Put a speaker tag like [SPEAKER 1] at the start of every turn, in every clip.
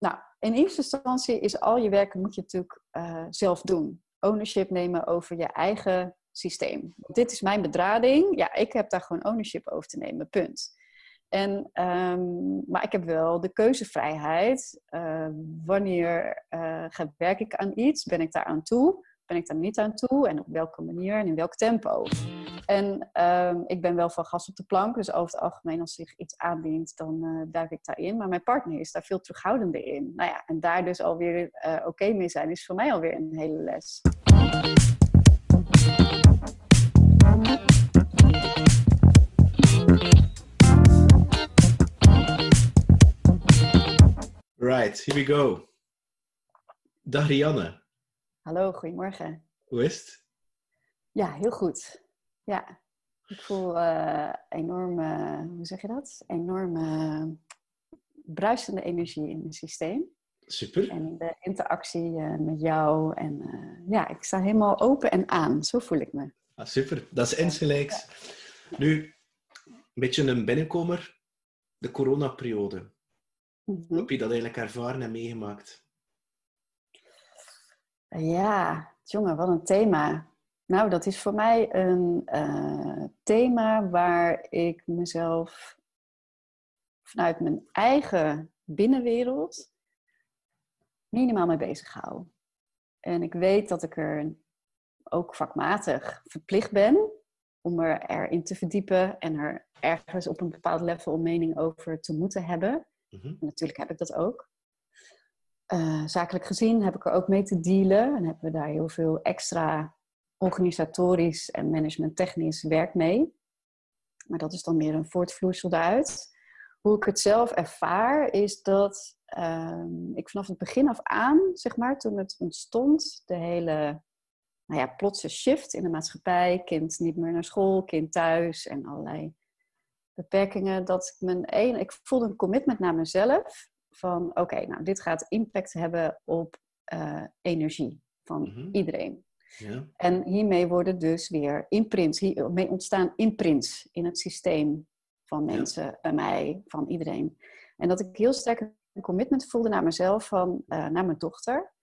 [SPEAKER 1] nou, in eerste instantie is al je werk moet je natuurlijk uh, zelf doen. Ownership nemen over je eigen systeem. Dit is mijn bedrading. Ja, ik heb daar gewoon ownership over te nemen. Punt. En, um, maar ik heb wel de keuzevrijheid. Uh, wanneer uh, werk ik aan iets? Ben ik daar aan toe? Ben ik daar niet aan toe? En op welke manier en in welk tempo? En um, ik ben wel van gas op de plank. Dus over het algemeen als zich iets aandient, dan uh, duik ik daarin. Maar mijn partner is daar veel terughoudender in. Nou ja, en daar dus alweer oké okay mee zijn, is voor mij alweer een hele les.
[SPEAKER 2] Right, here we go. Dag Rianne.
[SPEAKER 1] Hallo, goedemorgen.
[SPEAKER 2] Hoe is het?
[SPEAKER 1] Ja, heel goed. Ja, ik voel uh, enorme, hoe zeg je dat? Enorme bruisende energie in het systeem.
[SPEAKER 2] Super.
[SPEAKER 1] En de interactie uh, met jou. En uh, ja, ik sta helemaal open en aan. Zo voel ik me.
[SPEAKER 2] Ah, super, dat is insgelijks. Ja. Nu, een beetje een binnenkomer. De coronaperiode. Mm -hmm. Heb je dat eigenlijk ervaren en meegemaakt?
[SPEAKER 1] Ja, jongen, wat een thema. Nou, dat is voor mij een uh, thema waar ik mezelf vanuit mijn eigen binnenwereld minimaal mee bezig hou. En ik weet dat ik er ook vakmatig verplicht ben om er erin te verdiepen en er ergens op een bepaald level een mening over te moeten hebben. Mm-hmm. Natuurlijk heb ik dat ook. Uh, zakelijk gezien heb ik er ook mee te dealen en hebben we daar heel veel extra organisatorisch en managementtechnisch werk mee. Maar dat is dan meer een voortvloeisel daaruit. Hoe ik het zelf ervaar is dat um, ik vanaf het begin af aan, zeg maar, toen het ontstond, de hele nou ja, plotse shift in de maatschappij, kind niet meer naar school, kind thuis en allerlei beperkingen, dat ik mijn een, ik voelde een commitment naar mezelf van oké, okay, nou dit gaat impact hebben op uh, energie van mm-hmm. iedereen. Ja. En hiermee worden dus weer imprints, hiermee ontstaan imprints in het systeem van mensen, ja. bij mij, van iedereen. En dat ik heel sterk een commitment voelde naar mezelf, van, uh, naar mijn dochter.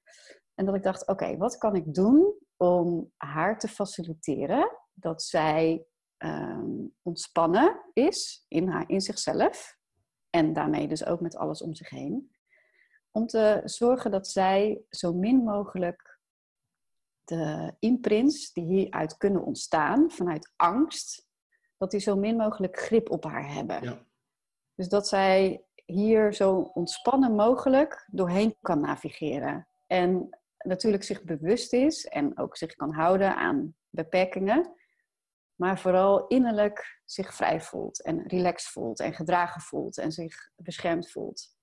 [SPEAKER 1] En dat ik dacht, oké, okay, wat kan ik doen om haar te faciliteren dat zij um, ontspannen is in, haar, in zichzelf. En daarmee dus ook met alles om zich heen. Om te zorgen dat zij zo min mogelijk de imprints die hieruit kunnen ontstaan vanuit angst, dat die zo min mogelijk grip op haar hebben. Ja. Dus dat zij hier zo ontspannen mogelijk doorheen kan navigeren. En natuurlijk zich bewust is en ook zich kan houden aan beperkingen maar vooral innerlijk zich vrij voelt en relaxed voelt en gedragen voelt en zich beschermd voelt.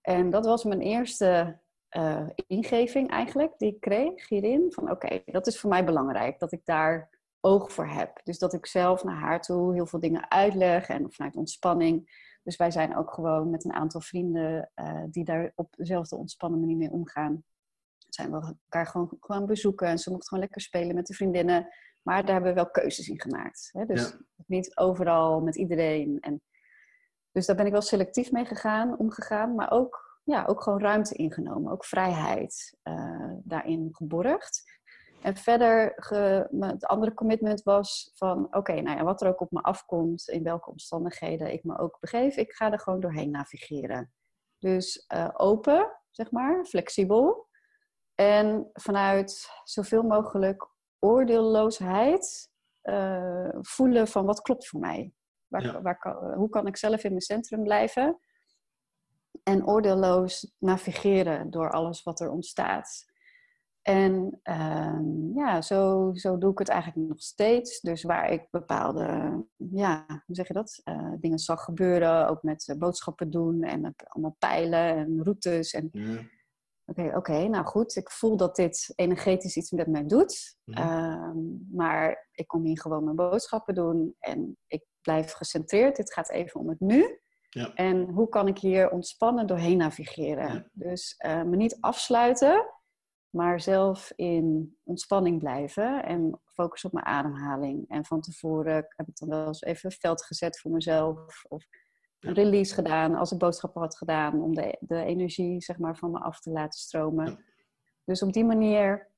[SPEAKER 1] En dat was mijn eerste uh, ingeving eigenlijk die ik kreeg hierin. Van oké, okay, dat is voor mij belangrijk, dat ik daar oog voor heb. Dus dat ik zelf naar haar toe heel veel dingen uitleg en vanuit ontspanning. Dus wij zijn ook gewoon met een aantal vrienden uh, die daar op dezelfde ontspannen manier mee omgaan. Zijn we elkaar gewoon, gewoon bezoeken en ze mochten gewoon lekker spelen met de vriendinnen. Maar daar hebben we wel keuzes in gemaakt. Hè? Dus ja. niet overal met iedereen. En, dus daar ben ik wel selectief mee gegaan, omgegaan. Maar ook, ja, ook gewoon ruimte ingenomen. Ook vrijheid uh, daarin geborgd. En verder, ge, het andere commitment was van... Oké, okay, nou ja, wat er ook op me afkomt, in welke omstandigheden ik me ook begeef... ik ga er gewoon doorheen navigeren. Dus uh, open, zeg maar, flexibel. En vanuit zoveel mogelijk oordeelloosheid uh, voelen van wat klopt voor mij. Waar, ja. waar, hoe kan ik zelf in mijn centrum blijven? En oordeelloos navigeren door alles wat er ontstaat. En um, ja, zo, zo doe ik het eigenlijk nog steeds. Dus waar ik bepaalde, ja, hoe zeg je dat? Uh, dingen zag gebeuren, ook met uh, boodschappen doen en allemaal pijlen en routes. En ja. Oké, okay, okay, nou goed. Ik voel dat dit energetisch iets met mij doet. -hmm. uh, maar ik kom hier gewoon mijn boodschappen doen. En ik blijf gecentreerd. Dit gaat even om het nu. Ja. En hoe kan ik hier ontspannen doorheen navigeren? Ja. Dus uh, me niet afsluiten, maar zelf in ontspanning blijven. En focus op mijn ademhaling. En van tevoren heb ik dan wel eens even veld gezet voor mezelf. Of een release gedaan als ik boodschappen had gedaan. Om de, de energie zeg maar, van me af te laten stromen. Dus op die manier,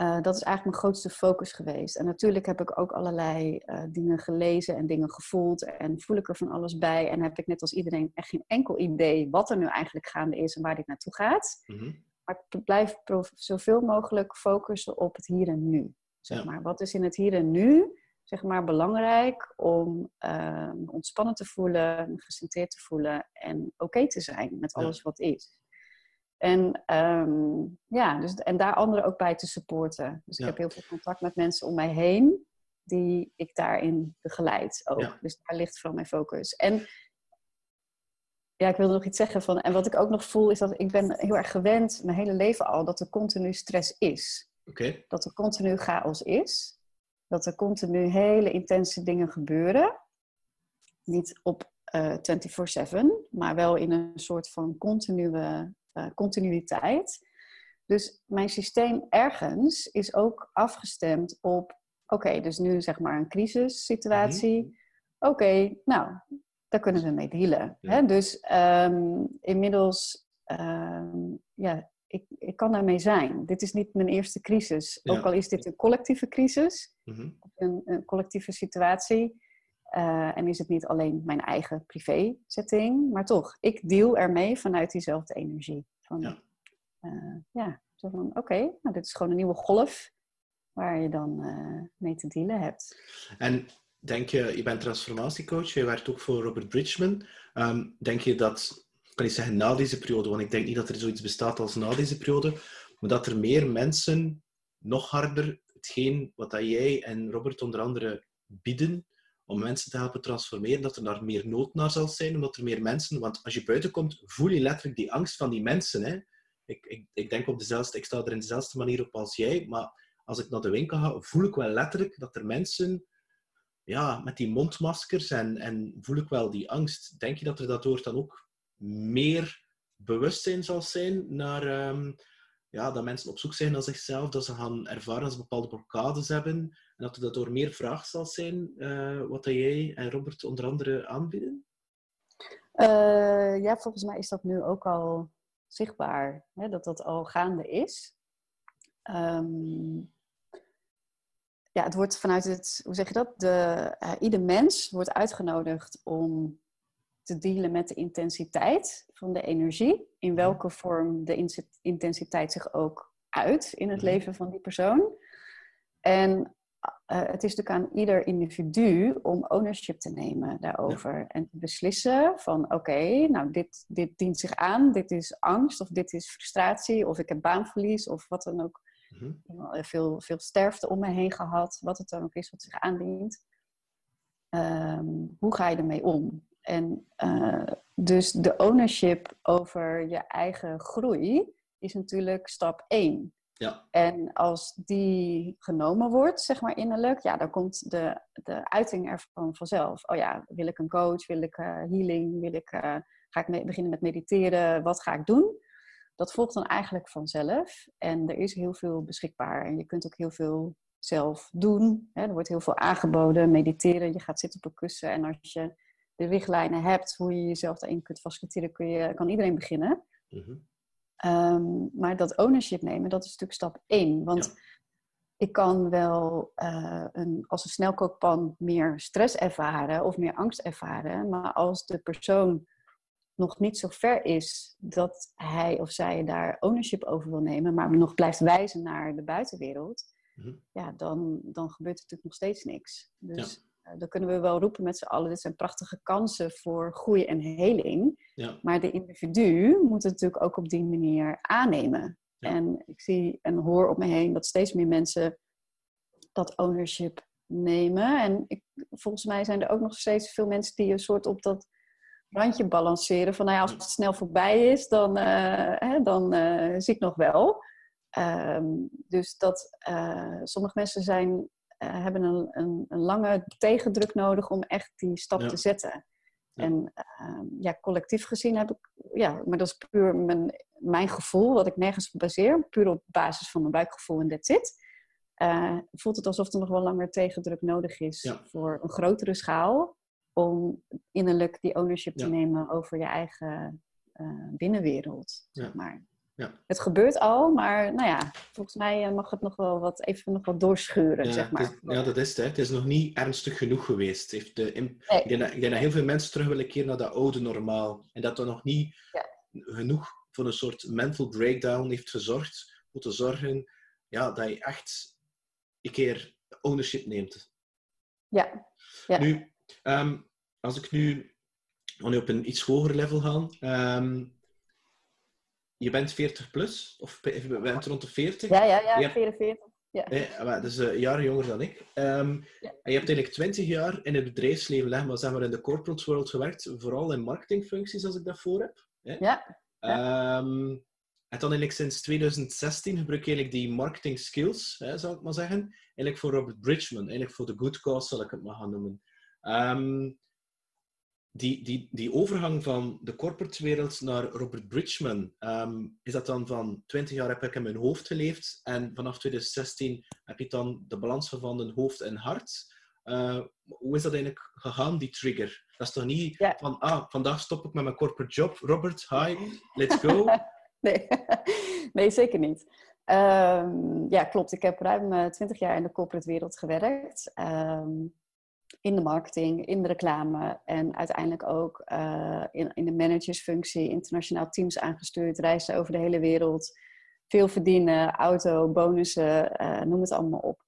[SPEAKER 1] uh, dat is eigenlijk mijn grootste focus geweest. En natuurlijk heb ik ook allerlei uh, dingen gelezen en dingen gevoeld. En voel ik er van alles bij. En heb ik net als iedereen echt geen enkel idee wat er nu eigenlijk gaande is en waar dit naartoe gaat. Mm Maar ik blijf zoveel mogelijk focussen op het hier en nu. Zeg maar. Wat is in het hier en nu zeg maar, belangrijk om uh, ontspannen te voelen, gecentreerd te voelen en oké te zijn met alles wat is. En, um, ja, dus, en daar anderen ook bij te supporten. Dus ik heb heel veel contact met mensen om mij heen die ik daarin begeleid ook. Dus daar ligt vooral mijn focus. En ja, ik wilde nog iets zeggen van. En wat ik ook nog voel is dat ik ben heel erg gewend, mijn hele leven al, dat er continu stress is.
[SPEAKER 2] Okay.
[SPEAKER 1] Dat er continu chaos is dat er continu hele intense dingen gebeuren. Niet op uh, eh, 24/7, maar wel in een soort van continue, uh, continuïteit. Dus mijn systeem ergens is ook afgestemd op, oké, dus nu zeg maar een crisissituatie. Mm Oké, nou, daar kunnen we mee dealen. Hè? Dus um, inmiddels um, ja, ik, ik kan daarmee zijn. Dit is niet mijn eerste crisis. Ook al is dit een collectieve crisis, mhm. een, een, collectieve situatie. Uh, en is het niet alleen mijn eigen privé setting, maar toch, ik deal ermee vanuit diezelfde energie. Van, ja. Uh, ja, zo van oké, nou, dit is gewoon een nieuwe golf waar je dan uh, mee te dealen hebt.
[SPEAKER 2] En denk je, je bent transformatiecoach, je werkt ook voor Robert Bridgman. Um, denk je dat kan niet zeggen na deze periode, want ik denk niet dat er zoiets bestaat als na deze periode, maar dat er meer mensen nog harder hetgeen wat dat jij en Robert onder andere bieden om mensen te helpen transformeren, dat er daar meer nood naar zal zijn, omdat er meer mensen, want als je buiten komt, voel je letterlijk die angst van die mensen. Hè? Ik, ik, ik denk op dezelfde, ik sta er in dezelfde manier op als jij, maar als ik naar de winkel ga, voel ik wel letterlijk dat er mensen ja, met die mondmaskers en, en voel ik wel die angst. Denk je dat er daardoor dan ook meer bewustzijn zal zijn naar um, ja, dat mensen op zoek zijn naar zichzelf, dat ze gaan ervaren dat ze bepaalde blokkades hebben en dat er daardoor meer vraag zal zijn uh, wat jij en Robert onder andere aanbieden?
[SPEAKER 1] Uh, ja, volgens mij is dat nu ook al zichtbaar, hè, dat dat al gaande is. Um, ja, het wordt vanuit het, hoe zeg je dat? De, uh, ieder mens wordt uitgenodigd om te dealen met de intensiteit van de energie. In welke vorm de intensiteit zich ook uit in het leven van die persoon. En uh, het is natuurlijk aan ieder individu om ownership te nemen daarover. En te beslissen van oké, nou dit, dit dient zich aan, dit is angst of dit is frustratie of ik heb baanverlies of wat dan ook. Mhm. veel, veel sterfte om me heen gehad, wat het dan ook is wat zich aandient. Um, hoe ga je ermee om? En uh, dus de ownership over je eigen groei is natuurlijk stap één.
[SPEAKER 2] Ja.
[SPEAKER 1] En als die genomen wordt, zeg maar innerlijk, ja, dan komt de, de uiting ervan vanzelf. Oh ja, wil ik een coach, wil ik uh, healing, wil ik, uh, ga ik beginnen met mediteren, wat ga ik doen? Dat volgt dan eigenlijk vanzelf. En er is heel veel beschikbaar. En je kunt ook heel veel zelf doen. Hè? Er wordt heel veel aangeboden, mediteren. Je gaat zitten op een kussen en als je de richtlijnen hebt, hoe je jezelf daarin kunt faciliteren, kun je, kan iedereen beginnen. Mhm. Ehm, maar dat ownership nemen, dat is natuurlijk stap één. Want ik kan wel uh, een, als een snelkookpan meer stress ervaren of meer angst ervaren. Maar als de persoon nog niet zo ver is dat hij of zij daar ownership over wil nemen, maar nog blijft wijzen naar de buitenwereld, mhm. ja, dan, dan gebeurt er natuurlijk nog steeds niks. Dus eh, dan kunnen we wel roepen met z'n allen, dit zijn prachtige kansen voor groei en heling. Ja. Maar de individu moet het natuurlijk ook op die manier aannemen. En ik zie en hoor op me heen dat steeds meer mensen dat ownership nemen. En ik, volgens mij zijn er ook nog steeds veel mensen die een soort op dat randje balanceren. Van nou ja, als het snel voorbij is, dan, uh, hè, dan uh, zie ik nog wel. Um, dus dat sommige mensen zijn uh, hebben een, een, een, lange tegendruk nodig om echt die stap te zetten. En uh, ja, collectief gezien heb ik, ja, maar dat is puur mijn, mijn gevoel, wat ik nergens op baseer, puur op basis van mijn buikgevoel en that's it. Uh, voelt het alsof er nog wel langer tegendruk nodig is voor een grotere schaal. om innerlijk die ownership te nemen over je eigen uh, binnenwereld. Zeg maar. Ja. Het gebeurt al, maar nou ja, volgens mij eh, mag het nog wel wat, even nog wat doorschuren,
[SPEAKER 2] ja,
[SPEAKER 1] zeg maar.
[SPEAKER 2] Ja, dat is het. Hè. Het is nog niet ernstig genoeg geweest. Heeft de, ik, denk dat, ik, denk dat, heel veel mensen terug willen keren naar dat oude normaal. En dat er nog niet genoeg voor een soort mental breakdown heeft gezorgd, om te zorgen ja, dat je echt een keer ownership neemt.
[SPEAKER 1] Ja. ja.
[SPEAKER 2] Nu, ehm, als ik nu, nu op een iets hoger level ga, um, je bent 40 plus, of je bent rond de 40.
[SPEAKER 1] Ja, ja, ja, hebt, 44. Ja.
[SPEAKER 2] Dat is een jaar jonger dan ik. Um, ja. En je hebt eigenlijk 20 jaar in het bedrijfsleven, leg maar, zeg maar in de corporate world gewerkt, vooral in marketingfuncties, als ik dat voor heb.
[SPEAKER 1] Ja.
[SPEAKER 2] ja. Um, en dan eigenlijk sinds 2016 gebruik ik eigenlijk die marketing skills, hè, zou ik maar zeggen, eigenlijk voor Robert Bridgman, eigenlijk voor de good cause, zal ik het maar gaan noemen. Um, die, die, die overgang van de corporate wereld naar Robert Bridgman, um, is dat dan van 20 jaar heb ik in mijn hoofd geleefd en vanaf 2016 heb je dan de balans gevonden hoofd en hart? Uh, hoe is dat eigenlijk gegaan, die trigger? Dat is toch niet ja. van, ah, vandaag stop ik met mijn corporate job. Robert, hi, let's go.
[SPEAKER 1] nee. nee, zeker niet. Um, ja, klopt. Ik heb ruim 20 jaar in de corporate wereld gewerkt. Um, in de marketing, in de reclame en uiteindelijk ook uh, in, in de managersfunctie, internationaal teams aangestuurd, reizen over de hele wereld, veel verdienen, auto, bonussen, uh, noem het allemaal op.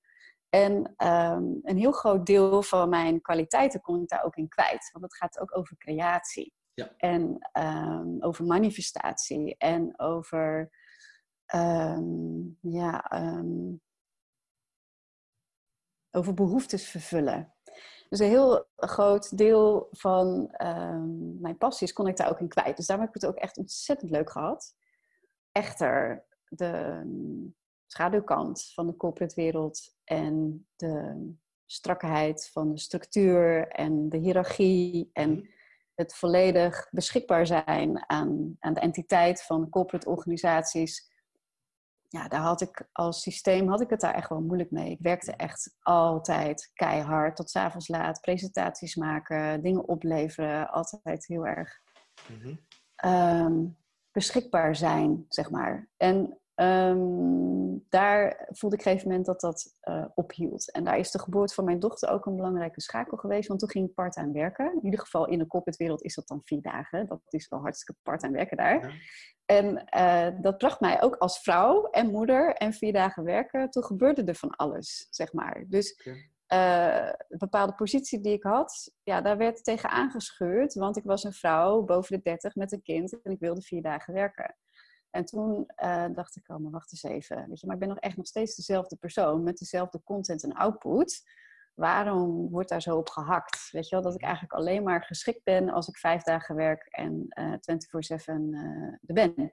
[SPEAKER 1] En um, een heel groot deel van mijn kwaliteiten kon ik daar ook in kwijt, want het gaat ook over creatie.
[SPEAKER 2] Ja.
[SPEAKER 1] En um, over manifestatie en over um, ja, over behoeftes vervullen. Dus een heel groot deel van um, mijn passies kon ik daar ook in kwijt. Dus daarom heb ik het ook echt ontzettend leuk gehad. Echter, de schaduwkant van de corporate wereld en de strakheid van de structuur en de hiërarchie en mhm. het volledig beschikbaar zijn aan, aan de entiteit van corporate organisaties ja, daar had ik als systeem had ik het daar echt wel moeilijk mee. Ik werkte echt altijd keihard, tot s'avonds laat, presentaties maken, dingen opleveren, altijd heel erg mhm. Ehm, beschikbaar zijn, zeg maar. En ehm, daar voelde ik op een gegeven moment dat dat uh, ophield. En daar is de geboorte van mijn dochter ook een belangrijke schakel geweest, want toen ging ik part-time werken. In ieder geval in de corporate wereld is dat dan vier dagen. Dat is wel hartstikke part-time werken daar. En uh, dat bracht mij ook als vrouw en moeder en vier dagen werken. Toen gebeurde er van alles, zeg maar. Dus uh, een bepaalde positie die ik had, ja, daar werd tegen aangescheurd. Want ik was een vrouw boven de dertig met een kind en ik wilde vier dagen werken. En toen uh, dacht ik, oh, maar wacht eens even. Weet je, maar ik ben nog echt nog steeds dezelfde persoon met dezelfde content en output waarom wordt daar zo op gehakt? Weet je wel, dat ik eigenlijk alleen maar geschikt ben als ik vijf dagen werk en uh, eh, 24-7 uh, er ben.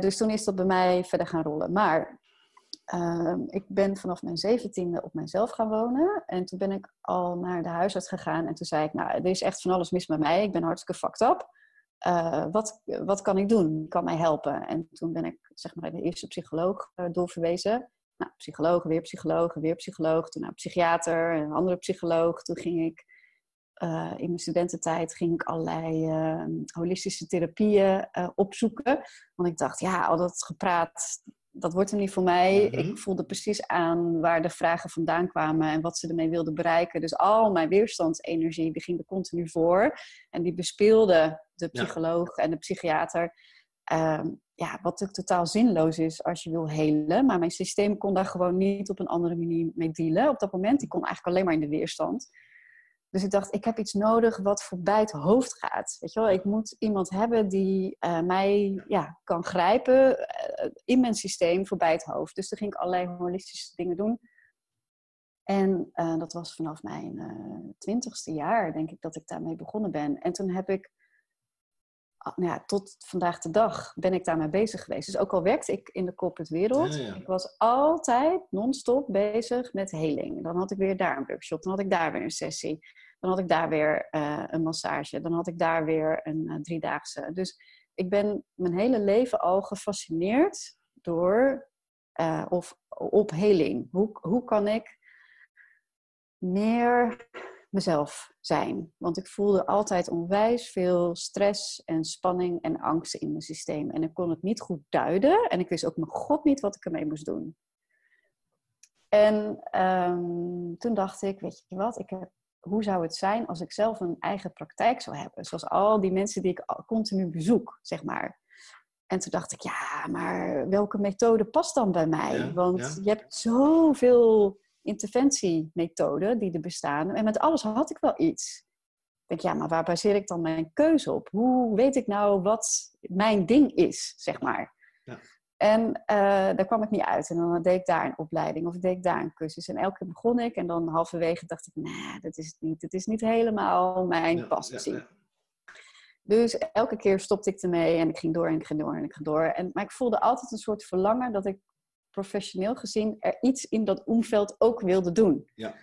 [SPEAKER 1] Dus toen is dat bij mij verder gaan rollen. Maar uh, ik ben vanaf mijn zeventiende op mezelf gaan wonen. En toen ben ik al naar de huisarts gegaan. En toen zei ik, nou, er is echt van alles mis met mij. Ik ben hartstikke fucked up. Uh, wat, wat kan ik doen? Kan mij helpen? En toen ben ik zeg maar de eerste psycholoog doorverwezen. Nou, psycholoog, weer psycholoog, weer psycholoog. Toen naar psychiater, een andere psycholoog. Toen ging ik uh, in mijn studententijd ging ik allerlei holistische therapieën opzoeken. Want ik dacht, ja, al dat gepraat, dat wordt er niet voor mij. Mhm. Ik voelde precies aan waar de vragen vandaan kwamen en wat ze ermee wilden bereiken. Dus al mijn weerstandsenergie, die ging er continu voor. En die bespeelde de psycholoog en de psychiater. Ehm, ja, wat natuurlijk totaal zinloos is als je wil helen. Maar mijn systeem kon daar gewoon niet op een andere manier mee dealen. Op dat moment, die kon eigenlijk alleen maar in de weerstand. Dus ik dacht, ik heb iets nodig wat voorbij het hoofd gaat. Weet je wel, ik moet iemand hebben die uh, mij ja, kan grijpen uh, in mijn systeem voorbij het hoofd. Dus toen ging ik allerlei holistische dingen doen. En uh, dat was vanaf mijn twintigste jaar, denk ik, dat ik daarmee begonnen ben. En toen heb ik nou ja, tot vandaag de dag ben ik daarmee bezig geweest. Dus ook al werkte ik in de corporate wereld, ik was altijd non-stop bezig met heling. Dan had ik weer daar een workshop, dan had ik daar weer een sessie, dan had ik daar weer uh, een massage, dan had ik daar weer een uh, driedaagse. Dus ik ben mijn hele leven al gefascineerd door uh, of op heling. Hoe, hoe kan ik meer mezelf zijn. Want ik voelde altijd onwijs veel stress en spanning en angst in mijn systeem. En ik kon het niet goed duiden en ik wist ook mijn god niet wat ik ermee moest doen. En ehm, toen dacht ik, weet je wat, ik heb, hoe zou het zijn als ik zelf een eigen praktijk zou hebben? Zoals al die mensen die ik continu bezoek, zeg maar. En toen dacht ik, ja, maar welke methode past dan bij mij? Want je hebt zoveel interventiemethoden die er bestaan. En met alles had ik wel iets. Ik denk, ja, maar waar baseer ik dan mijn keuze op? Hoe weet ik nou wat mijn ding is, zeg maar? Ja. En uh, daar kwam ik niet uit. En dan deed ik daar een opleiding of deed ik daar een cursus. En elke keer begon ik en dan halverwege dacht ik, nee, dat is het niet. Het is niet helemaal mijn passie. Dus elke keer stopte ik ermee en ik ging door en ik ging door en ik ging door. En, maar ik voelde altijd een soort verlangen dat ik professioneel gezien er iets in dat omveld ook wilde doen. Ja.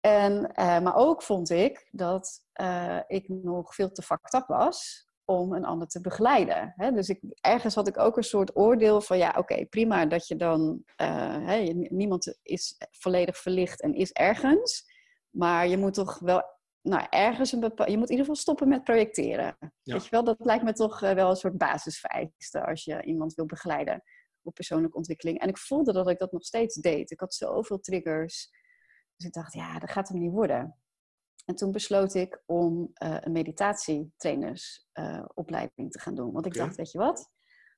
[SPEAKER 1] En, uh, maar ook vond ik dat uh, ik nog veel te fucked up was om een ander te begeleiden. Hè? Dus ik, ergens had ik ook een soort oordeel van ja, oké, prima dat je dan, uh, hè, niemand is volledig verlicht en is ergens, maar je moet toch wel, nou ergens een bepaald, je moet in ieder geval stoppen met projecteren. Weet je wel, dat lijkt me toch wel een soort basisvereiste als je iemand wil begeleiden op persoonlijke ontwikkeling. En ik voelde dat ik dat nog steeds deed. Ik had zoveel triggers. Dus ik dacht, ja, dat gaat hem niet worden. En toen besloot ik om uh, een meditatietrainersopleiding uh, te gaan doen. Want ik dacht, weet je wat?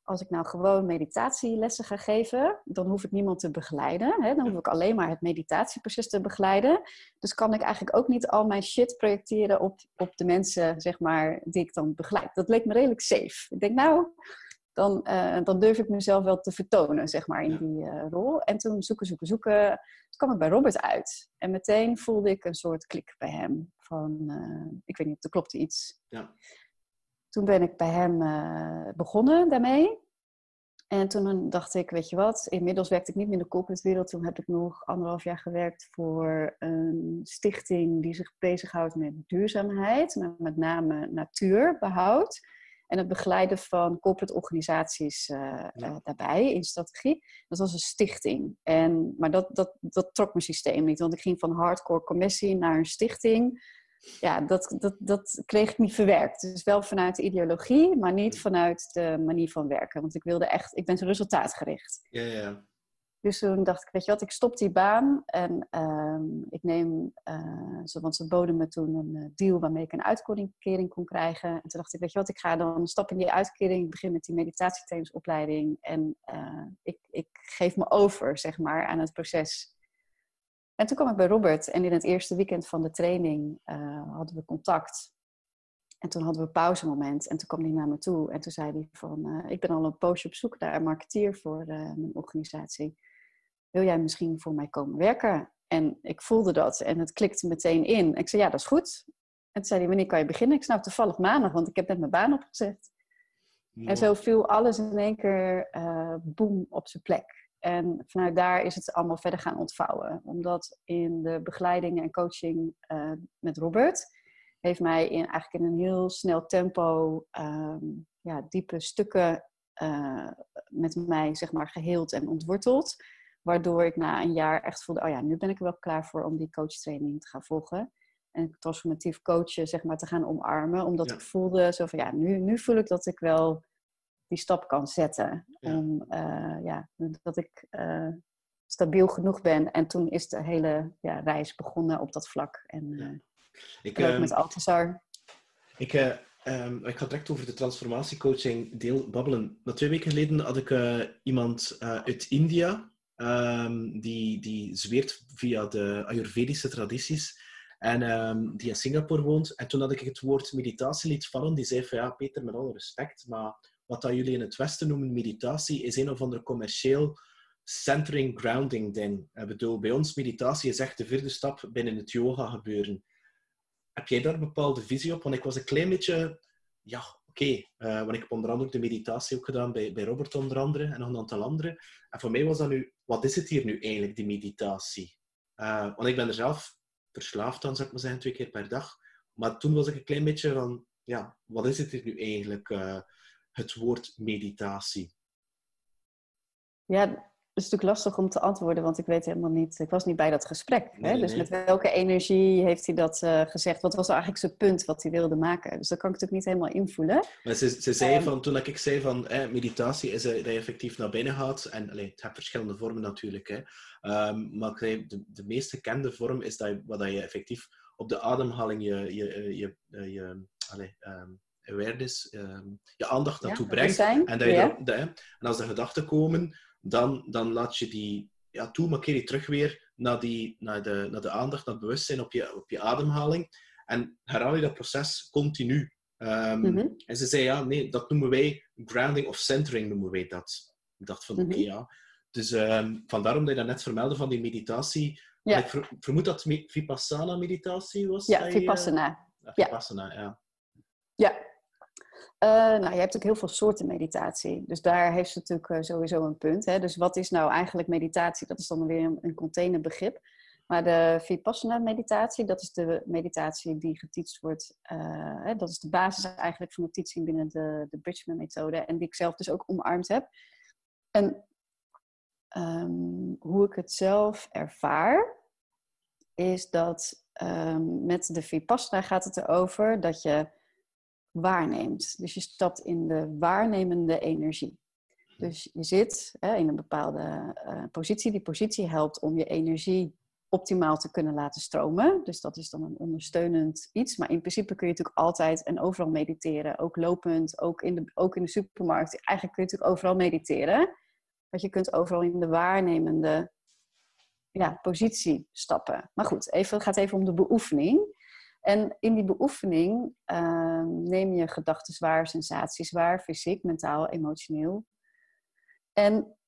[SPEAKER 1] Als ik nou gewoon meditatielessen ga geven, dan hoef ik niemand te begeleiden. Hè? Dan hoef ik alleen maar het meditatieproces te begeleiden. Dus kan ik eigenlijk ook niet al mijn shit projecteren op, op de mensen, zeg maar, die ik dan begeleid. Dat leek me redelijk safe. Ik denk, nou, dan, uh, dan durf ik mezelf wel te vertonen, zeg maar, in die uh, rol. En toen zoeken, zoeken, zoeken, toen kwam ik bij Robert uit. En meteen voelde ik een soort klik bij hem. Van, uh, ik weet niet, er klopte iets. Ja. Toen ben ik bij hem begonnen daarmee. En toen dacht ik, weet je wat, inmiddels werkte ik niet meer in de corporate wereld. Toen heb ik nog anderhalf jaar gewerkt voor een stichting die zich bezighoudt met duurzaamheid. Met name natuurbehoud en het begeleiden van corporate organisaties uh, daarbij in strategie. Dat was een stichting. En, maar dat, dat, dat trok mijn systeem niet, want ik ging van hardcore commissie naar een stichting. Ja, dat, dat, dat kreeg ik niet verwerkt. Dus wel vanuit de ideologie, maar niet vanuit de manier van werken. Want ik wilde echt, ik ben resultaatgericht. Ja, ja. Dus toen dacht ik, weet je wat, ik stop die baan en uh, ik neem, uh, want ze boden me toen een eh, deal waarmee ik een uitkering kon krijgen. En toen dacht ik, weet je wat, ik ga dan stap in die uitkering, ik begin met die meditatietrainingsopleiding en uh, ik, ik geef me over, zeg maar, aan het proces. En toen kwam ik bij Robert en in het eerste weekend van de training hadden we contact. En toen hadden we een pauzemoment en toen kwam hij naar me toe en toen zei hij van, ik ben al een poosje op zoek naar een marketeer voor mijn organisatie wil jij misschien voor mij komen werken? En ik voelde dat en het klikte meteen in. Ik zei, ja, dat is goed. En toen zei hij, wanneer kan je beginnen? Ik snap toevallig maandag, want ik heb net mijn baan opgezegd. En zo viel alles in één keer uh, boem op zijn plek. En vanuit daar is het allemaal verder gaan ontvouwen. Omdat in de begeleiding en coaching uh, met Robert heeft mij in, eigenlijk in een heel snel tempo um, ja, diepe stukken uh, met mij zeg maar, geheeld en ontworteld. Waardoor ik na een jaar echt voelde, oh ja, nu ben ik er wel klaar voor om die coachtraining te gaan volgen. En transformatief coachen, zeg maar, te gaan omarmen. Omdat ik voelde zo van, ja, nu, nu voel ik dat ik wel die stap kan zetten. Om, uh, ja, dat ik uh, stabiel genoeg ben. En toen is de hele ja, reis begonnen op dat vlak. En uh, ik, ook met Althazar.
[SPEAKER 2] Ik, um, ik ga direct over de transformatiecoaching deel babbelen. Na twee weken geleden had ik iemand uit India um, die, die zweert via de Ayurvedische tradities en um, die in Singapore woont. En toen had ik het woord meditatie liet vallen. Die zei van ja, Peter, met alle respect, maar wat dat jullie in het Westen noemen meditatie, is een of ander commercieel centering, grounding ding. Ik bedoel, bij ons meditatie is echt de vierde stap binnen het yoga gebeuren. Heb jij daar een bepaalde visie op? Want ik was een klein beetje, ja, oké, uh, want ik heb onder andere de meditatie ook gedaan bij, bij Robert onder andere en nog een aantal anderen. En voor mij was dat nu, wat is het hier nu eigenlijk, die meditatie? Uh, want ik ben er zelf verslaafd aan, zou ik maar zeggen, twee keer per dag. Maar toen was ik een klein beetje van, ja, wat is het hier nu eigenlijk, uh, het woord meditatie?
[SPEAKER 1] Ja, is natuurlijk lastig om te antwoorden, want ik weet helemaal niet, ik was niet bij dat gesprek. hè? dus met welke energie heeft hij dat uh, gezegd? Wat was eigenlijk zijn punt wat hij wilde maken? Dus dat kan ik natuurlijk niet helemaal invoelen.
[SPEAKER 2] Maar ze, ze zei um, van, toen ik zei van meditatie is dat je effectief naar binnen gaat, en allee, het heeft verschillende vormen natuurlijk, hè. Um, maar de, de meest gekende vorm is dat je, wat dat je effectief op de ademhaling je, je, je, je, je um, awareness, um, je aandacht naartoe ja, brengt. En, dat je ja. dat, en als de gedachten komen, dan, dan laat je die ja, toe, maar keer je terug weer naar, die, naar, de, naar de aandacht, naar het bewustzijn op je, op je ademhaling. En herhaal je dat proces continu. Um, mm -hmm. En ze zei, ja, nee, dat noemen wij grounding of centering, noemen wij dat. Ik dacht van, mm -hmm. oké, okay, ja. Dus um, vandaar omdat je dat net vermeldde van die meditatie. Ja. Ik ver, vermoed dat Vipassana-meditatie was.
[SPEAKER 1] Ja, Vipassana.
[SPEAKER 2] Je, ja, Vipassana, ja.
[SPEAKER 1] Ja, uh, nou, je hebt ook heel veel soorten meditatie. Dus daar heeft ze natuurlijk uh, sowieso een punt. Hè? Dus wat is nou eigenlijk meditatie? Dat is dan weer een, containerbegrip. Maar de Vipassana-meditatie, dat is de meditatie die geteacht wordt. Uh, hè? Dat is de basis eigenlijk van de teaching binnen de, de Bridgman-methode. En die ik zelf dus ook omarmd heb. En um, hoe ik het zelf ervaar, is dat um, met de Vipassana gaat het erover dat je waarneemt. Dus je stapt in de waarnemende energie. Dus je zit hè, in een bepaalde uh, positie. Die positie helpt om je energie optimaal te kunnen laten stromen. Dus dat is dan een ondersteunend iets. Maar in principe kun je natuurlijk altijd en overal mediteren. Ook lopend, ook in de, ook in de supermarkt. Eigenlijk kun je natuurlijk overal mediteren. Want je kunt overal in de waarnemende ja, positie stappen. Maar goed, even, het gaat even om de beoefening. En in die beoefening uh, neem je gedachten waar, sensaties waar, fysiek, mentaal, emotioneel. En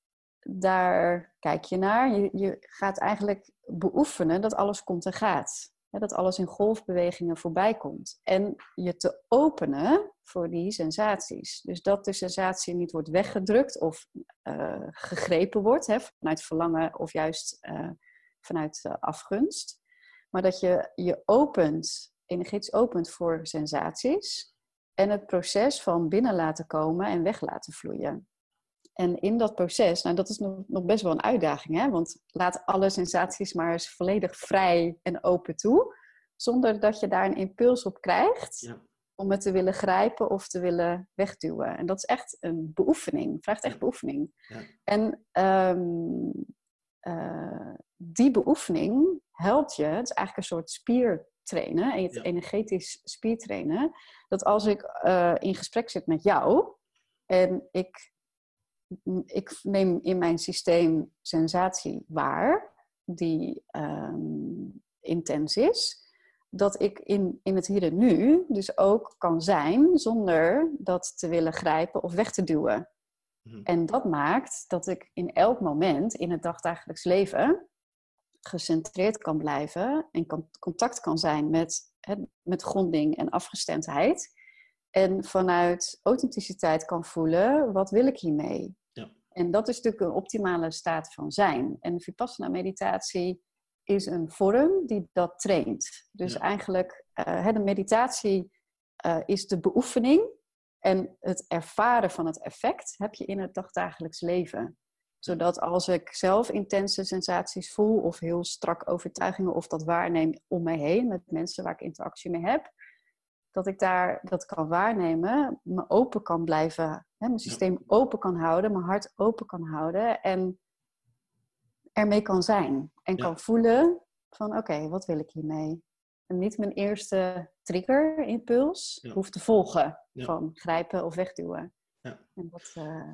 [SPEAKER 1] daar kijk je naar. Je, je gaat eigenlijk beoefenen dat alles komt en gaat. dat alles in golfbewegingen voorbij komt. En je te openen voor die sensaties. Dus dat de sensatie niet wordt weggedrukt of uh, gegrepen wordt hè, vanuit verlangen of juist uh, vanuit uh, afgunst. Maar dat je je opent, energetisch opent voor sensaties. En het proces van binnen laten komen en weg laten vloeien. En in dat proces, nou dat is nog, best wel een uitdaging, hè? want laat alle sensaties maar eens volledig vrij en open toe, zonder dat je daar een impuls op krijgt ja. om het te willen grijpen of te willen wegduwen. En dat is echt een beoefening, vraagt echt beoefening. Ja. En um, uh, die beoefening helpt je, het is eigenlijk een soort spiertrainen, het ja. energetisch spiertrainen, dat als ik uh, in gesprek zit met jou en ik, ik neem in mijn systeem sensatie waar, die um, intens is, dat ik in, in het hier en nu dus ook kan zijn zonder dat te willen grijpen of weg te duwen. Mhm. En dat maakt dat ik in elk moment in het dagdagelijks leven gecentreerd kan blijven en kan, contact kan zijn met, hè, met gronding en afgestemdheid. En vanuit authenticiteit kan voelen, wat wil ik hiermee? Ja. En dat is natuurlijk een optimale staat van zijn. En de Vipassana-meditatie is een vorm die dat traint. Dus ja. eigenlijk, uh, de meditatie uh, is de beoefening en het ervaren van het effect heb je in het dagdagelijks leven. Zodat als ik zelf intense sensaties voel of heel strak overtuigingen of dat waarneem om mij heen met mensen waar ik interactie mee heb, dat ik daar dat kan waarnemen, me open kan blijven, hè, mijn systeem open kan houden, mijn hart open kan houden en ermee kan zijn. En kan voelen van oké, wat wil ik hiermee? En niet mijn eerste trigger, impuls, ja. hoeft te volgen van grijpen of wegduwen. Ja. En dat, uh...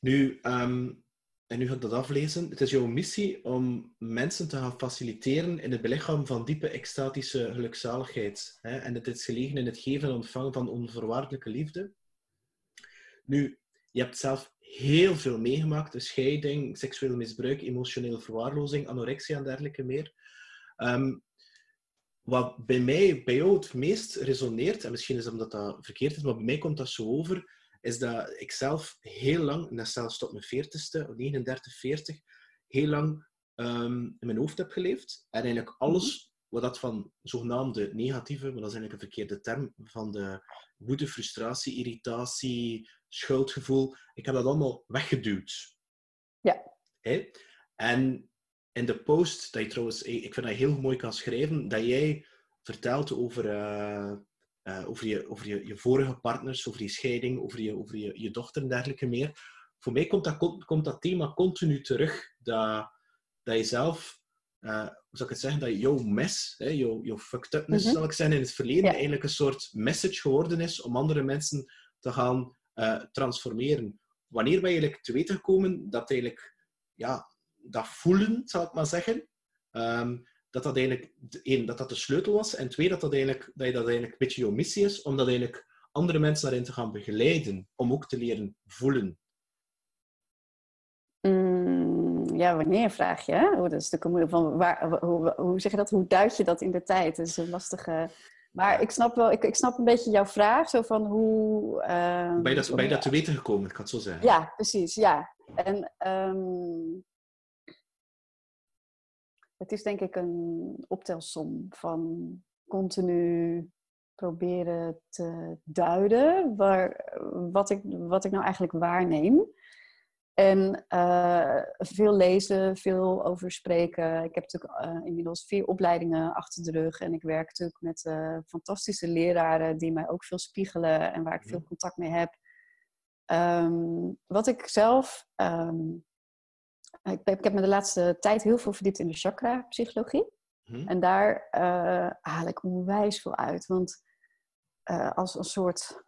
[SPEAKER 2] Nu, um, en nu ga ik dat aflezen. Het is jouw missie om mensen te gaan faciliteren in het belichamen van diepe extatische gelukzaligheid. Hè? En het is gelegen in het geven en ontvangen van onvoorwaardelijke liefde. Nu, je hebt zelf heel veel meegemaakt. De scheiding, seksueel misbruik, emotionele verwaarlozing, anorexia en dergelijke meer. Um, wat bij mij, bij jou het meest resoneert, en misschien is omdat dat verkeerd is, maar bij mij komt dat zo over, is dat ik zelf heel lang, en zelfs tot mijn 40ste, 39, 40, heel lang um, in mijn hoofd heb geleefd. En eigenlijk alles mhm. wat dat van zogenaamde negatieve, maar dat is eigenlijk een verkeerde term, van de woede, frustratie, irritatie, schuldgevoel, ik heb dat allemaal weggeduwd.
[SPEAKER 1] Ja.
[SPEAKER 2] Hè? En in de post, dat je trouwens, ik vind dat heel mooi kan schrijven, dat jij vertelt over, uh, uh, over, je, over je, je vorige partners, over je scheiding, over je, over je, je dochter en dergelijke meer. Voor mij komt dat, komt dat thema continu terug, dat, dat je zelf, uh, hoe zou ik het zeggen, dat jouw mes, hè, jouw, jouw fucked upness, mm zal ik zeggen, in het verleden eigenlijk een soort message geworden is om andere mensen te gaan transformeren. Wanneer ben je eigenlijk te weten gekomen dat eigenlijk ja, dat voelen, zal ik maar zeggen, ehm, dat dat eigenlijk, één, dat dat de sleutel was, en twee, dat, dat, eigenlijk, dat je dat eigenlijk een beetje jouw missie is, om dat eigenlijk andere mensen daarin te gaan begeleiden, om ook te leren voelen.
[SPEAKER 1] Mm, ja, wanneer vraag je? Hè? dat is van waar, hoe, hoe zeg je dat? Hoe duid je dat in de tijd? Dat is een lastige. Maar ik snap wel, ik, ik snap een beetje jouw vraag, zo van hoe. Uh,
[SPEAKER 2] ben je dat, ben je dat te weten gekomen, ik kan het zo zeggen?
[SPEAKER 1] Ja, precies, ja. En um, het is denk ik een optelsom van continu proberen te duiden waar, wat, ik, wat ik nou eigenlijk waarneem. En uh, veel lezen, veel over spreken. Ik heb natuurlijk uh, inmiddels vier opleidingen achter de rug. En ik werk natuurlijk met uh, fantastische leraren die mij ook veel spiegelen en waar ik veel mhm. contact mee heb. Um, wat ik zelf um, ik, ik, heb me de laatste tijd heel veel verdiept in de chakra-psychologie. Mhm. En daar uh, haal ik onwijs veel uit. Want uh, als een soort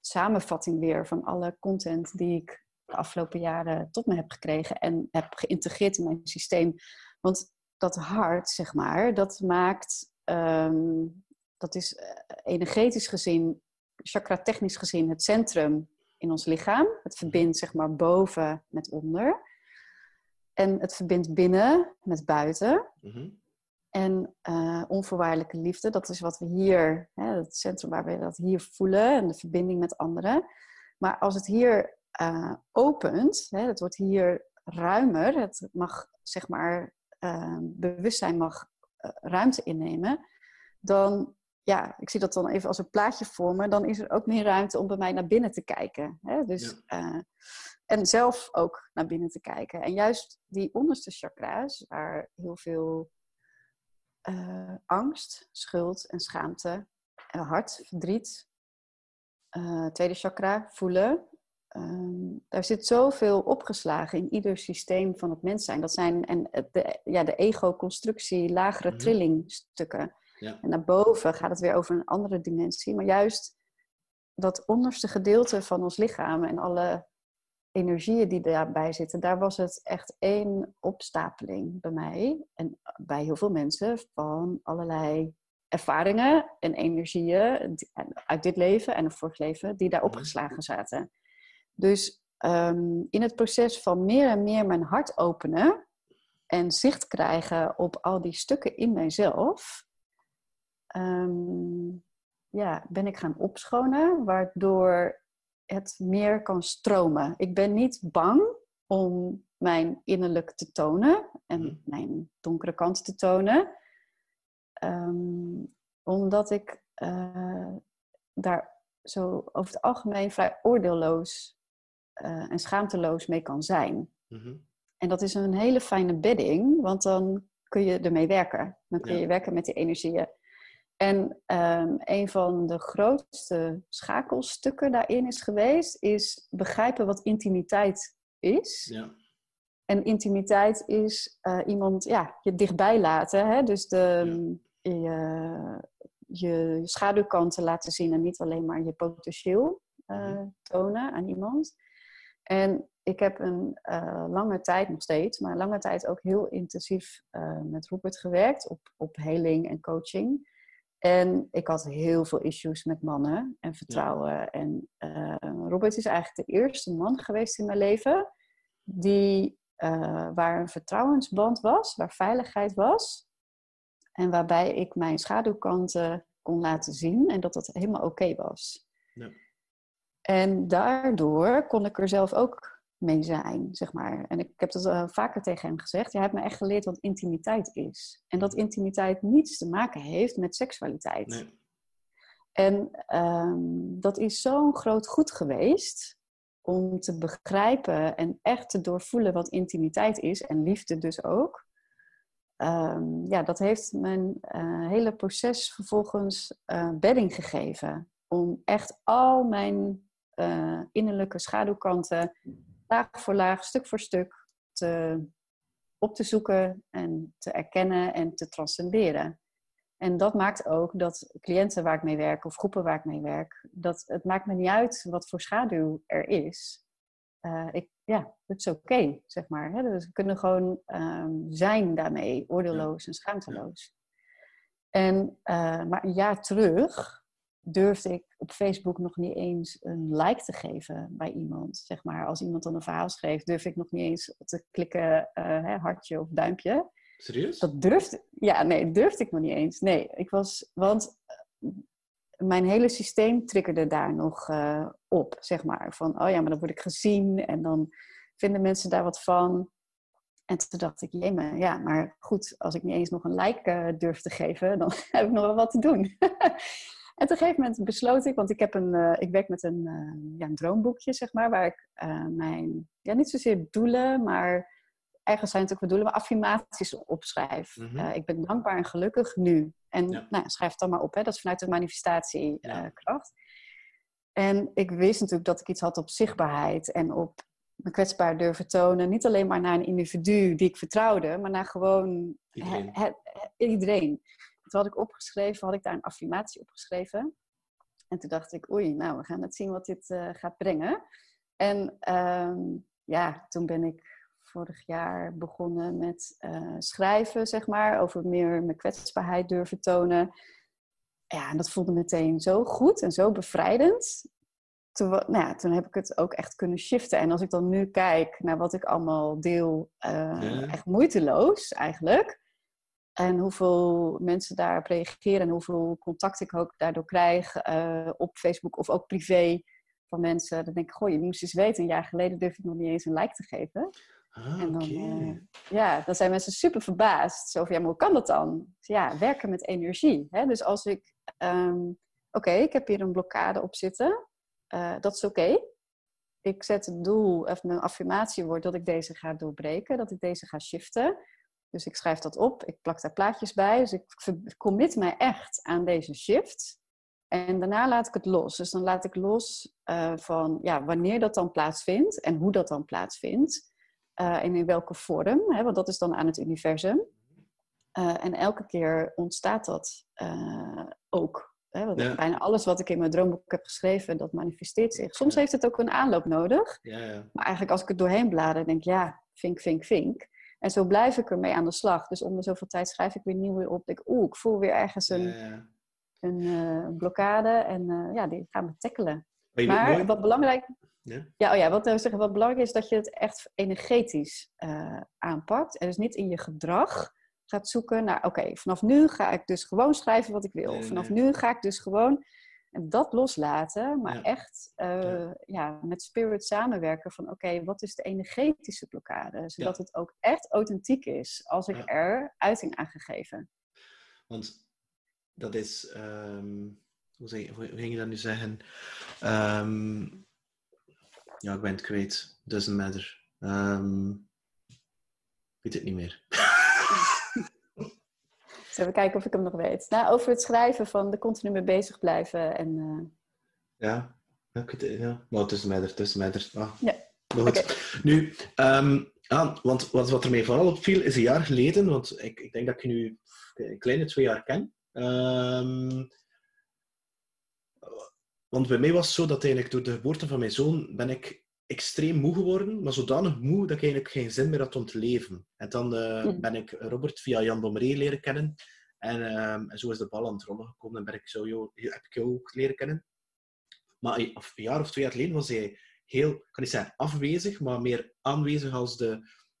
[SPEAKER 1] samenvatting weer van alle content die ik de afgelopen jaren tot me heb gekregen en heb geïntegreerd in mijn systeem. Want dat hart, zeg maar, dat maakt, um, dat is energetisch gezien, chakra-technisch gezien, het centrum in ons lichaam. Het verbindt, zeg maar, boven met onder. En het verbindt binnen met buiten. Mhm. En uh, onvoorwaardelijke liefde, dat is wat we hier, hè, het centrum waar we dat hier voelen en de verbinding met anderen. Maar als het hier uh, opent, hè, het wordt hier ruimer, het mag zeg maar, uh, bewustzijn mag ruimte innemen, dan, ja, ik zie dat dan even als een plaatje vormen, dan is er ook meer ruimte om bij mij naar binnen te kijken. Hè? Dus en zelf ook naar binnen te kijken. En juist die onderste chakra's, waar heel veel uh, angst, schuld en schaamte, en hart, verdriet, uh, tweede chakra, voelen. Um, daar zit zoveel opgeslagen in ieder systeem van het mens zijn. Dat zijn en de, ja, de ego-constructie, lagere mm trillingstukken. Ja. En naar boven gaat het weer over een andere dimensie. Maar juist dat onderste gedeelte van ons lichaam en alle energieën die daarbij zitten, daar was het echt één opstapeling bij mij en bij heel veel mensen van allerlei ervaringen en energieën uit dit leven en het vorig leven die daar mhm. opgeslagen zaten. Dus ehm, in het proces van meer en meer mijn hart openen en zicht krijgen op al die stukken in mijzelf, ehm, ja, ben ik gaan opschonen, waardoor het meer kan stromen. Ik ben niet bang om mijn innerlijk te tonen en mhm. mijn donkere kant te tonen, um, omdat ik uh, daar zo over het algemeen vrij oordeelloos uh, en schaamteloos mee kan zijn. Mhm. En dat is een hele fijne bedding, want dan kun je ermee werken. Dan kun je werken met die energieën. En um, een van de grootste schakelstukken daarin is geweest, is begrijpen wat intimiteit is. Ja. En intimiteit is uh, iemand ja, je dichtbij laten. Hè? Dus de, je, je schaduwkanten laten zien en niet alleen maar je potentieel uh, tonen aan iemand. En ik heb een uh, lange tijd nog steeds, maar lange tijd ook heel intensief met Rupert gewerkt op, op heling en coaching. En ik had heel veel issues met mannen en vertrouwen. En uh, Robert is eigenlijk de eerste man geweest in mijn leven die, uh, waar een vertrouwensband was, waar veiligheid was. En waarbij ik mijn schaduwkanten kon laten zien en dat dat helemaal oké was. Ja. En daardoor kon ik er zelf ook mee zijn, zeg maar. En ik heb dat uh, vaker tegen hem gezegd. Je hebt me echt geleerd wat intimiteit is. En dat intimiteit niets te maken heeft met seksualiteit. Nee. En um, dat is zo'n groot goed geweest. om te begrijpen en echt te doorvoelen wat intimiteit is en liefde dus ook. Ehm, ja, dat heeft mijn uh, hele proces vervolgens uh, bedding gegeven. Om echt al mijn uh, innerlijke schaduwkanten laag voor laag, stuk voor stuk te, op te zoeken en te erkennen en te transcenderen. En dat maakt ook dat cliënten waar ik mee werk of groepen waar ik mee werk, dat het maakt me niet uit wat voor schaduw er is. Uh, ik, ja, het is oké, zeg maar. Hè? Dus we kunnen gewoon um, zijn daarmee, oordeelloos en schaamteloos. En, uh, maar een jaar terug durfde ik op Facebook nog niet eens een like te geven bij iemand. Zeg maar, als iemand dan een verhaal schreef, durfde ik nog niet eens te klikken, uh, hartje of duimpje.
[SPEAKER 2] Serieus?
[SPEAKER 1] Dat durfde, ja, nee, durfde ik nog niet eens. Nee, ik was, want eh, mijn hele systeem triggerde daar nog uh, op, zeg maar. Van, oh ja, maar dan word ik gezien en dan vinden mensen daar wat van. En toen dacht ik, ja, maar goed, als ik niet eens nog een like uh, durf te geven, dan heb ik nog wel wat te doen. en op een gegeven moment besloot ik, want ik, heb een, uh, ik werk met een, uh, ja, een droomboekje, zeg maar, waar ik mijn, ja, niet zozeer doelen, maar ergens zijn natuurlijk doelen, maar affirmaties opschrijf. Mm -hmm. ik ben dankbaar en gelukkig nu. En ja. nou, schrijf het dan maar op, hè. dat is vanuit de manifestatiekracht. Ja. en ik wist natuurlijk dat ik iets had op zichtbaarheid en op me kwetsbaar durven tonen. Niet alleen maar naar een individu die ik vertrouwde, maar naar gewoon
[SPEAKER 2] iedereen.
[SPEAKER 1] Toen had ik opgeschreven, had ik daar een affirmatie opgeschreven. En toen dacht ik, oei, nou, we gaan het zien wat dit uh, gaat brengen. En um, ja, toen ben ik vorig jaar begonnen met uh, schrijven, zeg maar, over meer mijn kwetsbaarheid durven tonen. Ja, en dat voelde meteen zo goed en zo bevrijdend toen, nou ja, toen heb ik het ook echt kunnen shiften. En als ik dan nu kijk naar wat ik allemaal deel, uh, ja. echt moeiteloos eigenlijk. En hoeveel mensen daarop reageren en hoeveel contact ik ook daardoor krijg uh, op Facebook of ook privé van mensen. Dan denk ik, goh, je moest eens weten, een jaar geleden durfde ik nog niet eens een like te geven.
[SPEAKER 2] Ah,
[SPEAKER 1] en dan,
[SPEAKER 2] okay.
[SPEAKER 1] uh, ja, dan zijn mensen super verbaasd. Zo van, ja, maar hoe kan dat dan? Dus ja, werken met energie. Hè? Dus als ik, um, oké, okay, ik heb hier een blokkade op zitten. Uh, dat is oké. Okay. Ik zet het doel, of mijn affirmatie wordt dat ik deze ga doorbreken, dat ik deze ga shiften. Dus ik schrijf dat op, ik plak daar plaatjes bij. Dus ik commit mij echt aan deze shift. En daarna laat ik het los. Dus dan laat ik los uh, van ja, wanneer dat dan plaatsvindt en hoe dat dan plaatsvindt. Uh, en in welke vorm, hè, want dat is dan aan het universum. Uh, en elke keer ontstaat dat ook. Hè, want ja. Bijna alles wat ik in mijn droomboek heb geschreven, dat manifesteert zich. Soms ja. heeft het ook een aanloop nodig.
[SPEAKER 2] Ja,
[SPEAKER 1] maar eigenlijk als ik het doorheen blader, denk ik, ja, vink, vink, vink. En zo blijf ik ermee aan de slag. Dus om de zoveel tijd schrijf ik weer nieuw weer op. Ik, oeh, ik voel weer ergens een, een uh, blokkade. En uh, ja, die gaan we tackelen.
[SPEAKER 2] Maar,
[SPEAKER 1] maar
[SPEAKER 2] nooit...
[SPEAKER 1] wat belangrijk...
[SPEAKER 2] Ja?
[SPEAKER 1] Ja, oh ja, wat, zeggen, wat belangrijk is, dat je het echt energetisch uh, aanpakt. En dus niet in je gedrag gaat zoeken naar, oké, okay, vanaf nu ga ik dus gewoon schrijven wat ik wil.
[SPEAKER 2] Nee,
[SPEAKER 1] vanaf
[SPEAKER 2] nee.
[SPEAKER 1] nu ga ik dus gewoon en dat loslaten, maar
[SPEAKER 2] Ja.
[SPEAKER 1] echt uh, ja.
[SPEAKER 2] Ja.
[SPEAKER 1] met spirit samenwerken van, oké, wat is de energetische blokkade? Zodat het ook echt authentiek is als ik er uiting aan gegeven.
[SPEAKER 2] Want dat is, ehm, hoe, zeg, hoe, hoe ging je dat nu zeggen? Ehm, ja, ik ben het kwijt. Doesn't matter. Ehm, ik weet het niet meer.
[SPEAKER 1] Dus even kijken of ik hem nog weet. Nou, over het schrijven van er continu mee bezig blijven en... uh,
[SPEAKER 2] ja, ja, doesn't matter, doesn't matter. Ah.
[SPEAKER 1] Ja.
[SPEAKER 2] Maar goed. Nu, ah, want wat, wat er mij vooral opviel is een jaar geleden, want ik, ik denk dat ik je nu een kleine twee jaar ken. Ehm, want bij mij was het zo dat eigenlijk door de geboorte van mijn zoon ben ik extreem moe geworden, maar zodanig moe dat ik eigenlijk geen zin meer had om te leven. En dan eh,
[SPEAKER 1] Mm.
[SPEAKER 2] ben ik Robert via Jan Bommeré leren kennen. En, ehm, en zo is de bal aan het rollen gekomen en ben ik zo, jou, heb ik jou ook leren kennen. Maar een of- een jaar of twee jaar geleden was hij heel, ik kan niet zeggen afwezig, maar meer aanwezig als de,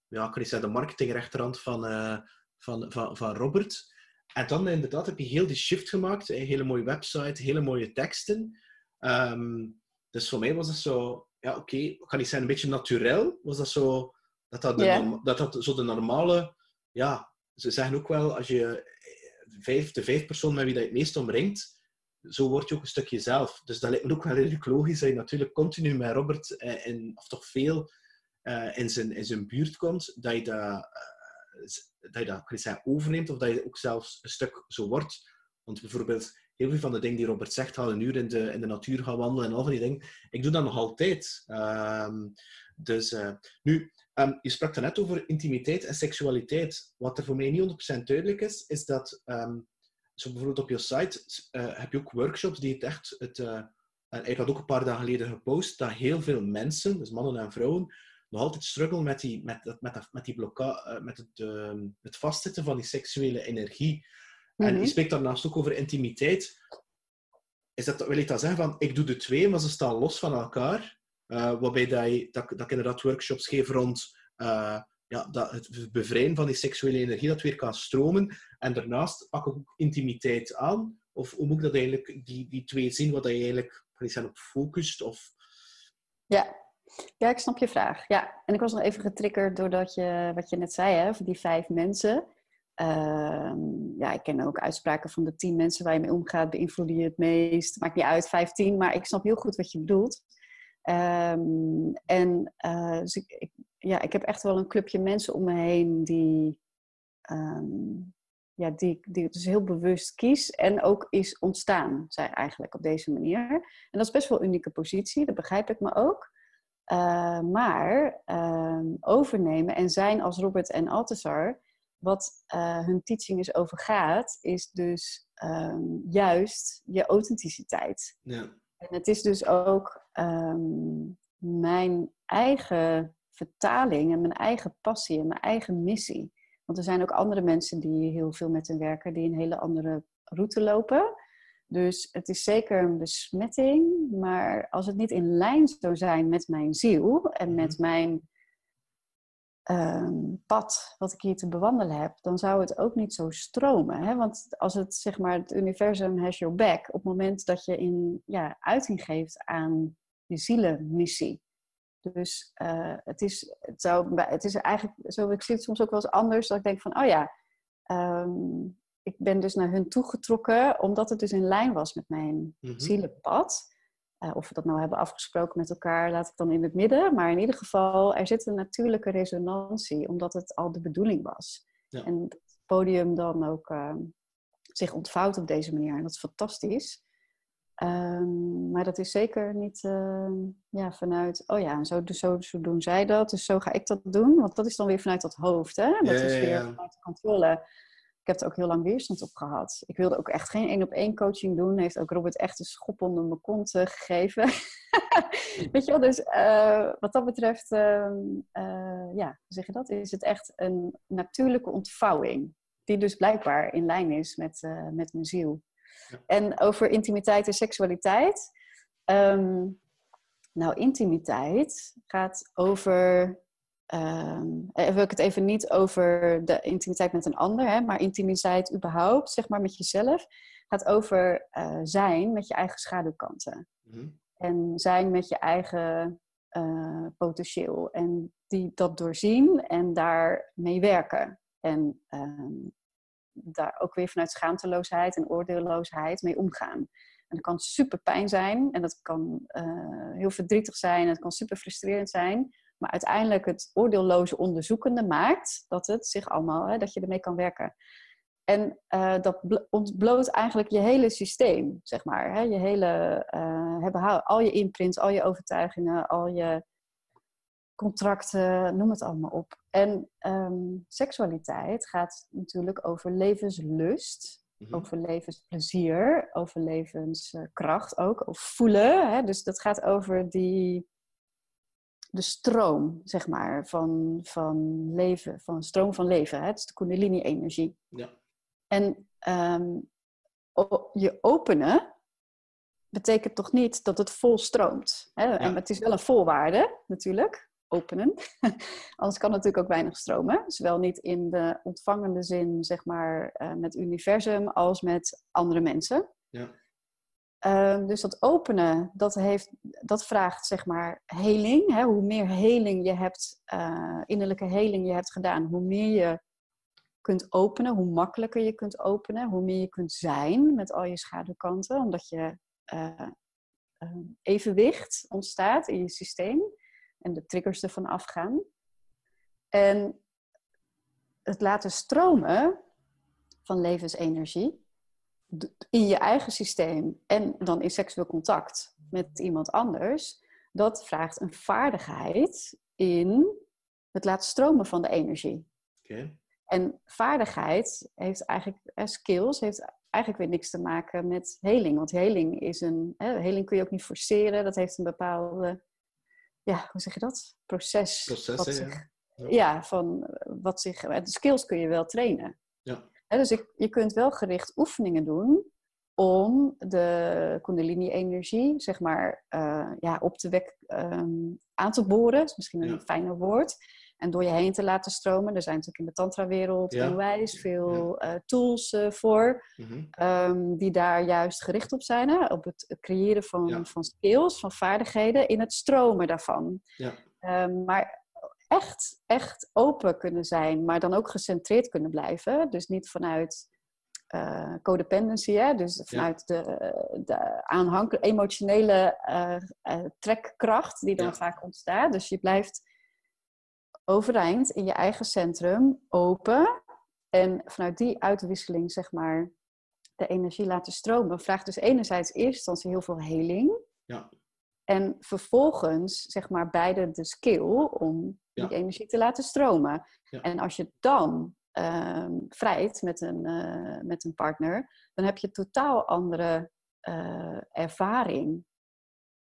[SPEAKER 2] ja, ik kan niet zeggen, de marketingrechterhand van, eh, van, van, van Robert. En dan inderdaad heb je heel die shift gemaakt. Een hele mooie website, hele mooie teksten. Ehm, dus voor mij was het zo, ja oké, ik kan niet zeggen een beetje naturel. Was dat zo, dat dat, de, dat, dat zo de normale, ja, ze zeggen ook wel, als je eh, vijf, de vijf personen met wie dat je het meest omringt, zo word je ook een stukje zelf. Dus dat lijkt me ook wel redelijk logisch dat je natuurlijk continu met Robert, in, of toch veel, in, zijn, in zijn buurt komt, dat je dat, dat, je dat zeggen, overneemt of dat je ook zelfs een stuk zo wordt. Want bijvoorbeeld, heel veel van de dingen die Robert zegt, ga een uur in de, in de natuur gaan wandelen en al van die dingen. Ik doe dat nog altijd. Ehm, dus uh, nu, um, je sprak net over intimiteit en seksualiteit. Wat er voor mij niet 100% duidelijk is, is dat, um, zo bijvoorbeeld op je site uh, heb je ook workshops die het echt, het, uh, en ik had ook een paar dagen geleden gepost, dat heel veel mensen, dus mannen en vrouwen, nog altijd struggelen met die, met, met, met die blokkade, met het, het vastzetten van die seksuele energie. En je mhm. spreekt daarnaast ook over intimiteit. Is dat, wil ik dat zeggen van, ik doe de twee, maar ze staan los van elkaar? Uh, waarbij dat, je, dat, dat ik inderdaad workshops geef rond uh, ja, dat het bevrijden van die seksuele energie, dat weer kan stromen. En daarnaast pak ik ook intimiteit aan. Of hoe moet ik dat eigenlijk, die, die twee zien, wat je eigenlijk zijn op focust? Of...
[SPEAKER 1] Ja. ja, ik snap je vraag. Ja, en ik was nog even getriggerd doordat je, wat je net zei, hè, die vijf mensen. Ehm, ja, ik ken ook uitspraken van de tien mensen waar je mee omgaat, beïnvloeden je het meest. Maakt niet uit, vijftien, maar ik snap heel goed wat je bedoelt. Um, en uh, dus ik, ja, ik heb echt wel een clubje mensen om me heen die, um, ja, die, die dus heel bewust kies en ook is ontstaan, zij eigenlijk op deze manier. En dat is best wel een unieke positie, dat begrijp ik me ook. Uh, maar overnemen en zijn als Robert en Althusser wat uh, hun teaching is over gaat, is dus um, juist je authenticiteit. Ja. En het is dus ook um, mijn eigen vertaling en mijn eigen passie en mijn eigen missie. Want er zijn ook andere mensen die heel veel met hun werken, die een hele andere route lopen. Dus het is zeker een besmetting, maar als het niet in lijn zou zijn met mijn ziel en met mhm. mijn um, pad wat ik hier te bewandelen heb, dan zou het ook niet zo stromen. Hè? Want als het, zeg maar, het universum has your back, op het moment dat je in, ja, uiting geeft aan je zielenmissie. Dus uh, het, is, het, zou, het is eigenlijk zo, ik zie het soms ook wel eens anders, dat ik denk van, oh ja, um, ik ben dus naar hun toegetrokken, omdat het dus in lijn was met mijn mm -hmm. zielenpad. Uh, of we dat nou hebben afgesproken met elkaar, laat ik dan in het midden. Maar in ieder geval, er zit een natuurlijke resonantie, omdat het al de bedoeling was. Ja. En het podium dan ook uh, zich ontvouwt op deze manier. En dat is fantastisch. Um, maar dat is zeker niet uh, ja, vanuit, oh ja, zo, zo, zo doen zij dat, dus zo ga ik dat doen. Want dat is dan weer vanuit dat hoofd, hè? Dat ja, is weer vanuit de controle. Ik heb er ook heel lang weerstand op gehad. Ik wilde ook echt geen één op één coaching doen. Heeft ook Robert echt een schop onder mijn kont uh, gegeven. Weet je wel, dus uh, wat dat betreft, uh, ja, hoe zeg je dat? Is het echt een natuurlijke ontvouwing. Die dus blijkbaar in lijn is met, met mijn ziel. Ja. En over intimiteit en seksualiteit. Um, nou, intimiteit gaat over Um, wil ik het even niet over de intimiteit met een ander, hè, maar intimiteit überhaupt, zeg maar met jezelf, gaat over uh, zijn met je eigen schaduwkanten. Mm En zijn met je eigen uh, potentieel. En die dat doorzien en daarmee werken. En um, daar ook weer vanuit schaamteloosheid en oordeelloosheid mee omgaan. En dat kan super pijn zijn en dat kan uh, heel verdrietig zijn en het kan super frustrerend zijn maar uiteindelijk het oordeelloze onderzoekende maakt dat het zich allemaal, hè, dat je ermee kan werken. En uh, dat ontbloot eigenlijk je hele systeem, zeg maar. Hè? Je hele, uh, hebben, al je imprints, al je overtuigingen, al je contracten, noem het allemaal op. En um, seksualiteit gaat natuurlijk over levenslust, mm over levensplezier, over levenskracht ook, over voelen. Hè? Dus dat gaat over die de stroom, zeg maar, van, van leven, van stroom van leven. Hè? Het is de kundalini-energie. Ja. En um, je openen betekent toch niet dat het vol stroomt. Hè? Ja. En het is wel een voorwaarde, natuurlijk, openen. Anders kan natuurlijk ook weinig stromen. Zowel niet in de ontvangende zin, zeg maar, uh, met universum, als met andere mensen. Ja. Ehm, dus dat openen, dat, heeft, dat vraagt zeg maar heling. Hè? Hoe meer heling je hebt, uh, innerlijke heling je hebt gedaan, hoe meer je kunt openen, hoe makkelijker je kunt openen, hoe meer je kunt zijn met al je schaduwkanten, omdat je uh, evenwicht ontstaat in je systeem en de triggers ervan afgaan. En het laten stromen van levensenergie in je eigen systeem en dan in seksueel contact met iemand anders, dat vraagt een vaardigheid in het laten stromen van de energie. En vaardigheid heeft eigenlijk, eh, skills, heeft eigenlijk weer niks te maken met heling. Want heling is een, hè, heling kun je ook niet forceren. Dat heeft een bepaalde, ja, hoe zeg je dat? Proces.
[SPEAKER 2] Proces, ja.
[SPEAKER 1] ja. van wat zich, de skills kun je wel trainen.
[SPEAKER 2] Ja.
[SPEAKER 1] Dus ik, je kunt wel gericht oefeningen doen om de kundalini-energie, zeg maar, uh, ja, op te wek, um, aan te boren. Dat is misschien een fijner woord en door je heen te laten stromen. Er zijn natuurlijk in de tantra-wereld ja. onwijs veel uh, tools uh, voor, mm um, die daar juist gericht op zijn. Hè? Op het creëren van, van skills, van vaardigheden, in het stromen daarvan. Um, maar echt, echt open kunnen zijn, maar dan ook gecentreerd kunnen blijven. Dus niet vanuit uh, codependency, hè? dus vanuit de, de emotionele trekkracht die dan vaak ontstaat. Dus je blijft overeind in je eigen centrum, open. En vanuit die uitwisseling, zeg maar, de energie laten stromen, vraagt dus enerzijds eerst instantie heel veel heling.
[SPEAKER 2] Ja.
[SPEAKER 1] En vervolgens, zeg maar, beide de skill om die energie te laten stromen. Ja. En als je dan uh, vrijt met een, uh, met een partner, dan heb je totaal andere uh, ervaring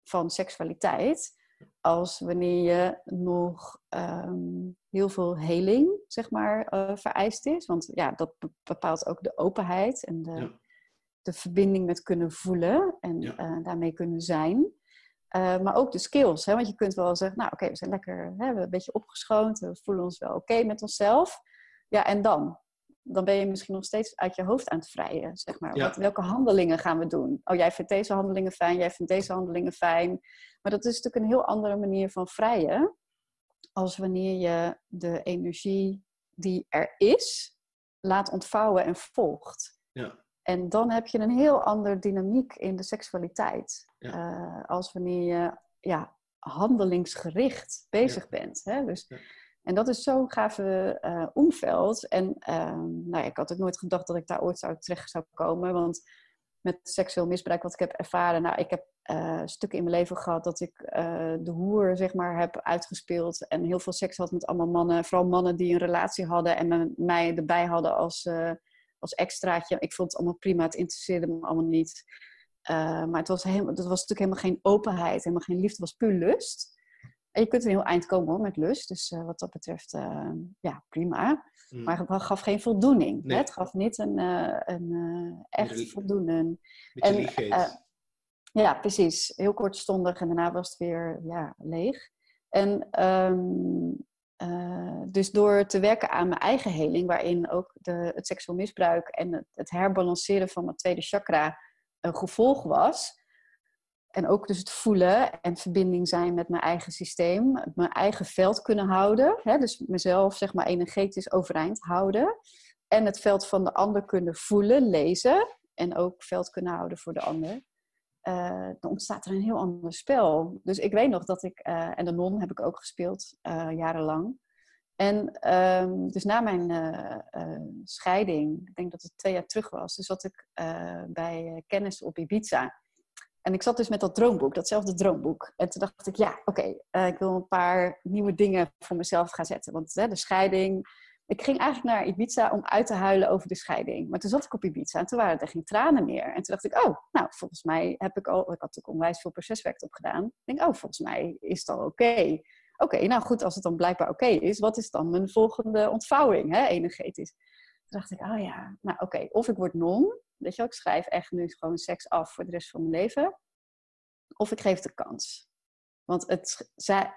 [SPEAKER 1] van seksualiteit als wanneer je nog ehm, heel veel heling, zeg maar, uh, vereist is. Want ja, dat bepaalt ook de openheid en de, de verbinding met kunnen voelen en daarmee kunnen zijn. Uh, maar ook de skills, hè? want je kunt wel zeggen, nou oké, we zijn lekker, hè, we hebben een beetje opgeschoond, we voelen ons wel oké met onszelf. Ja, en dan? dan ben je misschien nog steeds uit je hoofd aan het vrijen. Zeg maar. Wat, welke handelingen gaan we doen? Oh, jij vindt deze handelingen fijn, jij vindt deze handelingen fijn. Maar dat is natuurlijk een heel andere manier van vrijen. Als wanneer je de energie die er is, laat ontvouwen en volgt.
[SPEAKER 2] Ja.
[SPEAKER 1] En dan heb je een heel ander dynamiek in de seksualiteit. Ja. Uh, als wanneer je ja, handelingsgericht bezig bent. Hè? Dus en dat is zo'n gave uh, omveld. En uh, nou, ik had ook nooit gedacht dat ik daar ooit zou terecht zou komen. Want met seksueel misbruik wat ik heb ervaren. Nou, ik heb uh, stukken in mijn leven gehad dat ik uh, de hoer, zeg maar, heb uitgespeeld. En heel veel seks had met allemaal mannen. Vooral mannen die een relatie hadden en mij erbij hadden als, als extraatje. Ik vond het allemaal prima, het interesseerde me allemaal niet. Maar het was, helemaal, het was natuurlijk helemaal geen openheid, helemaal geen liefde, het was puur lust. En je kunt een heel eind komen hoor, met lust. Dus uh, wat dat betreft, uh, ja, prima. Mm. Maar het gaf geen voldoening. Nee. Het gaf niet een, een echt voldoende.
[SPEAKER 2] En,
[SPEAKER 1] ja, precies. Heel kortstondig en daarna was het weer ja, leeg. En um, dus door te werken aan mijn eigen heling, waarin ook de, het seksueel misbruik en het, het herbalanceren van mijn tweede chakra een gevolg was, en ook dus het voelen en verbinding zijn met mijn eigen systeem. Mijn eigen veld kunnen houden. Hè? Dus mezelf zeg maar energetisch overeind houden. En het veld van de ander kunnen voelen, lezen. En ook veld kunnen houden voor de ander. Uh, dan ontstaat er een heel ander spel. Dus ik weet nog dat ik... Uh, en de non heb ik ook gespeeld, uh, jarenlang. En um, dus na mijn scheiding, ik denk dat het twee jaar terug was... dus zat ik bij kennis op Ibiza... En ik zat dus met dat droomboek, datzelfde droomboek. En toen dacht ik, ja, oké, ik wil een paar nieuwe dingen voor mezelf gaan zetten. Want de scheiding... Ik ging eigenlijk naar Ibiza om uit te huilen over de scheiding. Maar toen zat ik op Ibiza en toen waren er geen tranen meer. En toen dacht ik, oh, nou, volgens mij heb ik al... Ik had natuurlijk onwijs veel proceswerk op gedaan. Ik denk, oh, volgens mij is het al oké. Oké, nou goed, als het dan blijkbaar oké is, wat is dan mijn volgende ontvouwing, hè, energetisch? Toen dacht ik, oh ja, nou oké, of ik word non, Weet je wel, ik schrijf echt nu gewoon seks af voor de rest van mijn leven. Of ik geef de kans. Want het,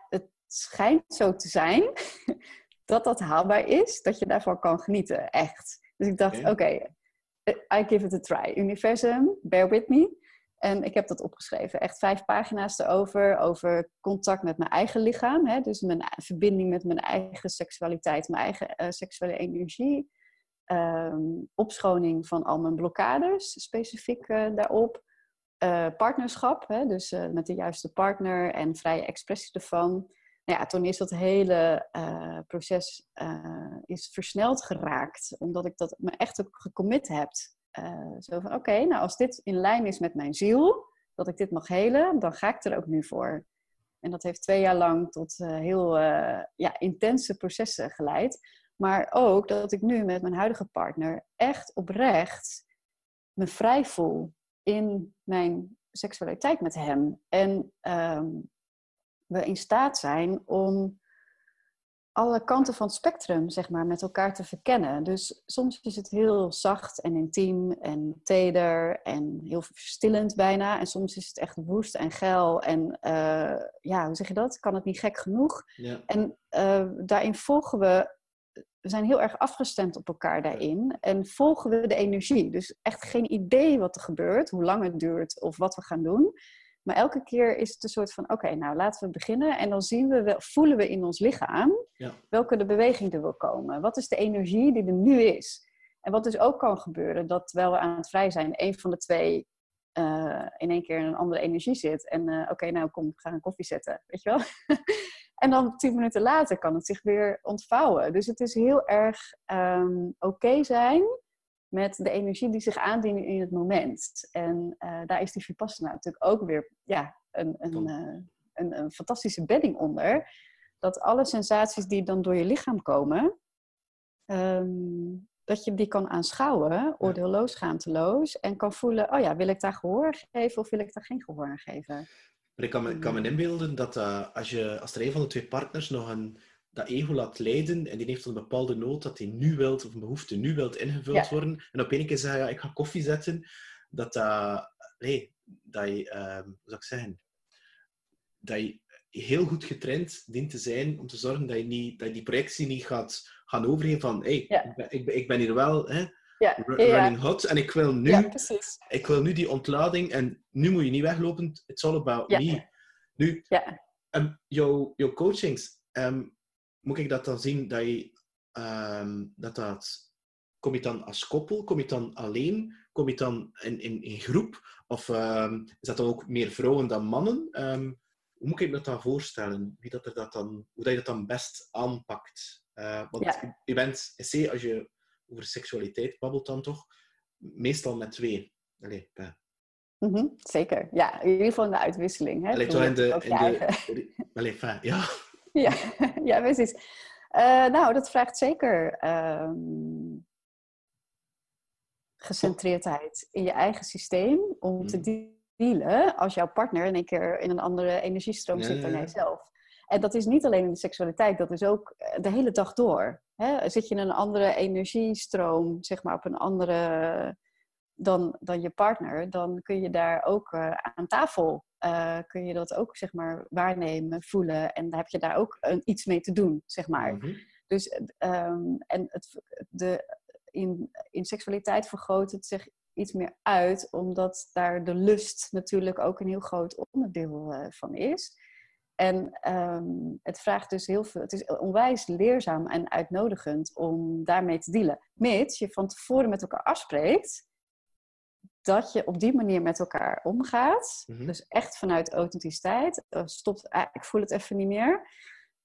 [SPEAKER 1] het schijnt zo te zijn dat dat haalbaar is, dat je daarvan kan genieten, echt. Dus ik dacht, oké, okay, I give it a try. Universum, bear with me. En ik heb dat opgeschreven. Echt vijf pagina's erover. Over contact met mijn eigen lichaam. Hè? Dus mijn verbinding met mijn eigen seksualiteit, mijn eigen uh, seksuele energie. ehm, opschoning van al mijn blokkades, specifiek daarop. partnerschap, hè, dus met de juiste partner en vrije expressie ervan. Nou ja, toen is dat hele proces is versneld geraakt, omdat ik dat me echt ook gecommit heb. Zo van, oké, nou als dit in lijn is met mijn ziel, dat ik dit mag helen, dan ga ik er ook nu voor. En dat heeft twee jaar lang tot uh, heel uh, ja, intense processen geleid. Maar ook dat ik nu met mijn huidige partner echt oprecht me vrij voel in mijn seksualiteit met hem. En um, we in staat zijn om alle kanten van het spectrum zeg maar, met elkaar te verkennen. Dus soms is het heel zacht en intiem en teder en heel verstillend bijna. En soms is het echt woest en geil. En uh, ja, hoe zeg je dat? Kan het niet gek genoeg? Ja. En uh, daarin volgen we, we zijn heel erg afgestemd op elkaar daarin. En volgen we de energie. Dus echt geen idee wat er gebeurt, hoe lang het duurt of wat we gaan doen. Maar elke keer is het een soort van: oké, nou laten we beginnen. En dan zien we, voelen we in ons lichaam ja. welke de beweging er wil komen. Wat is de energie die er nu is? En wat dus ook kan gebeuren, dat terwijl we aan het vrij zijn, een van de twee uh, in één keer in een andere energie zit. En uh, oké, nou kom, we gaan een koffie zetten, weet je wel? en dan tien minuten later kan het zich weer ontvouwen. Dus het is heel erg um, oké zijn met de energie die zich aandient in het moment. En uh, daar is die Vipassana natuurlijk ook weer ja, een, een, uh, een, een, fantastische bedding onder. Dat alle sensaties die dan door je lichaam komen, um, dat je die kan aanschouwen, oordeelloos, schaamteloos, en kan voelen, oh ja, wil ik daar gehoor geven of wil ik daar geen gehoor aan geven?
[SPEAKER 2] Maar ik kan me, kan me inbeelden dat uh, als, je, als er een van de twee partners nog een dat ego laat leiden en die heeft een bepaalde nood dat hij nu wilt, of een behoefte nu wilt ingevuld worden. En op een keer zei ja, ik ga koffie zetten, dat, uh, nee, dat je, uh, hoe zou ik zeggen, dat je heel goed getraind dient te zijn om te zorgen dat je, niet, dat je die projectie niet gaat gaan overgeven van hey, ik, ben, ik, ben, ik ben hier wel hè, ja. running hot en ik wil, nu, ik wil nu die ontlading en nu moet je niet weglopen, it's all about me. Nu, um, jouw, jouw coachings, um, moet ik dat dan zien dat je um, dat dat. Kom je dan als koppel? Kom je dan alleen? Kom je dan in, in, in groep? Of um, is dat dan ook meer vrouwen dan mannen? Um, hoe moet ik me dat dan voorstellen? Wie dat er dat dan, hoe dat je dat dan best aanpakt? Uh, want ja. je bent, als je over seksualiteit babbelt dan toch, meestal met twee. Allee, ja.
[SPEAKER 1] Mm -hmm, zeker, ja. In ieder geval in de uitwisseling. Hè?
[SPEAKER 2] Allee, in de... In de, de allee, ja.
[SPEAKER 1] Ja, ja precies. Uh, nou, dat vraagt zeker um, gecentreerdheid in je eigen systeem om te mm. dealen als jouw partner in een keer in een andere energiestroom zit dan jijzelf. En dat is niet alleen in de seksualiteit, dat is ook eh, de hele dag door. Hè? Zit je in een andere energiestroom, zeg maar op een andere dan, dan je partner, dan kun je daar ook uh, aan tafel uh, kun je dat ook zeg maar waarnemen, voelen en daar heb je daar ook een, iets mee te doen, zeg maar. Mhm. Dus um, en het, de, in, in seksualiteit vergroot het zich iets meer uit, omdat daar de lust natuurlijk ook een heel groot onderdeel uh, van is. En um, het vraagt dus heel veel, het is onwijs leerzaam en uitnodigend om daarmee te dealen. Mits je van tevoren met elkaar afspreekt dat je op die manier met elkaar omgaat. Mhm. Dus echt vanuit authenticiteit. Uh, stopt, ah, ik voel het even niet meer.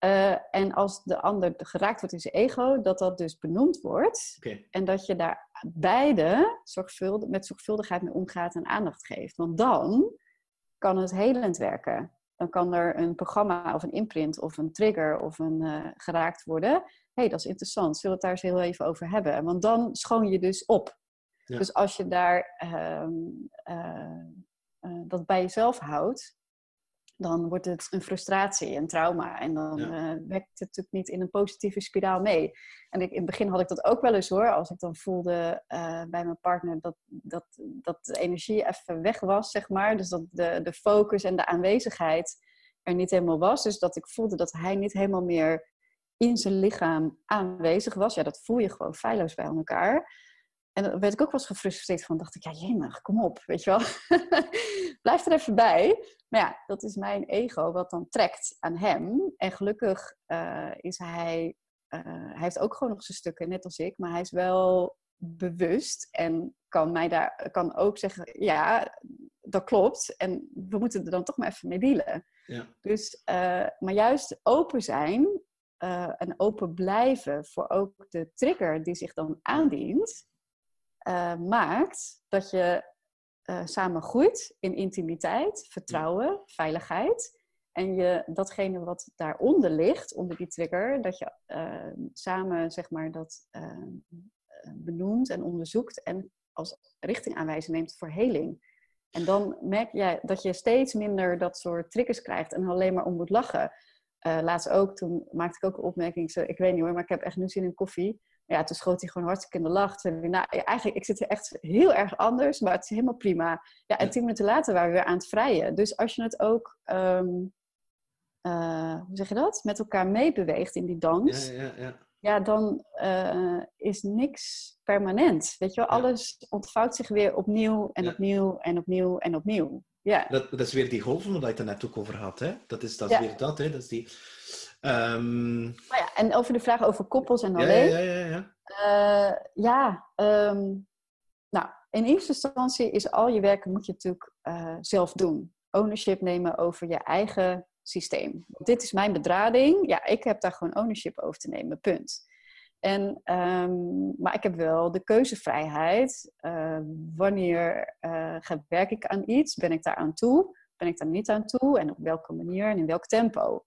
[SPEAKER 1] Uh, en als de ander geraakt wordt in zijn ego, dat dat dus benoemd wordt. En dat je daar beide zorgvuldig, met zorgvuldigheid mee omgaat en aandacht geeft. Want dan kan het helend werken. Dan kan er een programma of een imprint of een trigger of een uh, geraakt worden. Hé, hey, dat is interessant. Zullen we het daar eens heel even over hebben? Want dan schoon je dus op. Dus als je daar uh, uh, dat bij jezelf houdt, dan wordt het een frustratie, een trauma. En dan ja. werkt het natuurlijk niet in een positieve spiraal mee. En ik, in het begin had ik dat ook wel eens hoor. Als ik dan voelde bij mijn partner dat, dat, dat de energie even weg was, zeg maar. Dus dat de, de focus en de aanwezigheid er niet helemaal was. Dus dat ik voelde dat hij niet helemaal meer in zijn lichaam aanwezig was. Ja, dat voel je gewoon feilloos bij elkaar. En dan werd ik ook wel eens gefrustreerd van. dacht ik, ja jemig, kom op, weet je wel. Blijf er even bij. Maar ja, dat is mijn ego wat dan trekt aan hem. En gelukkig uh, is hij hij heeft ook gewoon nog zijn stukken, net als ik, maar hij is wel bewust en kan mij daar kan ook zeggen, ja, dat klopt. En we moeten er dan toch maar even mee dealen. Ja. Dus, uh, maar juist open zijn uh, en open blijven voor ook de trigger die zich dan aandient, uh, maakt dat je samen groeit in intimiteit, vertrouwen, veiligheid. En je datgene wat daaronder ligt, onder die trigger, dat je samen zeg maar dat benoemt en onderzoekt en als richtingaanwijzer neemt voor heling. En dan merk je dat je steeds minder dat soort triggers krijgt en alleen maar om moet lachen. Uh, laatst ook, toen maakte ik ook een opmerking. Ik weet niet hoor, maar ik heb echt nu zin in koffie. Ja, toen schoot hij gewoon hartstikke in de lach. Toen, nou, eigenlijk, ik zit er echt heel erg anders, maar het is helemaal prima. Ja, en tien minuten later waren we weer aan het vrijen. Dus als je het ook, um, uh, hoe zeg je dat? Met elkaar meebeweegt in die dans. Ja, ja, ja ja, dan uh, is niks permanent. Weet je wel, alles ontvouwt zich weer opnieuw en opnieuw en opnieuw en opnieuw. Ja.
[SPEAKER 2] Dat, dat is weer die golven waar je het er net ook over had. Hè? Dat is, dat is weer dat. Hè? Dat is die... Um...
[SPEAKER 1] ja, en over de vraag over koppels en alleen. Ja, ja, ja. Ja, uh, ja um, nou, in eerste instantie is al je werk moet je natuurlijk uh, zelf doen. Ownership nemen over je eigen systeem. Dit is mijn bedrading. Ja, ik heb daar gewoon ownership over te nemen, punt. En, um, maar ik heb wel de keuzevrijheid. Uh, wanneer uh, werk ik aan iets? Ben ik daar aan toe? Ben ik daar niet aan toe? En op welke manier en in welk tempo?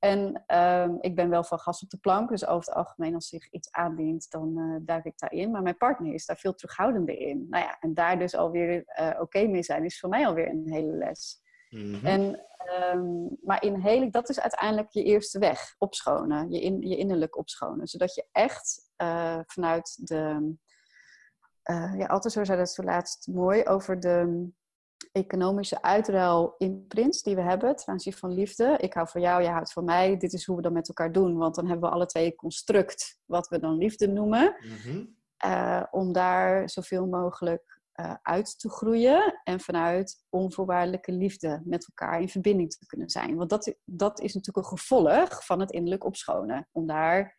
[SPEAKER 1] En um, ik ben wel van gas op de plank, dus over het algemeen als zich iets aandient, dan uh, duik ik daarin. Maar mijn partner is daar veel terughoudender in. Nou ja, en daar dus alweer oké okay mee zijn, is voor mij alweer een hele les. Mm En Ehm, maar dat is uiteindelijk je eerste weg, opschonen, je, in, je innerlijk opschonen. Zodat je echt uh, vanuit de, uh, ja, altijd zo zei dat zo laatst mooi, over de economische uitruil in prins die we hebben aanzien van liefde. Ik hou van jou, jij houdt van mij. Dit is hoe we dat met elkaar doen. Want dan hebben we alle twee een construct wat we dan liefde noemen. Mm uh, om daar zoveel mogelijk uh, uit te groeien en vanuit onvoorwaardelijke liefde met elkaar in verbinding te kunnen zijn. Want dat, dat is natuurlijk een gevolg van het innerlijk opschonen. Om daar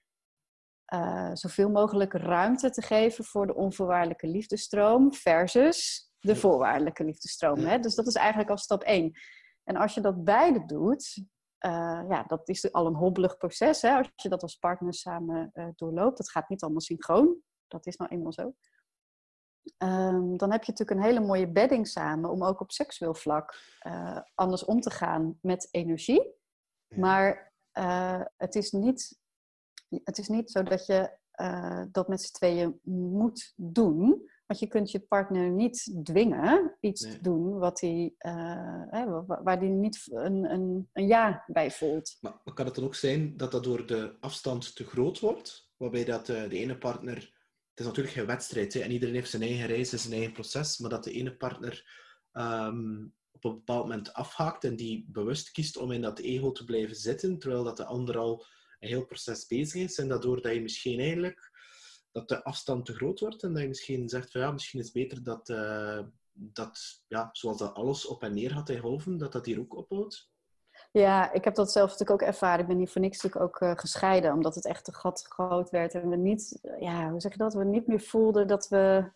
[SPEAKER 1] uh, zoveel mogelijk ruimte te geven voor de onvoorwaardelijke liefdestroom versus de voorwaardelijke liefdestroom. Hè? Dus dat is eigenlijk al stap één. En als je dat beide doet, uh, ja, dat is al een hobbelig proces. Hè? Als je dat als partner samen doorloopt, dat gaat niet allemaal synchroon. Dat is nou eenmaal zo. Um, dan heb je natuurlijk een hele mooie bedding samen om ook op seksueel vlak uh, anders om te gaan met energie. Maar het, is niet, het is niet zo dat je dat met z'n tweeën moet doen. Want je kunt je partner niet dwingen iets te doen wat hij, hè, waar hij niet een, een, een ja bij voelt.
[SPEAKER 2] Maar, kan het dan ook zijn dat dat door de afstand te groot wordt? Waarbij dat de ene partner het is natuurlijk geen wedstrijd. Hè? En iedereen heeft zijn eigen reis en zijn eigen proces. Maar dat de ene partner ehm, op een bepaald moment afhaakt en die bewust kiest om in dat ego te blijven zitten, terwijl dat de ander al een heel proces bezig is. En daardoor dat je misschien eigenlijk dat de afstand te groot wordt en dat je misschien zegt van ja, misschien is het beter dat, uh, dat ja, zoals dat alles op en neer gaat in golven, dat dat hier ook ophoudt.
[SPEAKER 1] Ja, ik heb dat zelf natuurlijk ook ervaren. Ik ben hier voor niks natuurlijk ook uh, gescheiden, omdat het echt een gat groot werd. En we niet, ja, hoe zeg je dat? We niet meer voelden dat we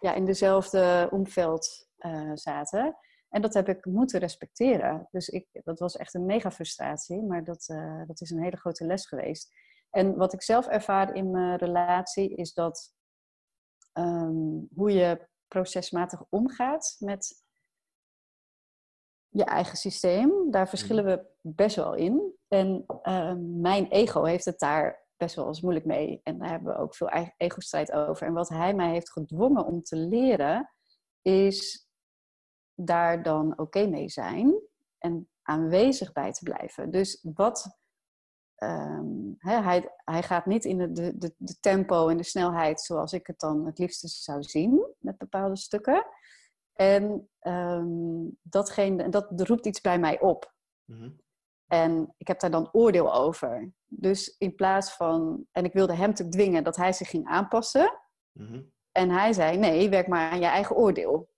[SPEAKER 1] ja, in dezelfde omveld uh, zaten. En dat heb ik moeten respecteren. Dus ik, dat was echt een mega frustratie, maar dat, dat is een hele grote les geweest. En wat ik zelf ervaar in mijn relatie is dat um, hoe je procesmatig omgaat met je eigen systeem. Daar verschillen we best wel in. En uh, mijn ego heeft het daar best wel eens moeilijk mee. En daar hebben we ook veel ego-strijd over. En wat hij mij heeft gedwongen om te leren, is daar dan oké mee zijn en aanwezig bij te blijven. Dus wat. Um, hij, hij gaat niet in de, de, de tempo en de snelheid zoals ik het dan het liefste zou zien met bepaalde stukken. En um, datgene, dat roept iets bij mij op. Mhm. En ik heb daar dan oordeel over. Dus in plaats van, en ik wilde hem te dwingen dat hij zich ging aanpassen. Mhm. En hij zei: nee, werk maar aan je eigen oordeel.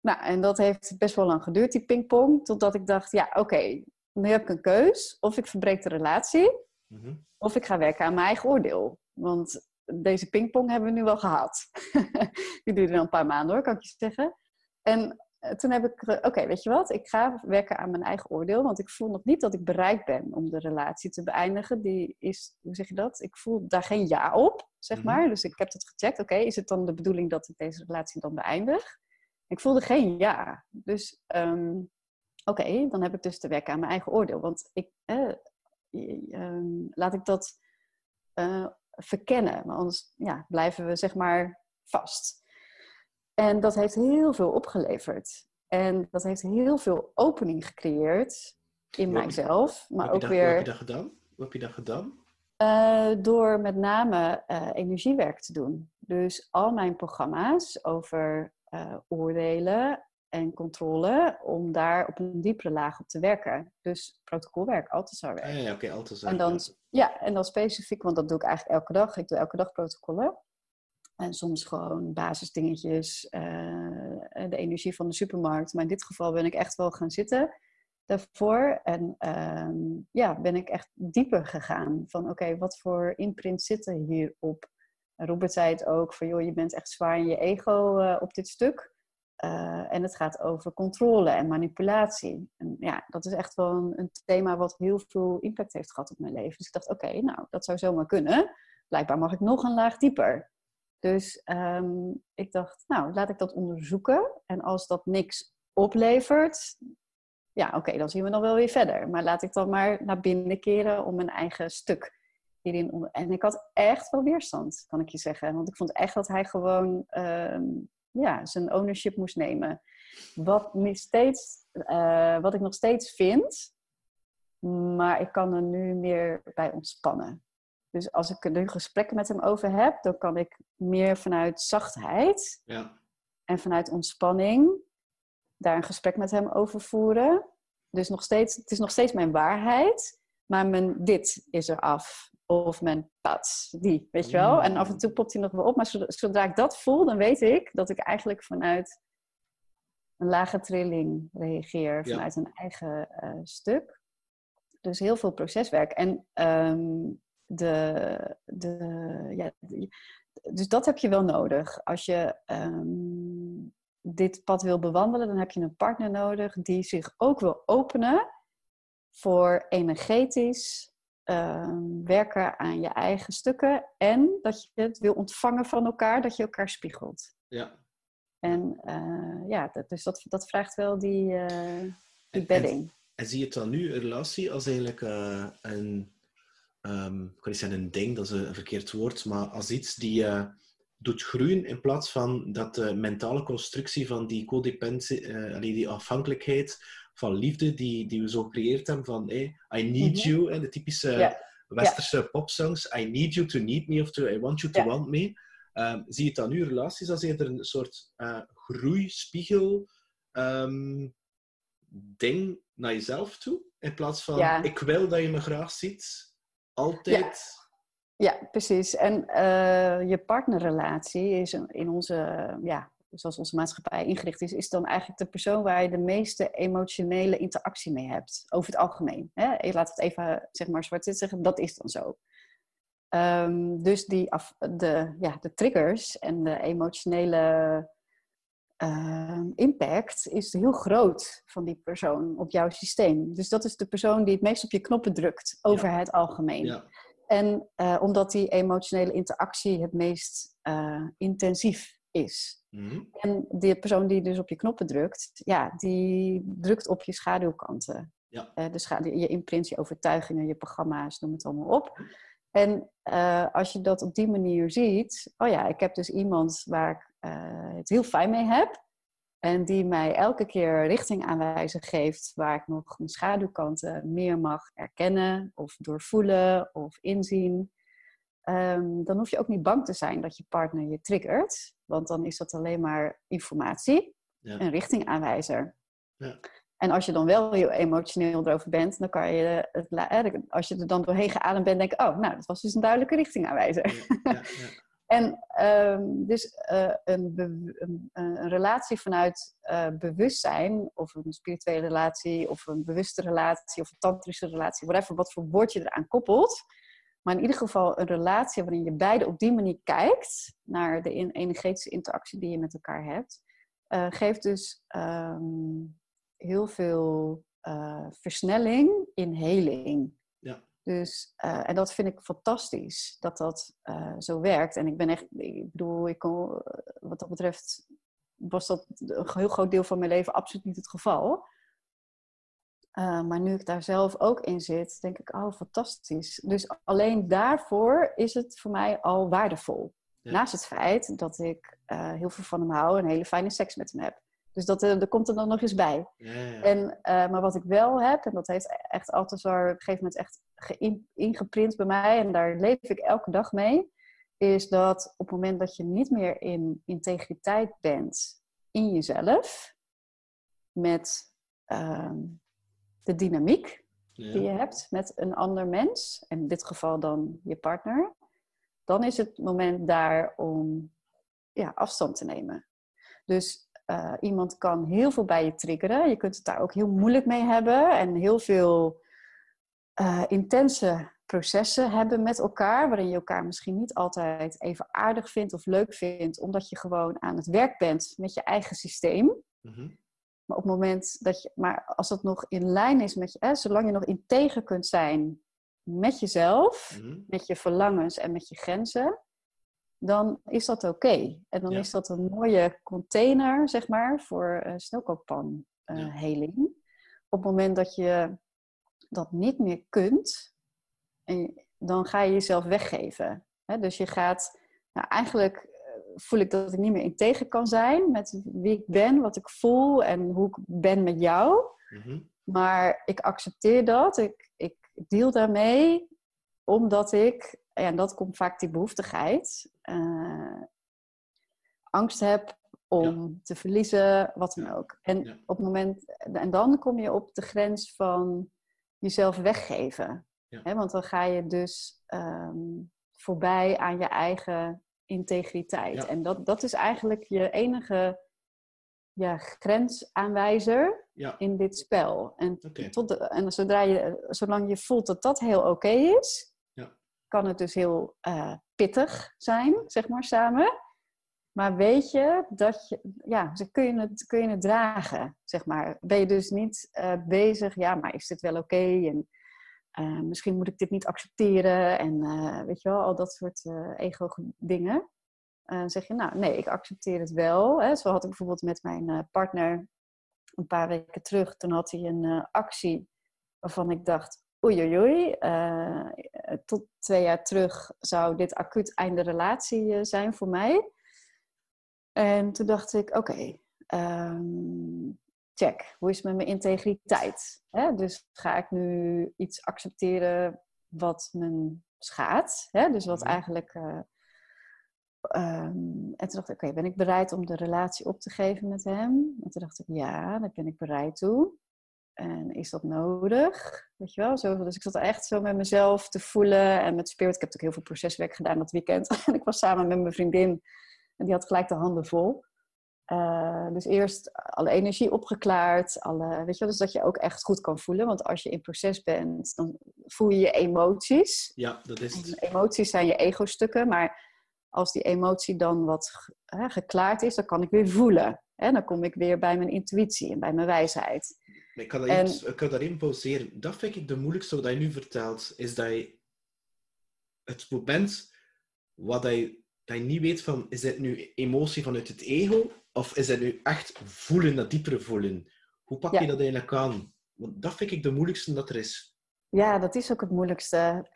[SPEAKER 1] Nou, en dat heeft best wel lang geduurd, die pingpong. Totdat ik dacht: ja, oké, nu heb ik een keus. Of ik verbreek de relatie.
[SPEAKER 2] Mhm.
[SPEAKER 1] Of ik ga werken aan mijn eigen oordeel. Want deze pingpong hebben we nu wel gehad. Die duurde dan een paar maanden hoor, kan ik je zeggen. En eh, toen heb ik, oké, weet je wat? Ik ga werken aan mijn eigen oordeel. Want ik voel nog niet dat ik bereid ben om de relatie te beëindigen. Die is, hoe zeg je dat? Ik voel daar geen ja op, zeg
[SPEAKER 2] Mhm.
[SPEAKER 1] maar. Dus ik heb het gecheckt. Oké, is het dan de bedoeling dat ik deze relatie dan beëindig? Ik voelde geen ja. Dus ehm, oké, dan heb ik dus te werken aan mijn eigen oordeel. Want ik, eh, ehm, laat ik dat eh, verkennen. Maar anders ja, blijven we zeg maar vast. En dat heeft heel veel opgeleverd. En dat heeft heel veel opening gecreëerd in mijzelf. Maar ook
[SPEAKER 2] je dat, hoe heb je
[SPEAKER 1] weer
[SPEAKER 2] dat gedaan? Hoe heb je dat gedaan?
[SPEAKER 1] eh, door met name eh, energiewerk te doen. Dus al mijn programma's over oordelen en controle, om daar op een diepere laag op te werken. Dus protocolwerk, Althusserwerk.
[SPEAKER 2] Ah, ja, ja, oké, altijd zo.
[SPEAKER 1] En dan, ja, en dan specifiek, want dat doe ik eigenlijk elke dag. Ik doe elke dag protocollen. En soms gewoon basisdingetjes, eh, de energie van de supermarkt. Maar in dit geval ben ik echt wel gaan zitten daarvoor. En ehm, ja, ben ik echt dieper gegaan. Van oké, wat voor imprint zitten hierop? Robert zei het ook, van joh, je bent echt zwaar in je ego eh, op dit stuk. Eh, en het gaat over controle en manipulatie. En ja, dat is echt wel een, een thema wat heel veel impact heeft gehad op mijn leven. Dus ik dacht, oké, nou, dat zou zomaar kunnen. Blijkbaar mag ik nog een laag dieper. Dus ehm, ik dacht, nou, laat ik dat onderzoeken. En als dat niks oplevert, ja, oké, dan zien we dan wel weer verder. Maar laat ik dan maar naar binnen keren om mijn eigen stuk hierin. onder- En ik had echt wel weerstand, kan ik je zeggen. Want ik vond echt dat hij gewoon ehm, ja, zijn ownership moest nemen. Wat, steeds, eh, wat ik nog steeds vind, maar ik kan er nu meer bij ontspannen. Dus als ik er nu gesprekken met hem over heb, dan kan ik meer vanuit zachtheid
[SPEAKER 2] Ja.
[SPEAKER 1] en vanuit ontspanning daar een gesprek met hem over voeren. Dus nog steeds, het is nog steeds mijn waarheid, maar mijn dit is er af. Of mijn pats, die, weet je wel. En af en toe popt hij nog wel op. Maar zodra, ik dat voel, dan weet ik dat ik eigenlijk vanuit een lage trilling reageer.
[SPEAKER 2] Ja.
[SPEAKER 1] Vanuit een eigen eh, stuk. Dus heel veel proceswerk. En ehm, de, de, ja, dus dat heb je wel nodig. Als je ehm, dit pad wil bewandelen, dan heb je een partner nodig die zich ook wil openen voor energetisch ehm, werken aan je eigen stukken. En dat je het wil ontvangen van elkaar, dat je elkaar spiegelt.
[SPEAKER 2] ja.
[SPEAKER 1] En eh, ja, dat, dus dat, dat vraagt wel die, eh, die
[SPEAKER 2] En-
[SPEAKER 1] bedding.
[SPEAKER 2] En zie je het dan nu, een relatie, als eigenlijk eh, een, ehm, ik kan niet zeggen een ding, dat is een verkeerd woord, maar als iets die doet groeien in plaats van dat mentale constructie van die codependentie, die afhankelijkheid van liefde die, die we zo gecreëerd hebben van hey, I need
[SPEAKER 1] Mhm.
[SPEAKER 2] you, hè, de typische westerse popsongs, I need you to need me of to, I want you to want me. Ehm, zie je het dan nu, relaties, als eerder een soort eh, groeispiegel ehm, ding naar jezelf toe. In plaats van, ik wil dat je me graag ziet. Altijd.
[SPEAKER 1] Ja, precies. En eh, je partnerrelatie is in onze, ja, zoals onze maatschappij ingericht is, is dan eigenlijk de persoon waar je de meeste emotionele interactie mee hebt. Over het algemeen. Hè? Laat het even, zeg maar, zwart-wit zeggen, dat is dan zo. Ehm, dus die af, de, ja, de triggers en de emotionele ehm, impact is heel groot van die persoon op jouw systeem. Dus dat is de persoon die het meest op je knoppen drukt over het algemeen.
[SPEAKER 2] Ja.
[SPEAKER 1] En eh, omdat die emotionele interactie het meest eh, intensief is.
[SPEAKER 2] Mhm.
[SPEAKER 1] En die persoon die dus op je knoppen drukt, ja, die drukt op je schaduwkanten.
[SPEAKER 2] Ja.
[SPEAKER 1] Eh, de je imprint, je overtuigingen, je programma's, noem het allemaal op. En eh, als je dat op die manier ziet, oh ja, ik heb dus iemand waar ik eh, het heel fijn mee heb. En die mij elke keer richting aanwijzen geeft waar ik nog mijn schaduwkanten meer mag erkennen of doorvoelen of inzien. Ehm, dan hoef je ook niet bang te zijn dat je partner je triggert. Want dan is dat alleen maar informatie,
[SPEAKER 2] Ja.
[SPEAKER 1] een richtingaanwijzer.
[SPEAKER 2] Ja.
[SPEAKER 1] En als je dan wel heel emotioneel erover bent, dan kan je, het, als je er dan doorheen geademd bent, denken, oh, nou, dat was dus een duidelijke richtingaanwijzer.
[SPEAKER 2] Ja.
[SPEAKER 1] En ehm, dus eh, een, een, een relatie vanuit eh, bewustzijn, of een spirituele relatie, of een bewuste relatie, of een tantrische relatie, whatever, wat voor woord je eraan koppelt, Maar in ieder geval een relatie waarin je beide op die manier kijkt naar de energetische interactie die je met elkaar hebt, uh, geeft dus ehm, heel veel uh, versnelling in heling.
[SPEAKER 2] Ja.
[SPEAKER 1] Dus, uh, en dat vind ik fantastisch, dat dat zo werkt. En ik ben echt, ik bedoel, ik kon, wat dat betreft was dat een heel groot deel van mijn leven absoluut niet het geval. Uh, maar nu ik daar zelf ook in zit, denk ik, oh, fantastisch. Dus alleen daarvoor is het voor mij al waardevol. Naast het feit dat ik uh, heel veel van hem hou en hele fijne seks met hem heb. Dus dat, uh, komt er dan nog eens bij.
[SPEAKER 2] Ja, ja.
[SPEAKER 1] En, maar wat ik wel heb, en dat heeft echt altijd op een gegeven moment echt ingeprint bij mij, en daar leef ik elke dag mee, is dat op het moment dat je niet meer in integriteit bent in jezelf, met ehm, de dynamiek die je hebt met een ander mens, en in dit geval dan je partner, dan is het moment daar om ja, afstand te nemen. Dus uh, iemand kan heel veel bij je triggeren. Je kunt het daar ook heel moeilijk mee hebben en heel veel uh, intense processen hebben met elkaar, waarin je elkaar misschien niet altijd even aardig vindt of leuk vindt, omdat je gewoon aan het werk bent met je eigen systeem.
[SPEAKER 2] Mm
[SPEAKER 1] maar op het moment dat je, maar als dat nog in lijn is met je, hè, zolang je nog integer kunt zijn met jezelf,
[SPEAKER 2] Mhm.
[SPEAKER 1] met je verlangens en met je grenzen, dan is dat oké. En dan
[SPEAKER 2] Ja.
[SPEAKER 1] is dat een mooie container, zeg maar, voor uh, eh,
[SPEAKER 2] Ja.
[SPEAKER 1] heling. Op het moment dat je dat niet meer kunt, en dan ga je jezelf weggeven. Hè? Dus je gaat, nou, eigenlijk voel ik dat ik niet meer integer kan zijn met wie ik ben, wat ik voel en hoe ik ben met jou.
[SPEAKER 2] Mhm.
[SPEAKER 1] Maar ik accepteer dat, ik, ik deal daarmee, omdat ik, ja, en dat komt vaak die behoeftigheid, eh, angst heb om te verliezen, wat dan ook. En,
[SPEAKER 2] Ja.
[SPEAKER 1] op het moment, en dan kom je op de grens van jezelf weggeven. Hè, want dan ga je dus ehm, voorbij aan je eigen integriteit.
[SPEAKER 2] Ja.
[SPEAKER 1] En dat, dat is eigenlijk je enige ja, grensaanwijzer
[SPEAKER 2] Ja,
[SPEAKER 1] in dit spel. En, tot de, en zodra je, zolang je voelt dat dat heel oké is,
[SPEAKER 2] Ja.
[SPEAKER 1] kan het dus heel eh, pittig zijn, zeg maar, samen. Maar weet je dat je, ja, ze kun je het, kun je het dragen, zeg maar. Ben je dus niet eh, bezig, ja, maar is dit wel oké? En eh, misschien moet ik dit niet accepteren. En eh, weet je wel, al dat soort eh, ego-dingen. Zeg je, nou, nee, ik accepteer het wel. Hè. Zo had ik bijvoorbeeld met mijn partner een paar weken terug. Toen had hij een actie waarvan ik dacht, oei oei oei. tot twee jaar terug zou dit acuut einde relatie zijn voor mij. En toen dacht ik, oké, ehm, check. Hoe is het met mijn integriteit? Hè? Dus ga ik nu iets accepteren wat me schaadt? Hè? Dus wat
[SPEAKER 2] Mhm.
[SPEAKER 1] eigenlijk... eh, ehm, en toen dacht ik, oké, ben ik bereid om de relatie op te geven met hem? En toen dacht ik, ja, daar ben ik bereid toe. En is dat nodig? Weet je wel? Zo, dus ik zat echt zo met mezelf te voelen en met spirit. Ik heb natuurlijk heel veel proceswerk gedaan dat weekend. en ik was samen met mijn vriendin en die had gelijk de handen vol. Uh, dus eerst alle energie opgeklaard. Alle, weet je wel, dus dat je ook echt goed kan voelen. Want als je in proces bent, dan voel je je emoties.
[SPEAKER 2] Ja, dat is het.
[SPEAKER 1] En emoties zijn je ego-stukken. Maar als die emotie dan wat hè, geklaard is, dan kan ik weer voelen. Hè? Dan kom ik weer bij mijn intuïtie en bij mijn wijsheid.
[SPEAKER 2] Ik kan, dat en... even, ik kan daarin pauzeren. Dat vind ik de moeilijkste wat je nu vertelt. Is dat je het moment wat je, dat je niet weet van... Is dit nu emotie vanuit het ego? Of is het nu echt voelen, dat diepere voelen? Hoe pak je ja. dat eigenlijk aan? Want dat vind ik de moeilijkste dat er is.
[SPEAKER 1] Ja, dat is ook het moeilijkste.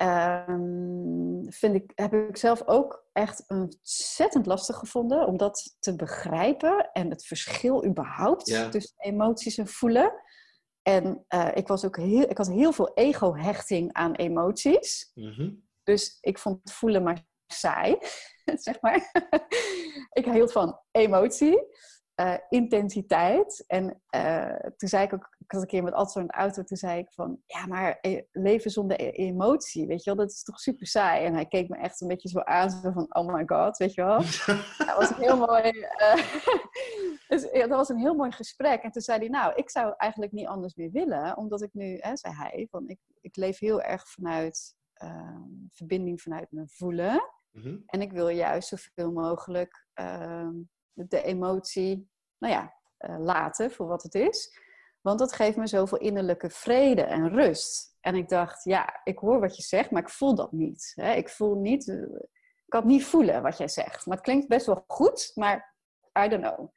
[SPEAKER 1] Um, vind ik, heb ik zelf ook echt ontzettend lastig gevonden om dat te begrijpen en het verschil überhaupt
[SPEAKER 2] ja.
[SPEAKER 1] tussen emoties en voelen. En uh, ik, was ook heel, ik had heel veel ego-hechting aan emoties.
[SPEAKER 2] Mm -hmm.
[SPEAKER 1] Dus ik vond het voelen maar saai, zeg maar. ik hield van emotie, uh, intensiteit. En uh, toen zei ik ook, ik had een keer met Adso in de auto, toen zei ik van, ja, maar leven zonder e emotie, weet je wel, dat is toch super saai. En hij keek me echt een beetje zo aan, zo van, oh my god, weet je wel. dat was een heel mooi, uh, dus, dat was een heel mooi gesprek. En toen zei hij, nou, ik zou eigenlijk niet anders meer willen, omdat ik nu, hè, zei hij, van, ik, ik leef heel erg vanuit ehm, verbinding vanuit me voelen.
[SPEAKER 2] Mhm.
[SPEAKER 1] En ik wil juist zoveel mogelijk ehm, de emotie, nou ja, eh, laten voor wat het is. Want dat geeft me zoveel innerlijke vrede en rust. En ik dacht, ja, ik hoor wat je zegt, maar ik voel dat niet. Hè? Ik voel niet, eh, ik kan het niet voelen wat jij zegt. Maar het klinkt best wel goed, maar I don't know.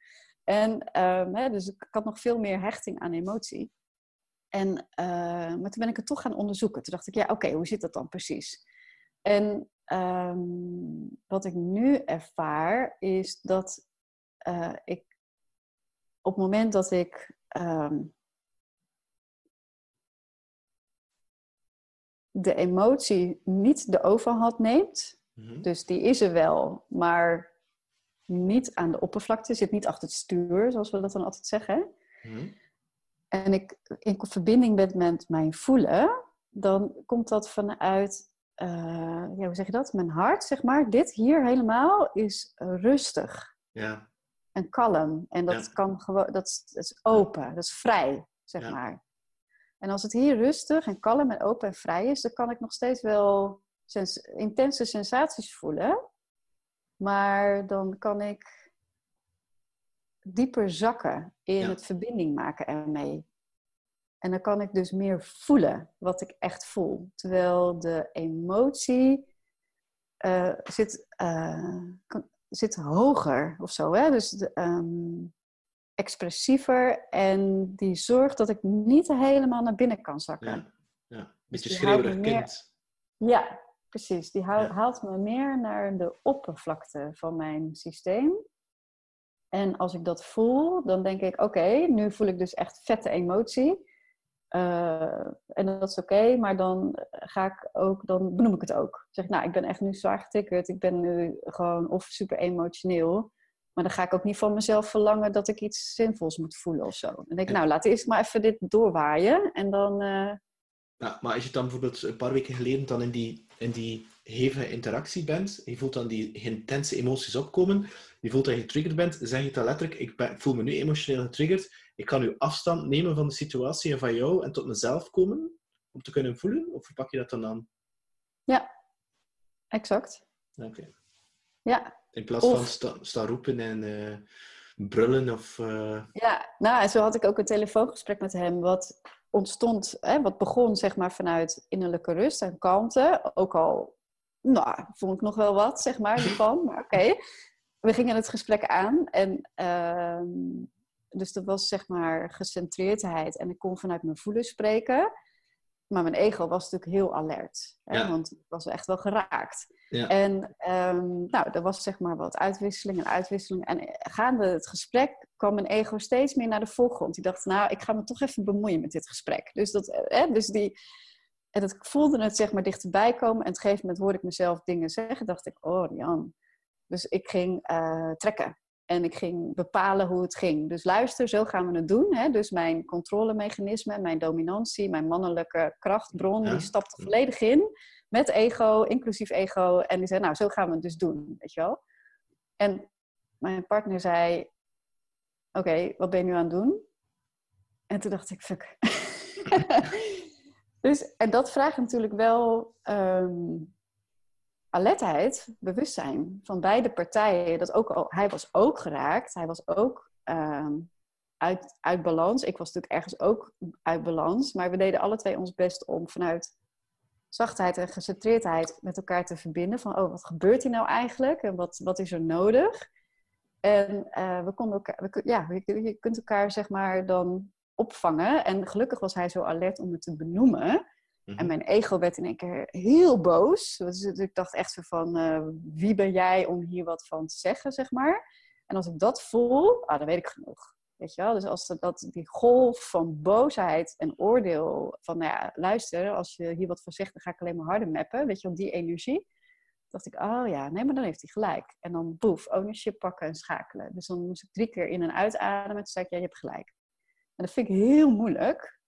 [SPEAKER 1] En ehm, hè, dus ik had nog veel meer hechting aan emotie. En, eh, maar toen ben ik het toch gaan onderzoeken. Toen dacht ik, ja, oké, hoe zit dat dan precies? En ehm, wat ik nu ervaar is dat eh, ik op het moment dat ik ehm, de emotie niet de overhand neemt,
[SPEAKER 2] Mhm.
[SPEAKER 1] dus die is er wel, maar niet aan de oppervlakte, zit niet achter het stuur, zoals we dat dan altijd zeggen.
[SPEAKER 2] Mhm.
[SPEAKER 1] En ik in verbinding ben met mijn voelen, dan komt dat vanuit, eh, ja, hoe zeg je dat? Mijn hart, zeg maar. Dit hier helemaal is rustig
[SPEAKER 2] Ja,
[SPEAKER 1] en kalm. En dat,
[SPEAKER 2] Ja.
[SPEAKER 1] kan gewoon, dat, is, dat is open, dat is vrij, zeg
[SPEAKER 2] Ja.
[SPEAKER 1] maar. En als het hier rustig en kalm en open en vrij is, dan kan ik nog steeds wel sens- intense sensaties voelen. Maar dan kan ik dieper zakken in
[SPEAKER 2] Ja.
[SPEAKER 1] het verbinding maken ermee. En dan kan ik dus meer voelen wat ik echt voel. Terwijl de emotie eh, zit, eh, kan- zit hoger of zo. Hè? Dus de, ehm, expressiever. En die zorgt dat ik niet helemaal naar binnen kan zakken.
[SPEAKER 2] ja, ja. Beetje
[SPEAKER 1] die houdt me
[SPEAKER 2] schreeuwerig
[SPEAKER 1] meer-
[SPEAKER 2] kind.
[SPEAKER 1] Ja, precies. Die
[SPEAKER 2] Ja.
[SPEAKER 1] haalt me meer naar de oppervlakte van mijn systeem. En als ik dat voel, dan denk ik: oké, nu voel ik dus echt vette emotie. Eh, en dat is oké, maar dan ga ik ook, dan benoem ik het ook. Zeg, nou, ik ben echt nu zwaar getikkerd. Ik ben nu gewoon of super emotioneel. Maar dan ga ik ook niet van mezelf verlangen dat ik iets zinvols moet voelen of zo. Dan denk ik, nou, laat eerst maar even dit doorwaaien. En dan, eh,
[SPEAKER 2] Ja, maar als je dan bijvoorbeeld een paar weken geleden dan in die, in die hevige interactie bent, je voelt dan die intense emoties opkomen, je voelt dat je getriggerd bent, zeg je dan letterlijk, ik, ben, ik voel me nu emotioneel getriggerd, ik kan nu afstand nemen van de situatie en van jou en tot mezelf komen, om te kunnen voelen? Of hoe pak je dat dan aan?
[SPEAKER 1] exact.
[SPEAKER 2] Oké.
[SPEAKER 1] Ja,
[SPEAKER 2] In plaats
[SPEAKER 1] Of-
[SPEAKER 2] van sta, staan roepen en eh, brullen of... eh,
[SPEAKER 1] Ja, nou, en zo had ik ook een telefoongesprek met hem, wat ontstond, hè, wat begon zeg maar vanuit innerlijke rust en kalmte. Ook al, nou, vond ik nog wel wat, zeg maar, maar oké. We gingen het gesprek aan en ehm, dus er was zeg maar gecentreerdheid en ik kon vanuit mijn voelen spreken. Maar mijn ego was natuurlijk heel alert, hè,
[SPEAKER 2] Ja.
[SPEAKER 1] want ik was echt wel geraakt.
[SPEAKER 2] ja.
[SPEAKER 1] En ehm, nou, er was zeg maar wat uitwisseling en uitwisseling. En gaande het gesprek kwam mijn ego steeds meer naar de voorgrond. Die dacht, nou, ik ga me toch even bemoeien met dit gesprek. Dus, dat, eh, dus die... En dat, ik voelde het zeg maar dichterbij komen. En op een gegeven moment hoorde ik mezelf dingen zeggen. dacht ik, oh Jan. Dus ik ging eh, trekken. En ik ging bepalen hoe het ging. Dus luister, zo gaan we het doen. Hè? Dus mijn controlemechanisme, mijn dominantie, mijn mannelijke krachtbron,
[SPEAKER 2] Ja.
[SPEAKER 1] die stapte volledig in. Met ego, inclusief ego. En die zei, nou, zo gaan we het dus doen. Weet je wel? En mijn partner zei, oké, wat ben je nu aan het doen? En toen dacht ik, fuck. dus, en dat vraagt natuurlijk wel ehm, alertheid, bewustzijn van beide partijen. Dat ook al, hij was ook geraakt, hij was ook ehm, uit, uit balans. Ik was natuurlijk ergens ook uit balans, maar we deden alle twee ons best om vanuit zachtheid en gecentreerdheid met elkaar te verbinden. Van, oh, wat gebeurt hier nou eigenlijk? En wat, wat is er nodig? En eh, we konden elkaar, we, ja, je, je kunt elkaar zeg maar dan opvangen. En gelukkig was hij zo alert om het te benoemen.
[SPEAKER 2] Mhm.
[SPEAKER 1] En mijn ego werd in één keer heel boos. Dus ik dacht echt zo van, eh, wie ben jij om hier wat van te zeggen, zeg maar. En als ik dat voel, ah, dan weet ik genoeg. Weet je wel? Dus als dat, dat, die golf van boosheid en oordeel, van nou ja, luister, als je hier wat van zegt, dan ga ik alleen maar harder mappen. Weet je wel, die energie. dacht ik, oh ja, nee, maar dan heeft hij gelijk. En dan boef, ownership pakken en schakelen. Dus dan moest ik drie keer in en uitademen. Toen zei ik, ja, je hebt gelijk. En dat vind ik heel moeilijk.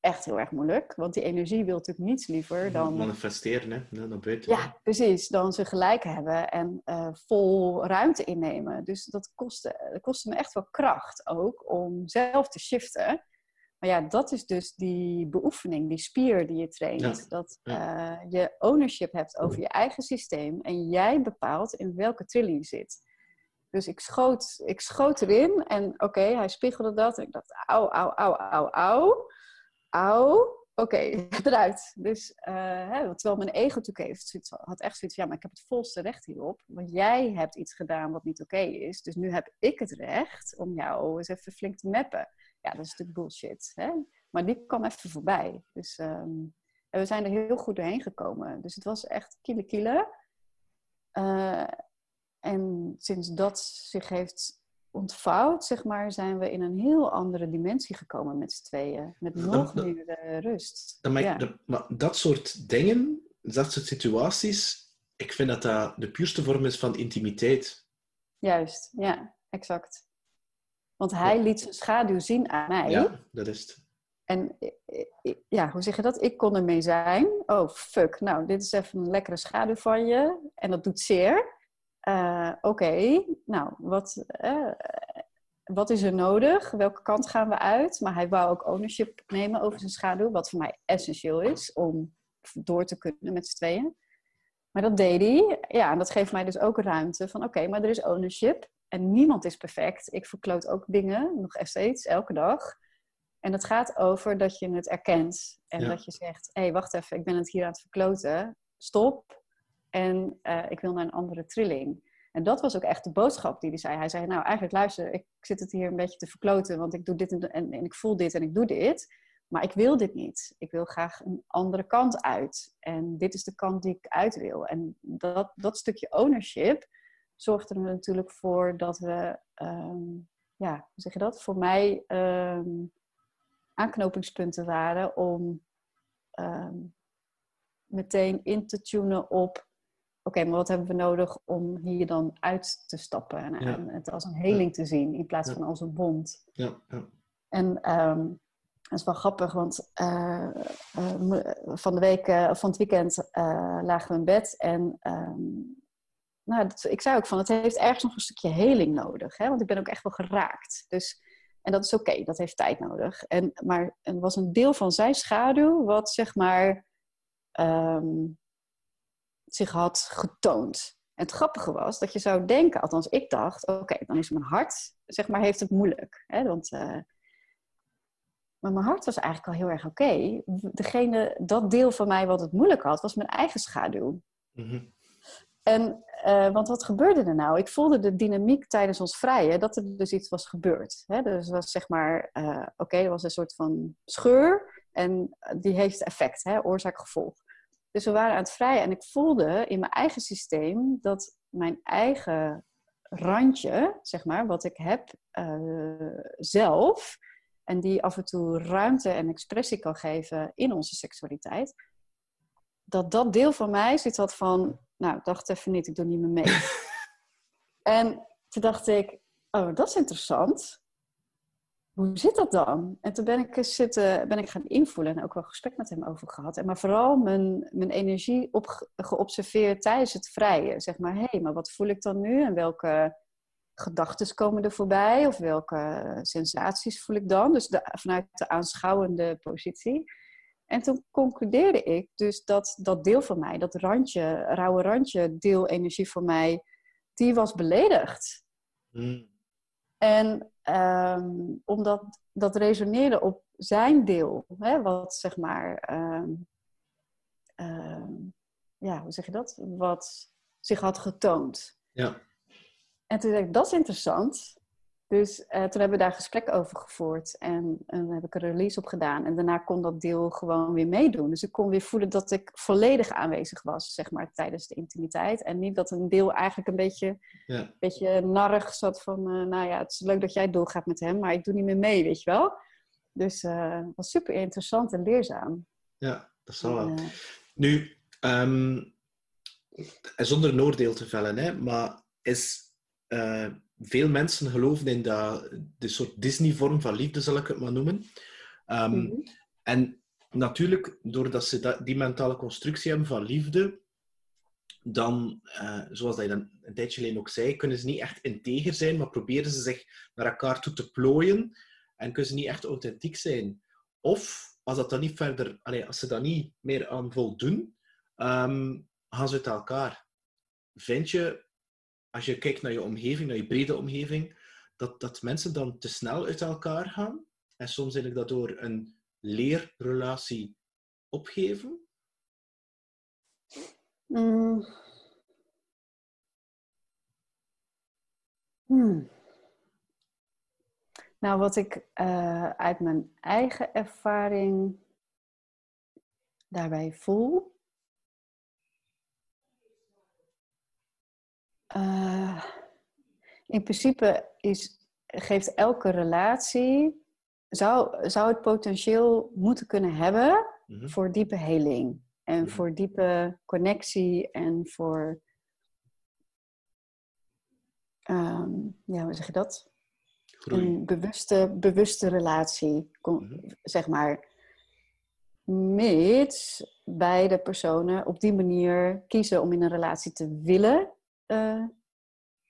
[SPEAKER 1] Echt heel erg moeilijk. Want die energie wil natuurlijk niets liever dan...
[SPEAKER 2] Manifesteren, hè? Ja, naar buiten.
[SPEAKER 1] Ja, precies. Dan ze gelijk hebben en eh, vol ruimte innemen. Dus dat kostte, dat kostte me echt wel kracht ook om zelf te shiften. Maar ja, dat is dus die beoefening, die spier die je traint. Dat uh, je ownership hebt over je eigen systeem en jij bepaalt in welke trilling je zit. Dus ik schoot, ik schoot erin en oké, hij spiegelde dat. En ik dacht, au, au, au, au, au. Au, oké, eruit. Dus, uh, hè, terwijl mijn ego natuurlijk had echt zoiets ja, maar ik heb het volste recht hierop. Want jij hebt iets gedaan wat niet oké is. Dus nu heb ik het recht om jou eens even flink te mappen. Ja, dat is natuurlijk bullshit. Hè? Maar die kwam even voorbij. Dus um, we zijn er heel goed doorheen gekomen. Dus het was echt kiele kiele. Uh, en sinds dat zich heeft ontvouwd, zeg maar, zijn we in een heel andere dimensie gekomen met z'n tweeën. Met nog meer uh, rust.
[SPEAKER 2] Dat, ja. dat, maar dat soort dingen, dat soort situaties, ik vind dat dat de puurste vorm is van intimiteit.
[SPEAKER 1] Juist, ja, exact. Want hij liet zijn schaduw zien aan mij.
[SPEAKER 2] Ja, dat is het.
[SPEAKER 1] En ja, hoe zeg je dat? Ik kon ermee zijn. Oh, fuck. Nou, dit is even een lekkere schaduw van je. En dat doet zeer. Uh, Oké, nou, wat, uh, wat is er nodig? Welke kant gaan we uit? Maar hij wou ook ownership nemen over zijn schaduw, wat voor mij essentieel is om door te kunnen met z'n tweeën. Maar dat deed hij. Ja, en dat geeft mij dus ook ruimte van oké, maar er is ownership. En niemand is perfect. Ik verkloot ook dingen, nog steeds, elke dag. En het gaat over dat je het erkent. En dat je zegt, hé, hey, wacht even, ik ben het hier aan het verkloten. Stop. En uh, ik wil naar een andere trilling. En dat was ook echt de boodschap die hij zei. Hij zei, nou eigenlijk luister, ik zit het hier een beetje te verkloten. Want ik doe dit en, en, ik voel dit en ik doe dit. Maar ik wil dit niet. Ik wil graag een andere kant uit. En dit is de kant die ik uit wil. En dat, dat stukje ownership zorgde er natuurlijk voor dat we, um, ja, hoe zeg je dat? Voor mij um, aanknopingspunten waren om um, meteen in te tunen op oké, maar wat hebben we nodig om hier dan uit te stappen en, het als een heling te zien in plaats van als een wond.
[SPEAKER 2] Ja. ja.
[SPEAKER 1] En um, dat is wel grappig, want uh, uh, van de week, uh, van het weekend lagen we in bed en um, nou, dat, ik zei ook van het heeft ergens nog een stukje heling nodig, hè? want ik ben ook echt wel geraakt. Dus, en dat is oké, dat heeft tijd nodig. En, maar er was een deel van zijn schaduw wat zeg maar um, zich had getoond. En het grappige was dat je zou denken, althans ik dacht, oké, dan is mijn hart, zeg maar, heeft het moeilijk. Hè? Want, uh, maar mijn hart was eigenlijk al heel erg oké. Degene, dat deel van mij wat het moeilijk had, was mijn eigen schaduw. Mm En, uh, want wat gebeurde er nou? Ik voelde de dynamiek tijdens ons vrije, dat er dus iets was gebeurd. Hè? Dus was zeg maar, uh, oké, er was een soort van scheur en die heeft effect, hè? oorzaak-gevolg. Dus we waren aan het vrijen en ik voelde in mijn eigen systeem dat mijn eigen randje, zeg maar, wat ik heb uh, zelf, en die af en toe ruimte en expressie kan geven in onze seksualiteit, dat dat deel van mij zit had van, nou, dacht even niet, ik doe niet meer mee. en toen dacht ik, oh, dat is interessant hoe zit dat dan? En toen ben ik, zitten, ben ik gaan invoelen en ook wel gesprek met hem over gehad. En maar vooral mijn, mijn energie op, geobserveerd tijdens het vrije. Zeg maar, hé, hey, maar wat voel ik dan nu? En welke gedachten komen er voorbij? Of welke sensaties voel ik dan? Dus vanuit de aanschouwende positie. En toen concludeerde ik dus dat dat deel van mij, dat randje, rauwe randje, deel energie van mij, die was beledigd. Hmm. En um, omdat dat resoneerde op zijn deel, hè, wat zeg maar, um, um, ja, hoe zeg je dat? Wat zich had getoond.
[SPEAKER 2] Ja.
[SPEAKER 1] En toen dacht ik, dat is interessant. Dus uh, toen hebben we daar gesprek over gevoerd en, en heb ik een release op gedaan. En daarna kon dat deel gewoon weer meedoen. Dus ik kon weer voelen dat ik volledig aanwezig was, zeg maar, tijdens de intimiteit. En niet dat een deel eigenlijk een beetje, ja. een beetje narrig zat van, uh, nou ja, het is leuk dat jij doorgaat met hem, maar ik doe niet meer mee, weet je wel. Dus uh, het was super interessant en leerzaam.
[SPEAKER 2] Ja, dat zal wel. nu, um, zonder een oordeel te vellen, hè, maar is veel mensen geloven in dat, de soort Disney-vorm van liefde, zal ik het maar noemen. Um, mm -hmm. En natuurlijk, doordat ze die mentale constructie hebben van liefde, dan, uh, zoals dat je dan een tijdje geleden ook zei, kunnen ze niet echt integer zijn, maar proberen ze zich naar elkaar toe te plooien en kunnen ze niet echt authentiek zijn. of als, dat dan niet verder, allee, als ze dat niet meer aan voldoen, um, gaan ze uit elkaar. Vind je, als je kijkt naar je omgeving, naar je brede omgeving, dat, dat mensen dan te snel uit elkaar gaan? En soms eigenlijk dat door een leerrelatie opgeven?
[SPEAKER 1] Mm. Hmm. Nou, wat ik uh, uit mijn eigen ervaring daarbij voel. Uh, in principe is, geeft elke relatie, zou, zou het potentieel moeten kunnen hebben mhm. voor diepe heling. En mhm. voor diepe connectie en voor, um, ja, hoe zeg je dat? Een bewuste, bewuste relatie, mhm. zeg maar. Mits beide personen op die manier kiezen om in een relatie te willen uh,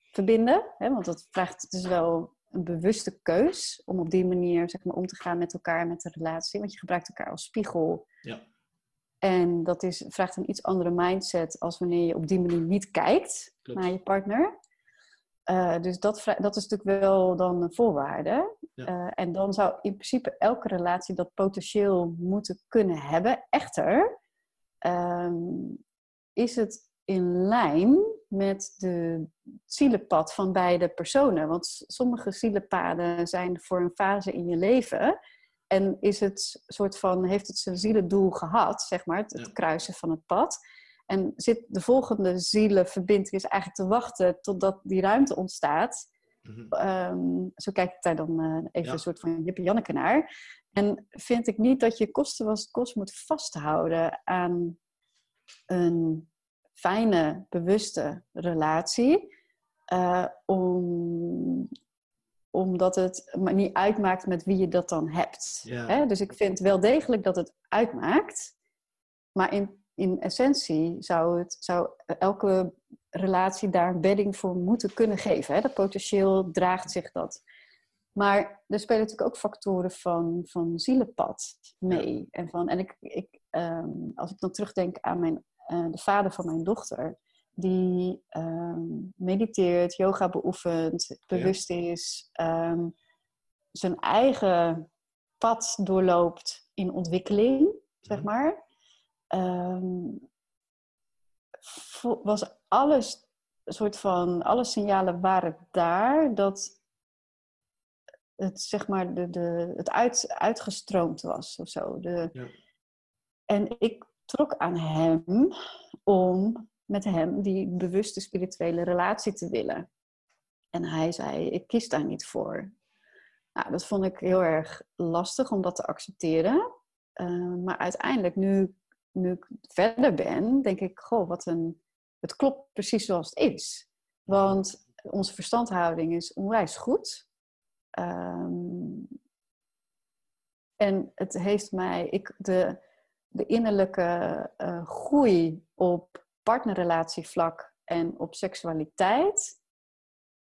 [SPEAKER 1] verbinden. Hè? Want dat vraagt, is wel een bewuste keus om op die manier zeg maar, om te gaan met elkaar, met de relatie. Want je gebruikt elkaar als spiegel. Ja. En dat is, vraagt een iets andere mindset als wanneer je op die manier niet kijkt naar je partner. Uh, dus dat, dat is natuurlijk wel dan een voorwaarde. Uh, en dan zou in principe elke relatie dat potentieel moeten kunnen hebben. Echter, um, is het in lijn met de zielenpad van beide personen. Want sommige zielenpaden zijn voor een fase in je leven. En is het soort van, heeft het zijn zielendoel gehad, zeg maar, het, kruisen van het pad. En zit de volgende zielenverbinding is eigenlijk te wachten totdat die ruimte ontstaat. Mhm. Ehm, zo kijk ik daar dan uh, even een soort van Jippe Janneke naar. En vind ik niet dat je kosten was kost moet vasthouden aan een fijne, bewuste relatie. Uh, om, omdat het niet uitmaakt met wie je dat dan hebt. Hè? Dus ik vind wel degelijk dat het uitmaakt. Maar in, in essentie zou, het, zou elke relatie daar een bedding voor moeten kunnen geven. Hè? Dat potentieel draagt zich dat. Maar er spelen natuurlijk ook factoren van, van zielenpad mee. En, van, en ik, ik, ehm, als ik dan terugdenk aan mijn eh, de vader van mijn dochter, die ehm, mediteert, yoga beoefent, bewust is, um, zijn eigen pad doorloopt in ontwikkeling, zeg mhm. maar. Um, was alles, een soort van, alle signalen waren daar dat het, zeg maar, de, de, het uit, uitgestroomd was of zo. De, ja. En ik trok aan hem om met hem die bewuste spirituele relatie te willen. En hij zei: Ik kies daar niet voor. Nou, dat vond ik heel erg lastig om dat te accepteren. Uh, maar uiteindelijk, nu, nu ik verder ben, denk ik: Goh, wat een. Het klopt precies zoals het is. Want onze verstandhouding is onwijs goed. Um, en het heeft mij. Ik, de, de innerlijke uh, groei op partnerrelatievlak en op seksualiteit.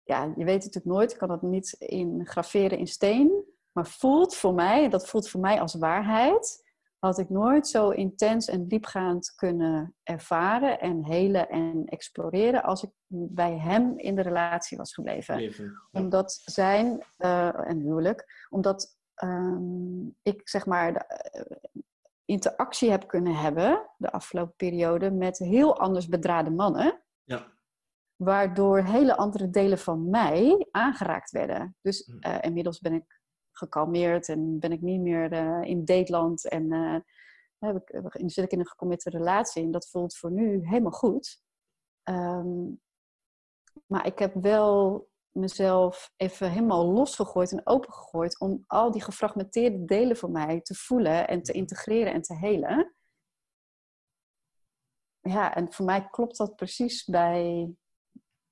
[SPEAKER 1] Ja, je weet het natuurlijk nooit, ik kan dat niet in graveren in steen. Maar voelt voor mij, dat voelt voor mij als waarheid, had ik nooit zo intens en diepgaand kunnen ervaren en helen en exploreren als ik bij hem in de relatie was gebleven. Omdat zijn, uh, en huwelijk, omdat um, ik zeg maar de, interactie heb kunnen hebben de afgelopen periode met heel anders bedraden mannen. Ja. Waardoor hele andere delen van mij aangeraakt werden. Dus hm. eh, inmiddels ben ik gekalmeerd en ben ik niet meer uh, in dateland en uh, heb ik, zit ik in een gecommitte relatie. En dat voelt voor nu helemaal goed. Ehm, maar ik heb wel mezelf even helemaal losgegooid en opengegooid om al die gefragmenteerde delen van mij te voelen en te mhm. integreren en te helen. Ja, en voor mij klopt dat precies bij.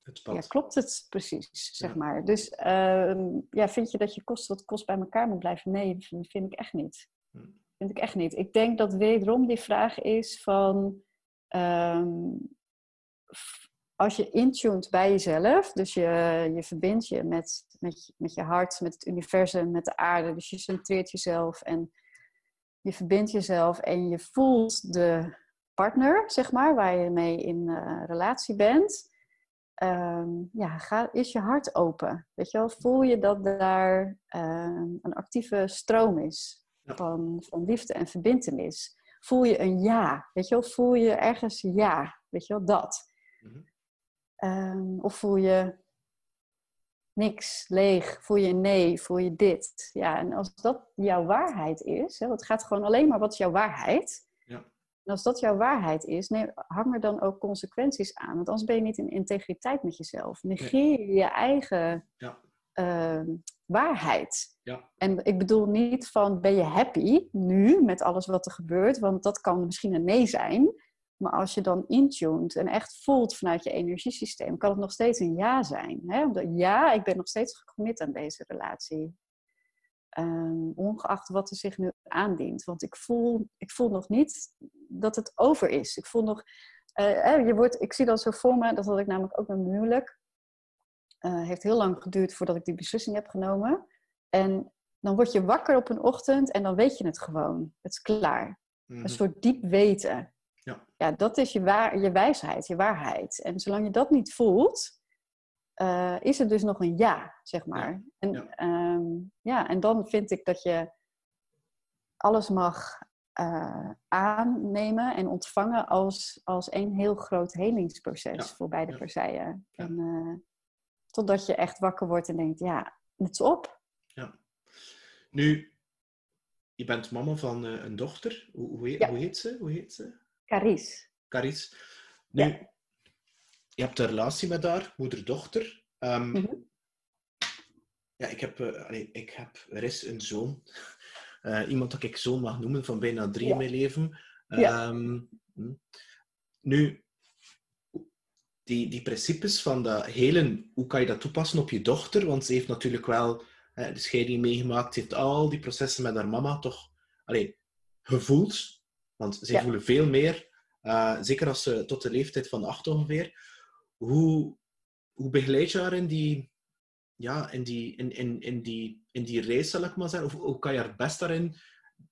[SPEAKER 1] Het ja, klopt het precies, zeg maar. Dus uh, ja, vind je dat je kost wat kost bij elkaar moet blijven? Nee, vind, vind ik echt niet. Hm. Vind ik echt niet. Ik denk dat wederom die vraag is van. Um, als je intuned bij jezelf, dus je, je verbindt je met, met, met je hart, met het universum, met de aarde, dus je centreert jezelf en je verbindt jezelf en je voelt de partner, zeg maar, waar je mee in uh, relatie bent. Ehm, ja, ga, is je hart open? Weet je wel, voel je dat daar ehm, een actieve stroom is van, van liefde en verbindenis? Voel je een ja? Weet je wel, voel je ergens ja? Weet je wel, dat. Mhm. Ehm, of voel je niks, leeg, voel je nee, voel je dit. Ja, en als dat jouw waarheid is, hè, het gaat gewoon alleen maar wat is jouw waarheid. Ja. En als dat jouw waarheid is, hang er dan ook consequenties aan. Want anders ben je niet in integriteit met jezelf. Negeer je je eigen ja. Ehm, waarheid. Ja. En ik bedoel niet van ben je happy nu met alles wat er gebeurt, want dat kan misschien een nee zijn. Maar als je dan intuned en echt voelt vanuit je energiesysteem, kan het nog steeds een ja zijn. Hè? Omdat ja, ik ben nog steeds gecommit aan deze relatie. Um, ongeacht wat er zich nu aandient. Want ik voel, ik voel nog niet dat het over is. Ik voel nog. Uh, je wordt, ik zie dat zo voor me, dat had ik namelijk ook met mijn huwelijk. Uh, heeft heel lang geduurd voordat ik die beslissing heb genomen. En dan word je wakker op een ochtend en dan weet je het gewoon. Het is klaar. Een mhm. soort diep weten. Ja. ja, dat is je, waar, je wijsheid, je waarheid. En zolang je dat niet voelt, uh, is het dus nog een ja, zeg maar. En, ja. Ehm, ja, en dan vind ik dat je alles mag uh, aannemen en ontvangen als, als een heel groot helingsproces voor beide partijen. En, uh, totdat je echt wakker wordt en denkt, ja, het is op. Ja.
[SPEAKER 2] Nu, je bent mama van een dochter. Hoe, hoe, heet, hoe heet ze? Hoe heet ze?
[SPEAKER 1] Caris.
[SPEAKER 2] Caris. Nu, je hebt een relatie met haar, moeder-dochter. Um, mm -hmm. Ja, ik heb, uh, allee, ik heb, er is een zoon. Uh, iemand dat ik zoon mag noemen, van bijna drie in mijn leven. Um, nu, die, die principes van dat helen, hoe kan je dat toepassen op je dochter? Want ze heeft natuurlijk wel de scheiding meegemaakt. Ze heeft al die processen met haar mama toch allee, gevoeld. Want zij voelen veel meer, uh, zeker als ze tot de leeftijd van acht ongeveer. Hoe, hoe begeleid je haar in die, ja, in die, in, in, in die, in die race, zal ik maar zeggen? Of hoe kan je haar best daarin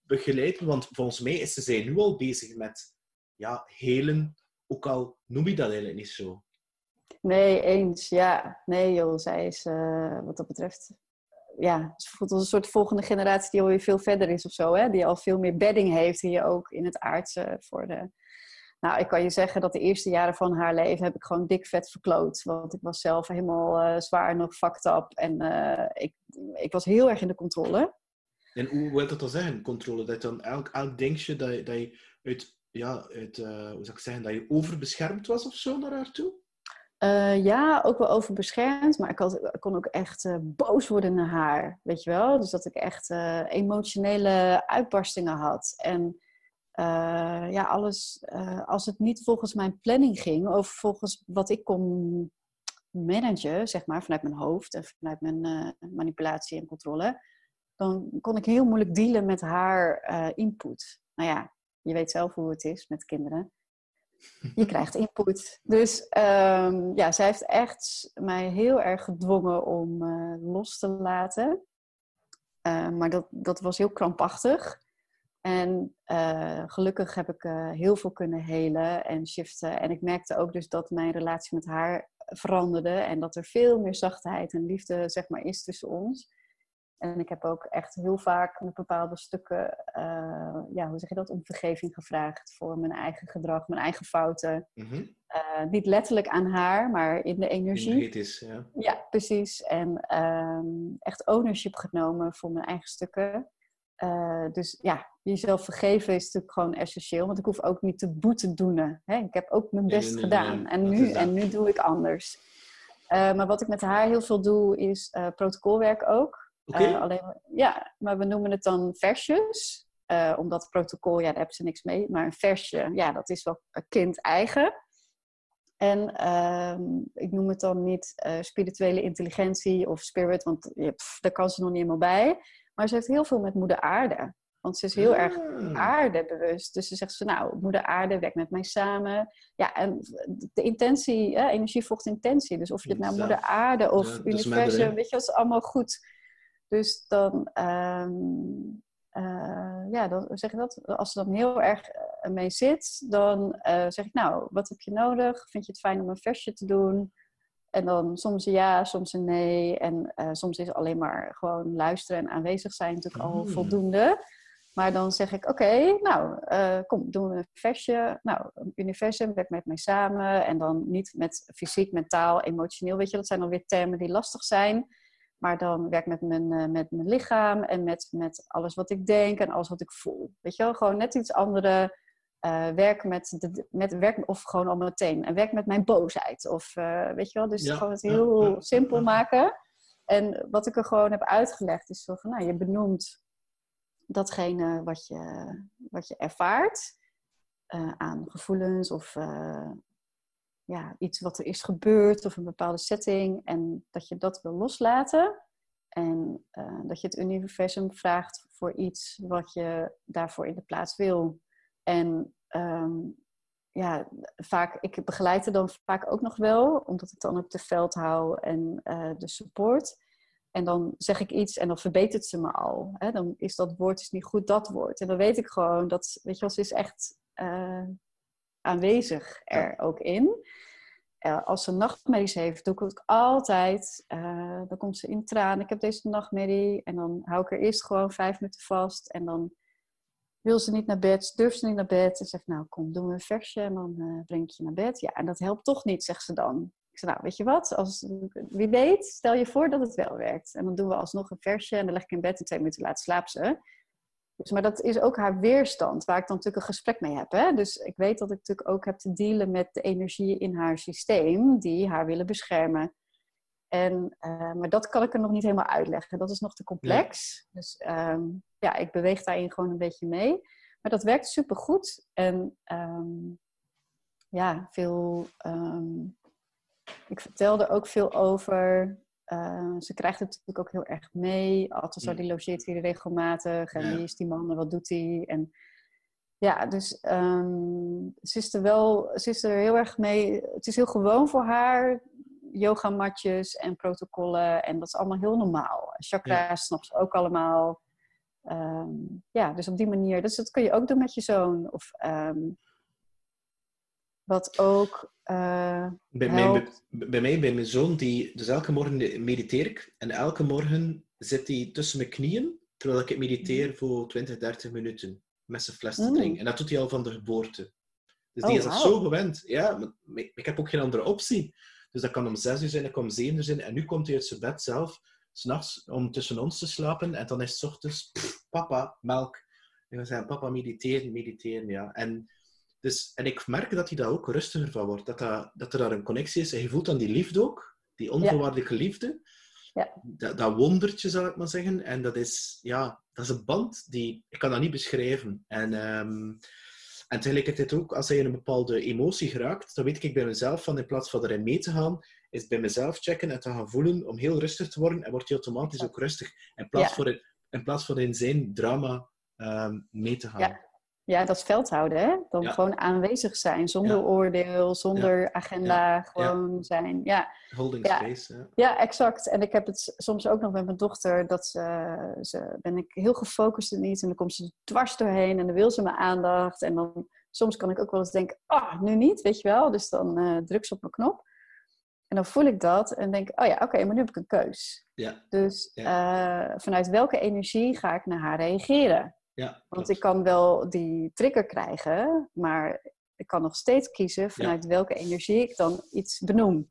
[SPEAKER 2] begeleiden? Want volgens mij is ze nu al bezig met ja, helen, ook al noem je dat eigenlijk niet zo.
[SPEAKER 1] Nee, eens. Ja. Nee joh, zij is uh, wat dat betreft ja, het voelt als een soort volgende generatie die alweer veel verder is of zo. Hè? Die al veel meer bedding heeft hier ook in het aardse voor de... Nou, ik kan je zeggen dat de eerste jaren van haar leven heb ik gewoon dik vet verkloot. Want ik was zelf helemaal uh, zwaar nog fucked up. En uh, ik, ik was heel erg in de controle.
[SPEAKER 2] En hoe wil dat dan zijn, controle? Dat dan elk, elk dingetje dat dat je uit, ja, uit uh, hoe zou ik zeggen, dat je overbeschermd was of zo naar haar toe?
[SPEAKER 1] Uh, ja, ook wel overbeschermd, maar ik, kon ook echt uh, boos worden naar haar, weet je wel? Dus dat ik echt uh, emotionele uitbarstingen had. En ja, alles, als het niet volgens mijn planning ging, of volgens wat ik kon managen, zeg maar, vanuit mijn hoofd en vanuit mijn manipulatie en controle, dan kon ik heel moeilijk dealen met haar input. Nou ja, je weet zelf hoe het is met kinderen je krijgt input. Dus um, ja, zij heeft echt mij heel erg gedwongen om uh, los te laten. Uh, maar dat, dat was heel krampachtig. En uh, gelukkig heb ik heel veel kunnen helen en shiften. En ik merkte ook dus dat mijn relatie met haar veranderde. En dat er veel meer zachtheid en liefde zeg maar, is tussen ons. En ik heb ook echt heel vaak met bepaalde stukken, uh, ja, hoe zeg je dat, om vergeving gevraagd voor mijn eigen gedrag, mijn eigen fouten. Mm uh, niet letterlijk aan haar, maar in de energie.
[SPEAKER 2] Is, ja.
[SPEAKER 1] ja, precies. En uh, echt ownership genomen voor mijn eigen stukken. Uh, dus ja, jezelf vergeven is natuurlijk gewoon essentieel, want ik hoef ook niet te boete doen. Hè? Ik heb ook mijn best gedaan. en, nu, en nu doe ik anders. maar wat ik met haar heel veel doe, is protocolwerk ook.
[SPEAKER 2] Okay.
[SPEAKER 1] Uh, alleen, ja, maar we noemen het dan versjes. Uh, omdat protocol, ja, daar hebben ze niks mee. Maar een versje, ja, dat is wel kind eigen. En uh, ik noem het dan niet uh, spirituele intelligentie of spirit, want ja, pff, daar kan ze nog niet helemaal bij. Maar ze heeft heel veel met moeder aarde. Want ze is heel erg ah. aardebewust. Dus ze zegt ze, nou, moeder aarde werkt met mij samen. Ja, en de intentie, energie volgt intentie. Dus of je het nou moeder aarde of ja, universum, weet je, dat is allemaal goed. Dus dan, um, eh, ja, dan zeg je dat. Als ze dan heel erg eh, mee zit, dan uh, zeg ik, nou, wat heb je nodig? Vind je het fijn om een versje te doen? En dan soms een ja, soms een nee. En soms is alleen maar gewoon luisteren en aanwezig zijn natuurlijk al hmm. voldoende. Maar dan zeg ik, oké, nou, kom, doen we een versje. Nou, universum werkt met mij samen. En dan niet met fysiek, mentaal, emotioneel. Weet je, dat zijn dan weer termen die lastig zijn. Maar dan werk met mijn, uh, met mijn lichaam en met, met alles wat ik denk en alles wat ik voel. Weet je wel, gewoon net iets andere. Uh, werk met, de, met werk of gewoon al meteen. En werk met mijn boosheid. Of uh, weet je wel, dus gewoon het heel simpel maken. En wat ik er gewoon heb uitgelegd is zo van, nou, je benoemt datgene wat je, wat je ervaart aan gevoelens of ja, iets wat er is gebeurd of een bepaalde setting en dat je dat wil loslaten. En uh, dat je het universum vraagt voor iets wat je daarvoor in de plaats wil. En um, ja, vaak, ik begeleid er dan vaak ook nog wel, omdat ik dan op de veld hou en uh, de support. En dan zeg ik iets en dan verbetert ze me al. Hè? Dan is dat woord is niet goed dat woord. En dan weet ik gewoon dat, weet je wel, ze is echt uh, aanwezig er ook in. Uh, als ze nachtmerries heeft, doe ik het altijd. Uh, dan komt ze in tranen. Ik heb deze nachtmerrie. En dan hou ik er eerst gewoon vijf minuten vast. En dan wil ze niet naar bed, durft ze niet naar bed. En zegt, nou kom, doen we een versje en dan uh, breng ik je naar bed. Ja, en dat helpt toch niet, zegt ze dan. Ik zeg, nou, weet je wat? Als, wie weet, stel je voor dat het wel werkt. En dan doen we alsnog een versje en dan leg ik in bed en twee minuten later slaapt ze. Dus, maar dat is ook haar weerstand, waar ik dan natuurlijk een gesprek mee heb. Hè? Dus ik weet dat ik natuurlijk ook heb te dealen met de energie in haar systeem, die haar willen beschermen. En, uh, maar dat kan ik er nog niet helemaal uitleggen. Dat is nog te complex. Dus um, ja, ik beweeg daarin gewoon een beetje mee. Maar dat werkt supergoed. En um, ja, veel. Um, ik vertelde ook veel over uh, ze krijgt het natuurlijk ook heel erg mee. Altijd zo, die logeert hier regelmatig. En wie is die man en wat doet hij? En ja, dus um, ze, is er wel, ze is er heel erg mee. Het is heel gewoon voor haar. Yogamatjes en protocollen. En dat is allemaal heel normaal. Chakra's ja. snapt ze ook allemaal. Um, ja, dus op die manier. Dus dat kun je ook doen met je zoon. Of um, wat ook uh,
[SPEAKER 2] bij, mij, bij, mij, bij mijn zoon, die, dus elke morgen mediteer ik. En elke morgen zit hij tussen mijn knieën, terwijl ik mediteer mm. voor 20, 30 minuten. Met zijn fles te mm. drinken. En dat doet hij al van de geboorte. Dus die oh, is dat zo gewend. Ja, maar ik heb ook geen andere optie. Dus dat kan om 6 uur zijn, dat kan om 7 uur zijn. En nu komt hij uit zijn bed zelf, s'nachts, om tussen ons te slapen. En dan is het ochtends, pff, papa, melk. En we zeggen, papa, mediteren, mediteren, ja. En dus, en ik merk dat hij daar ook rustiger van wordt. Dat, dat, dat er daar een connectie is. En je voelt dan die liefde ook. Die onvoorwaardelijke liefde. Ja. Dat, dat, wondertje, zal ik maar zeggen. En dat is, ja, dat is een band die... Ik kan dat niet beschrijven. En, um, en tegelijkertijd ook, als hij in een bepaalde emotie geraakt, dan weet ik bij mezelf van in plaats van erin mee te gaan, is bij mezelf checken en te gaan voelen om heel rustig te worden. En wordt hij automatisch ook rustig. In plaats, ja. voor in, in plaats van in zijn drama um, mee te gaan.
[SPEAKER 1] Ja. Ja, dat is veld houden, hè? Dan gewoon aanwezig zijn, zonder oordeel, zonder agenda, gewoon zijn. Ja.
[SPEAKER 2] Holding space.
[SPEAKER 1] Ja. exact. En ik heb het soms ook nog met mijn dochter, dat ze, ze ben ik heel gefocust in iets en dan komt ze dwars doorheen en dan wil ze mijn aandacht. En dan soms kan ik ook wel eens denken, ah, nu niet, weet je wel. Dus dan uh, druk ze op mijn knop. En dan voel ik dat en denk, oh ja, oké, maar nu heb ik een keus. Ja. Dus uh, vanuit welke energie ga ik naar haar reageren? Ja, Want ik kan wel die trigger krijgen, maar ik kan nog steeds kiezen vanuit welke energie ik dan iets benoem.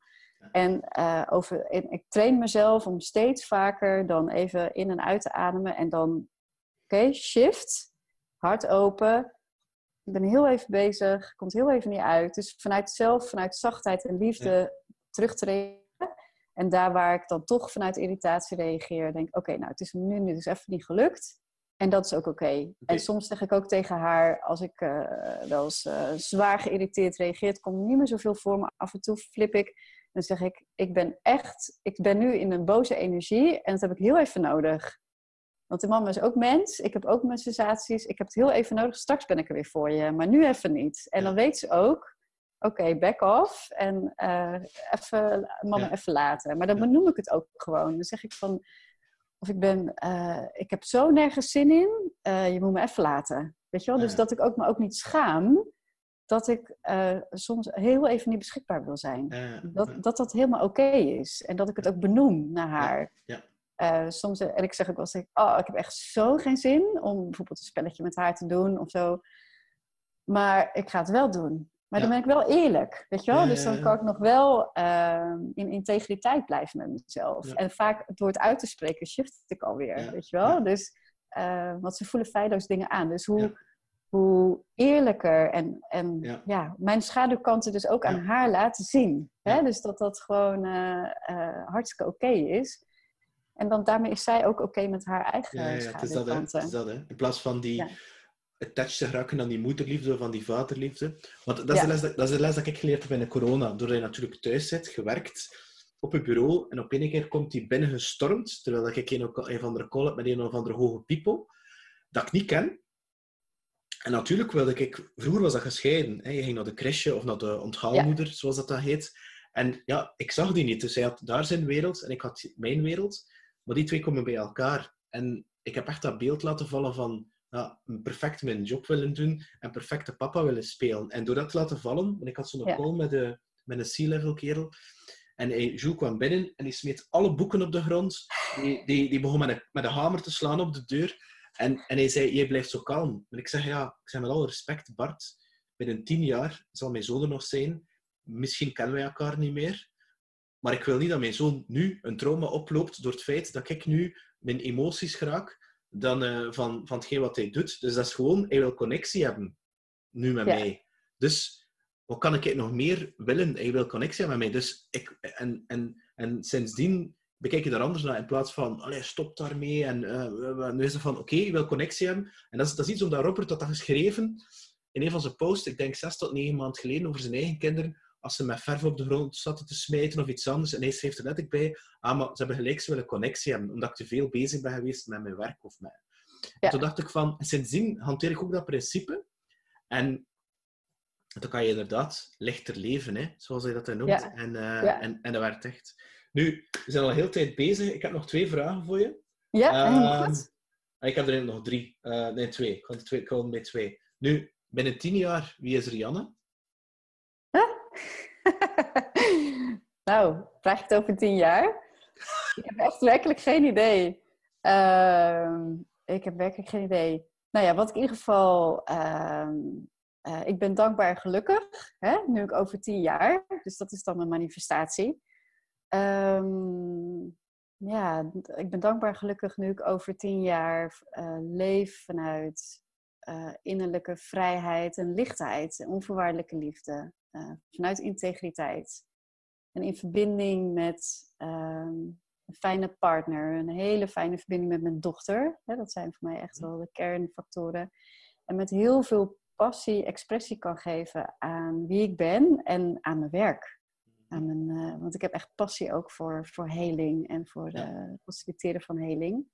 [SPEAKER 1] En, uh, over, ik train mezelf om steeds vaker dan even in en uit te ademen en dan, oké, shift, hart open. Ik ben heel even bezig, komt heel even niet uit. Dus vanuit zelf, vanuit zachtheid en liefde terug te reageren. En daar waar ik dan toch vanuit irritatie reageer, denk ik, oké, nou, het is nu, nu dus even niet gelukt. En dat is ook oké. En soms zeg ik ook tegen haar, als ik uh, wel eens uh, zwaar geïrriteerd reageer, komt niet meer zoveel voor me. Af en toe flip ik. Dan zeg ik, ik ben echt, ik ben nu in een boze energie en dat heb ik heel even nodig. Want de mama is ook mens, ik heb ook mijn sensaties, ik heb het heel even nodig. Straks ben ik er weer voor je, maar nu even niet. En dan weet ze ook, oké, back off en uh, even, mama even laten. Maar dan benoem ik het ook gewoon. Dan zeg ik van, of ik ben, eh, ik heb zo nergens zin in, je moet me even laten. Weet je wel? Dus dat ik ook me ook niet schaam dat ik soms heel even niet beschikbaar wil zijn. dat, dat dat helemaal oké is. En dat ik het ook benoem naar haar.
[SPEAKER 2] Ja.
[SPEAKER 1] soms, en ik zeg ook wel eens, oh, ik heb echt zo geen zin om bijvoorbeeld een spelletje met haar te doen of zo. Maar ik ga het wel doen. Maar dan ben ik wel eerlijk, weet je wel? dus dan kan ik nog wel uh, in integriteit blijven met mezelf. En vaak door het uit te spreken shift ik alweer, weet je wel? Dus, uh, want ze voelen feilloos dingen aan. Dus hoe, hoe eerlijker en, en ja. mijn schaduwkanten dus ook aan haar laten zien. Hè? Dus dat dat gewoon uh, hartstikke oké is. En dan daarmee is zij ook oké met haar eigen ja, ja, schaduwkanten.
[SPEAKER 2] Het is dat, hè? Het is dat, hè? In plaats van die attached te geraken aan die moederliefde of aan die vaderliefde. Want dat is, de les, dat, is de les dat ik geleerd heb in de corona. Doordat je natuurlijk thuis zit, gewerkt op het bureau en op een keer komt hij binnen gestormd, terwijl ik een, een of andere call heb met een of andere hoge people, dat ik niet ken. En natuurlijk wilde ik... Vroeger was dat gescheiden. Hè. Je ging naar de crèche of naar de onthaalmoeder, zoals dat, dat heet. En ja, ik zag die niet. Dus hij had daar zijn wereld en ik had mijn wereld. Maar die twee komen bij elkaar. En ik heb echt dat beeld laten vallen van ja, perfect mijn job willen doen en perfecte papa willen spelen. En door dat te laten vallen, want ik had zo'n ja. call met, de, met een C-level kerel, en hij, Jules kwam binnen en hij smeet alle boeken op de grond. Die, die, die begon met een, met een hamer te slaan op de deur. En, en hij zei, je blijft zo kalm. En ik zeg, ja, ik zeg met alle respect, Bart, binnen tien jaar zal mijn zoon er nog zijn. Misschien kennen wij elkaar niet meer. Maar ik wil niet dat mijn zoon nu een trauma oploopt door het feit dat ik nu mijn emoties raak dan uh, van, van hetgeen wat hij doet. Dus dat is gewoon, hij wil connectie hebben, nu met mij. Dus wat kan ik nog meer willen? Hij wil connectie hebben met mij. Dus ik, en, en, en sindsdien bekijk je daar anders naar, in plaats van, allee, stop daarmee. En uh, nu is het van, oké, okay, je wil connectie hebben. En dat is, dat is iets omdat Robert dat had geschreven in een van zijn posts, ik denk zes tot negen maanden geleden, over zijn eigen kinderen als ze met verf op de grond zaten te smijten of iets anders. En hij schreef er net bij, ah, maar ze hebben gelijk, ze willen connectie hebben, omdat ik te veel bezig ben geweest met mijn werk of met... En toen dacht ik van, sindsdien hanteer ik ook dat principe. En dan kan je inderdaad lichter leven, hè, zoals hij dat dan noemt. En, uh, en, en dat werkt echt. Nu, we zijn al heel tijd bezig. Ik heb nog twee vragen voor je.
[SPEAKER 1] Ja, uh, goed.
[SPEAKER 2] Ik heb er nog drie. Uh, nee, twee. Ik kan, twee, ik kan met twee. Nu, binnen tien jaar, wie is Rianne?
[SPEAKER 1] Nou, vraag je het over tien jaar? ik heb echt werkelijk geen idee. Uh, ik heb werkelijk geen idee. Nou ja, wat ik in ieder geval... Uh, uh, ik ben dankbaar en gelukkig, hè? nu ik over tien jaar. Dus dat is dan mijn manifestatie. Um, ja, ik ben dankbaar en gelukkig nu ik over tien jaar uh, leef vanuit uh, innerlijke vrijheid en lichtheid, onvoorwaardelijke liefde, vanuit integriteit. En in verbinding met um, een fijne partner, een hele fijne verbinding met mijn dochter. Hè, dat zijn voor mij echt wel de kernfactoren. En met heel veel passie expressie kan geven aan wie ik ben en aan mijn werk. Aan mijn, uh, want ik heb echt passie ook voor, voor heling en voor het ja. faciliteren van heling.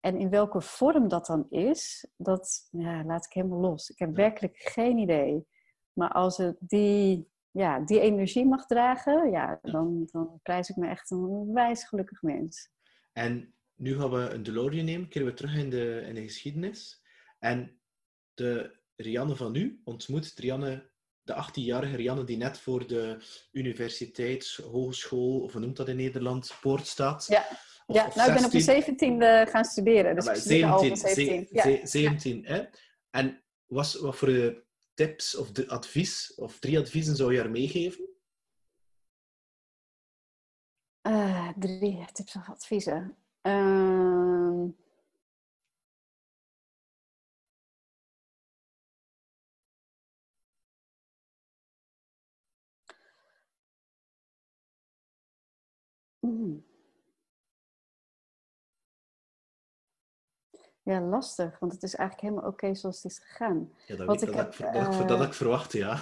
[SPEAKER 1] En in welke vorm dat dan is, dat ja, laat ik helemaal los. Ik heb werkelijk geen idee. Maar als het die, ja, die energie mag dragen, ja, dan, dan prijs ik me echt een wijs gelukkig mens.
[SPEAKER 2] En nu gaan we een DeLorean nemen, keren we terug in de, in de geschiedenis. En de Rianne van nu ontmoet Rianne, de 18-jarige Rianne die net voor de universiteit, hogeschool, of hoe noemt dat in Nederland, poort staat.
[SPEAKER 1] Ja. ja, nou, ik ben op de 17e gaan studeren. Dus ja,
[SPEAKER 2] 17, 17, 17, 17 hè? En was, wat voor tips of de advies, of drie adviezen zou je haar meegeven?
[SPEAKER 1] Uh, drie tips of adviezen. Uh... Ja, lastig, want het is eigenlijk helemaal oké zoals het is gegaan.
[SPEAKER 2] Ja, dat, ik, dat, heb, ik, dat, dat ik verwacht, ja.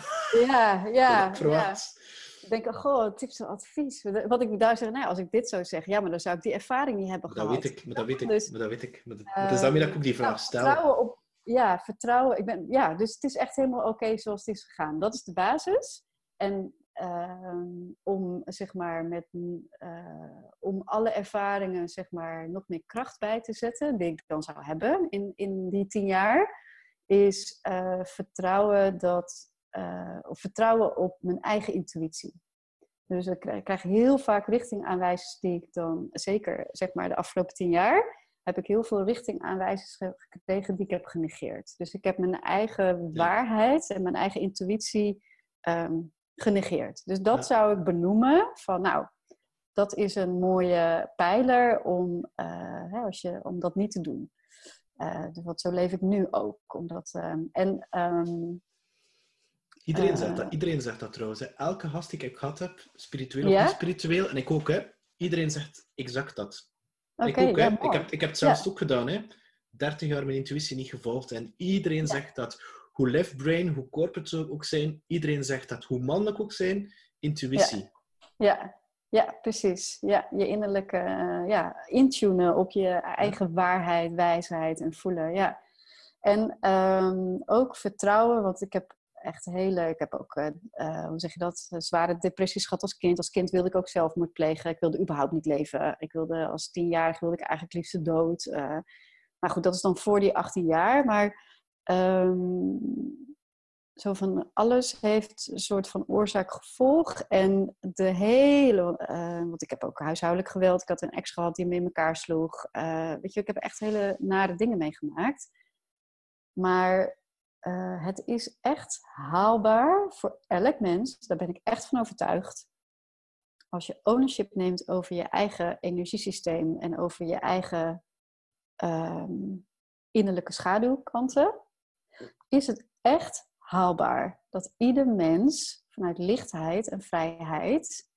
[SPEAKER 1] Ja, ja. ik verwacht. Ik denk, goh, tips en advies. Wat ik daar zeg, nou, als ik dit zou zeggen, ja, maar dan zou ik die ervaring niet hebben
[SPEAKER 2] dat
[SPEAKER 1] gehad.
[SPEAKER 2] Weet ik, maar dat weet ik, dus, maar dat weet ik. Maar dat, uh, dus daarmee dat ik ook die vraag nou, stel.
[SPEAKER 1] Vertrouwen op, ja, vertrouwen. Ik ben, ja, dus het is echt helemaal oké zoals het is gegaan. Dat is de basis. En ehm, om, zeg maar, met, om alle ervaringen zeg maar, nog meer kracht bij te zetten, die ik dan zou hebben in, in die tien jaar, is vertrouwen, dat, of vertrouwen op mijn eigen intuïtie. Dus ik krijg heel vaak richtingaanwijzers die ik dan, zeker zeg maar de afgelopen tien jaar, heb ik heel veel richtingaanwijzers gekregen die ik heb genegeerd. Dus ik heb mijn eigen waarheid en mijn eigen intuïtie ehm, genegeerd. Dus dat zou ik benoemen van, nou, dat is een mooie pijler om, uh, hè, als je, om dat niet te doen. Uh, want zo leef ik nu ook. Omdat, um, en um,
[SPEAKER 2] Iedereen, zegt dat, eh. iedereen zegt dat trouwens. Hè. Elke gast die ik gehad heb, spiritueel of niet spiritueel, en ik ook, hè, iedereen zegt exact dat. ik ook, hè. ik, heb, ik heb het zelfs ook gedaan. Hè. 30 jaar mijn intuïtie niet gevolgd. En iedereen zegt dat. Hoe left brain, hoe corporate ze ook zijn, iedereen zegt dat. Hoe mannelijk ook zijn, intuïtie.
[SPEAKER 1] Ja, ja, precies. Ja, je innerlijke uh, ja, intunen op je eigen waarheid, wijsheid en voelen. Ja. En um, ook vertrouwen, want ik heb echt hele. Ik heb ook, uh, hoe zeg je dat, zware depressies gehad als kind. Als kind wilde ik ook zelfmoord plegen. Ik wilde überhaupt niet leven. Ik wilde als tienjarige wilde ik eigenlijk liefst dood. Uh, maar goed, dat is dan voor die 18 jaar. Maar um, zo van alles heeft een soort van oorzaak-gevolg. En de hele, uh, want ik heb ook huishoudelijk geweld. Ik had een ex gehad die me in elkaar sloeg. weet je, ik heb echt hele nare dingen meegemaakt. Maar uh, het is echt haalbaar voor elk mens, daar ben ik echt van overtuigd. Als je ownership neemt over je eigen energiesysteem en over je eigen um, innerlijke schaduwkanten, is het echt haalbaar dat ieder mens vanuit lichtheid en vrijheid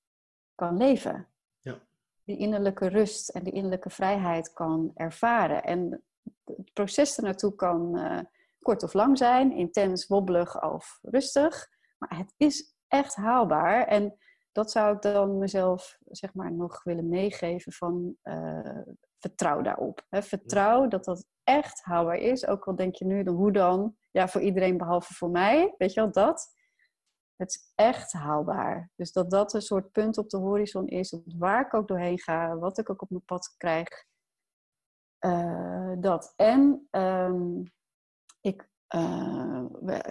[SPEAKER 1] kan leven. Ja. Die innerlijke rust en die innerlijke vrijheid kan ervaren. En het proces ernaartoe kan, uh, kort of lang zijn, intens, wobbelig of rustig. Maar het is echt haalbaar. En dat zou ik dan mezelf zeg maar, nog willen meegeven van uh, vertrouw daarop. Hè? Vertrouw dat dat echt haalbaar is. Ook al denk je nu, hoe dan? Ja, voor iedereen behalve voor mij. Weet je wel, dat. Het is echt haalbaar. Dus dat dat een soort punt op de horizon is, waar ik ook doorheen ga, wat ik ook op mijn pad krijg. Uh, dat. En um, ik uh,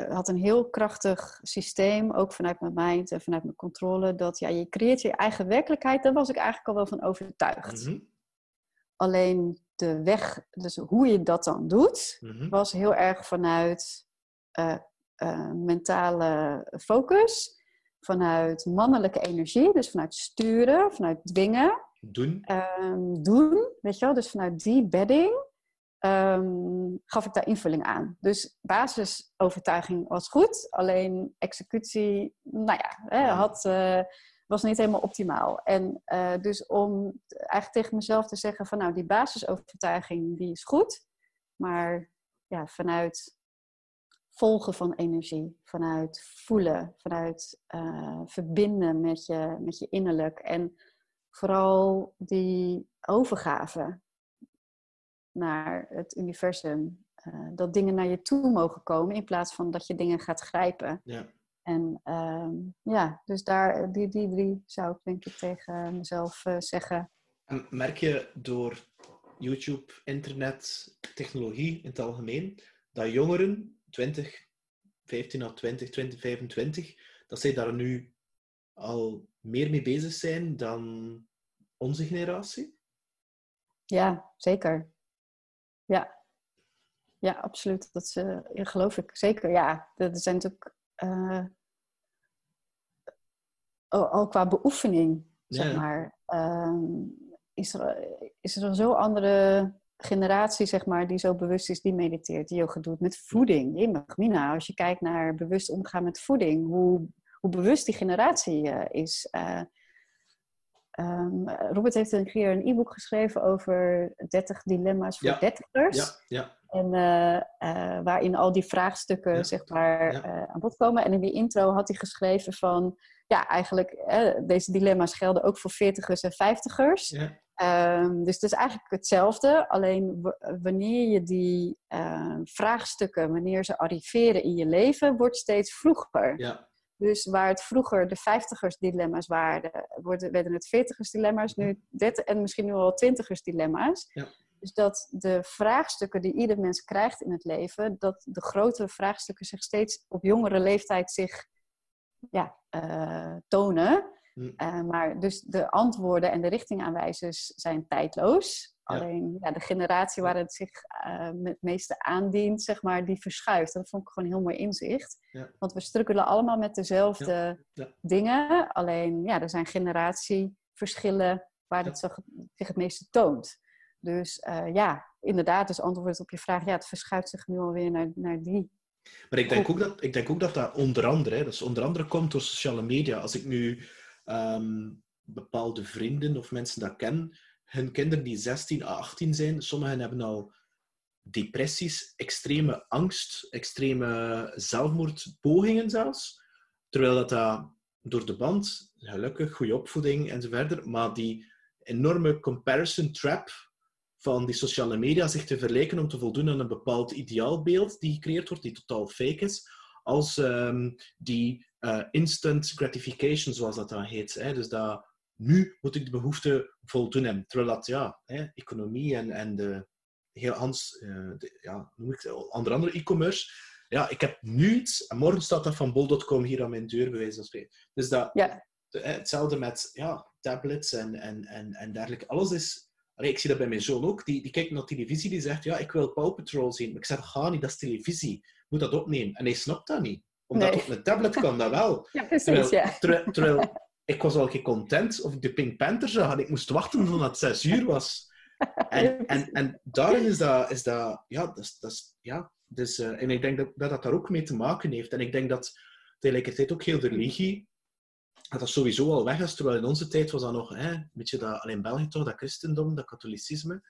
[SPEAKER 1] had een heel krachtig systeem, ook vanuit mijn mind en vanuit mijn controle, dat ja, je creëert je eigen werkelijkheid. Daar was ik eigenlijk al wel van overtuigd. Mhm. Alleen de weg, dus hoe je dat dan doet, mhm. was heel erg vanuit uh, uh, mentale focus, vanuit mannelijke energie, dus vanuit sturen, vanuit dwingen.
[SPEAKER 2] Doen.
[SPEAKER 1] Um, doen, weet je wel, dus vanuit die bedding um, gaf ik daar invulling aan. Dus basisovertuiging was goed, alleen executie, nou ja, hè, had, uh, was niet helemaal optimaal. En uh, dus om eigenlijk tegen mezelf te zeggen van nou, die basisovertuiging die is goed, maar ja, vanuit volgen van energie, vanuit voelen, vanuit uh, verbinden met je, met je innerlijk en vooral die overgave naar het universum. Uh, dat dingen naar je toe mogen komen in plaats van dat je dingen gaat grijpen. Ja. En uh, ja, dus daar, die, die drie zou ik denk ik tegen mezelf uh, zeggen.
[SPEAKER 2] En merk je door YouTube, internet, technologie in het algemeen, dat jongeren, 20, 15 of 20, 20, 25, dat zij daar nu al meer mee bezig zijn dan onze generatie?
[SPEAKER 1] Ja, zeker. Ja, ja absoluut. Dat uh, geloof ik zeker. Ja, er zijn natuurlijk uh, al qua beoefening, zeg maar, uh, is, er, is er een zo andere generatie, zeg maar, die zo bewust is, die mediteert, die yoga doet met voeding. Jemig, Mina, als je kijkt naar bewust omgaan met voeding, hoe, hoe bewust die generatie uh, is. Um, Robert heeft een keer een e-book geschreven over 30 dilemma's voor dertigers. Ja, ja. En uh, uh, waarin al die vraagstukken zeg maar, uh, aan bod komen. En in die intro had hij geschreven van... Ja, eigenlijk, deze dilemma's gelden ook voor veertigers en vijftigers. Um, dus het is eigenlijk hetzelfde. Alleen wanneer je die vraagstukken, wanneer ze arriveren in je leven... wordt steeds vroeger. Ja. Dus waar het vroeger de vijftigers dilemma's waren, worden, werden het veertigers dilemma's, nu 30 en misschien nu al twintigers dilemma's.
[SPEAKER 2] Ja.
[SPEAKER 1] Dus dat de vraagstukken die ieder mens krijgt in het leven, dat de grotere vraagstukken zich steeds op jongere leeftijd zich ja, eh, tonen.
[SPEAKER 2] Hm.
[SPEAKER 1] Eh, maar dus de antwoorden en de richtingaanwijzers zijn tijdloos. Alleen ja, de generatie waar het zich eh, het meeste aandient, zeg maar, die verschuift. Dat vond ik gewoon een heel mooi inzicht.
[SPEAKER 2] Ja.
[SPEAKER 1] Want we strukkelen allemaal met dezelfde
[SPEAKER 2] Ja.
[SPEAKER 1] dingen. Alleen ja, er zijn generatieverschillen waar het zich, het meeste toont. Dus eh, ja, inderdaad, dus antwoord op je vraag, ja, het verschuift zich nu alweer naar, naar die.
[SPEAKER 2] Maar ik denk, ook dat, ik denk ook dat dat onder andere, hè, dat is onder andere komt door sociale media. Als ik nu ehm, bepaalde vrienden of mensen dat ken, hun kinderen die 16 à 18 zijn, sommigen hebben al depressies, extreme angst, extreme zelfmoordpogingen zelfs. Terwijl dat, dat door de band, gelukkig, goede opvoeding en zo verder, maar die enorme comparison trap van die sociale media zich te vergelijken om te voldoen aan een bepaald ideaalbeeld die gecreëerd wordt, die totaal fake is, als ehm, die eh, instant gratification, zoals dat dan heet. Hè? Dus dat nu moet ik de behoefte voldoen hebben. Terwijl dat, ja, hè, economie en, en de heel Hans, eh, de, ja, noem ik het, onder andere e-commerce. Ja, ik heb nu iets en morgen staat dat van bol.com hier aan mijn deur, bij wijze van spreken. Dus dat,
[SPEAKER 1] Ja.
[SPEAKER 2] de- hetzelfde met ja, tablets en, en, en, en dergelijke. Alles is... Allee, ik zie dat bij mijn zoon ook. Die, die kijkt naar televisie, die zegt, ja, ik wil Paw Patrol zien. Maar ik zeg, ga niet, dat is televisie. Je moet dat opnemen. En hij snapt dat niet. Omdat
[SPEAKER 1] Nee.
[SPEAKER 2] op een tablet kan dat wel.
[SPEAKER 1] Ja, precies,
[SPEAKER 2] Terwijl,
[SPEAKER 1] ja.
[SPEAKER 2] terwijl ik was al content of ik de Pink Panther zag en ik moest wachten tot het zes uur was. En, en, en daarin is dat, is dat ja, dat is, dat is, ja, dus, eh, en ik denk dat, dat dat daar ook mee te maken heeft. En ik denk dat tegelijkertijd ook heel de religie, dat dat sowieso al weg is, terwijl in onze tijd was dat nog, hè, een beetje dat, alleen België toch, dat christendom, dat katholicisme.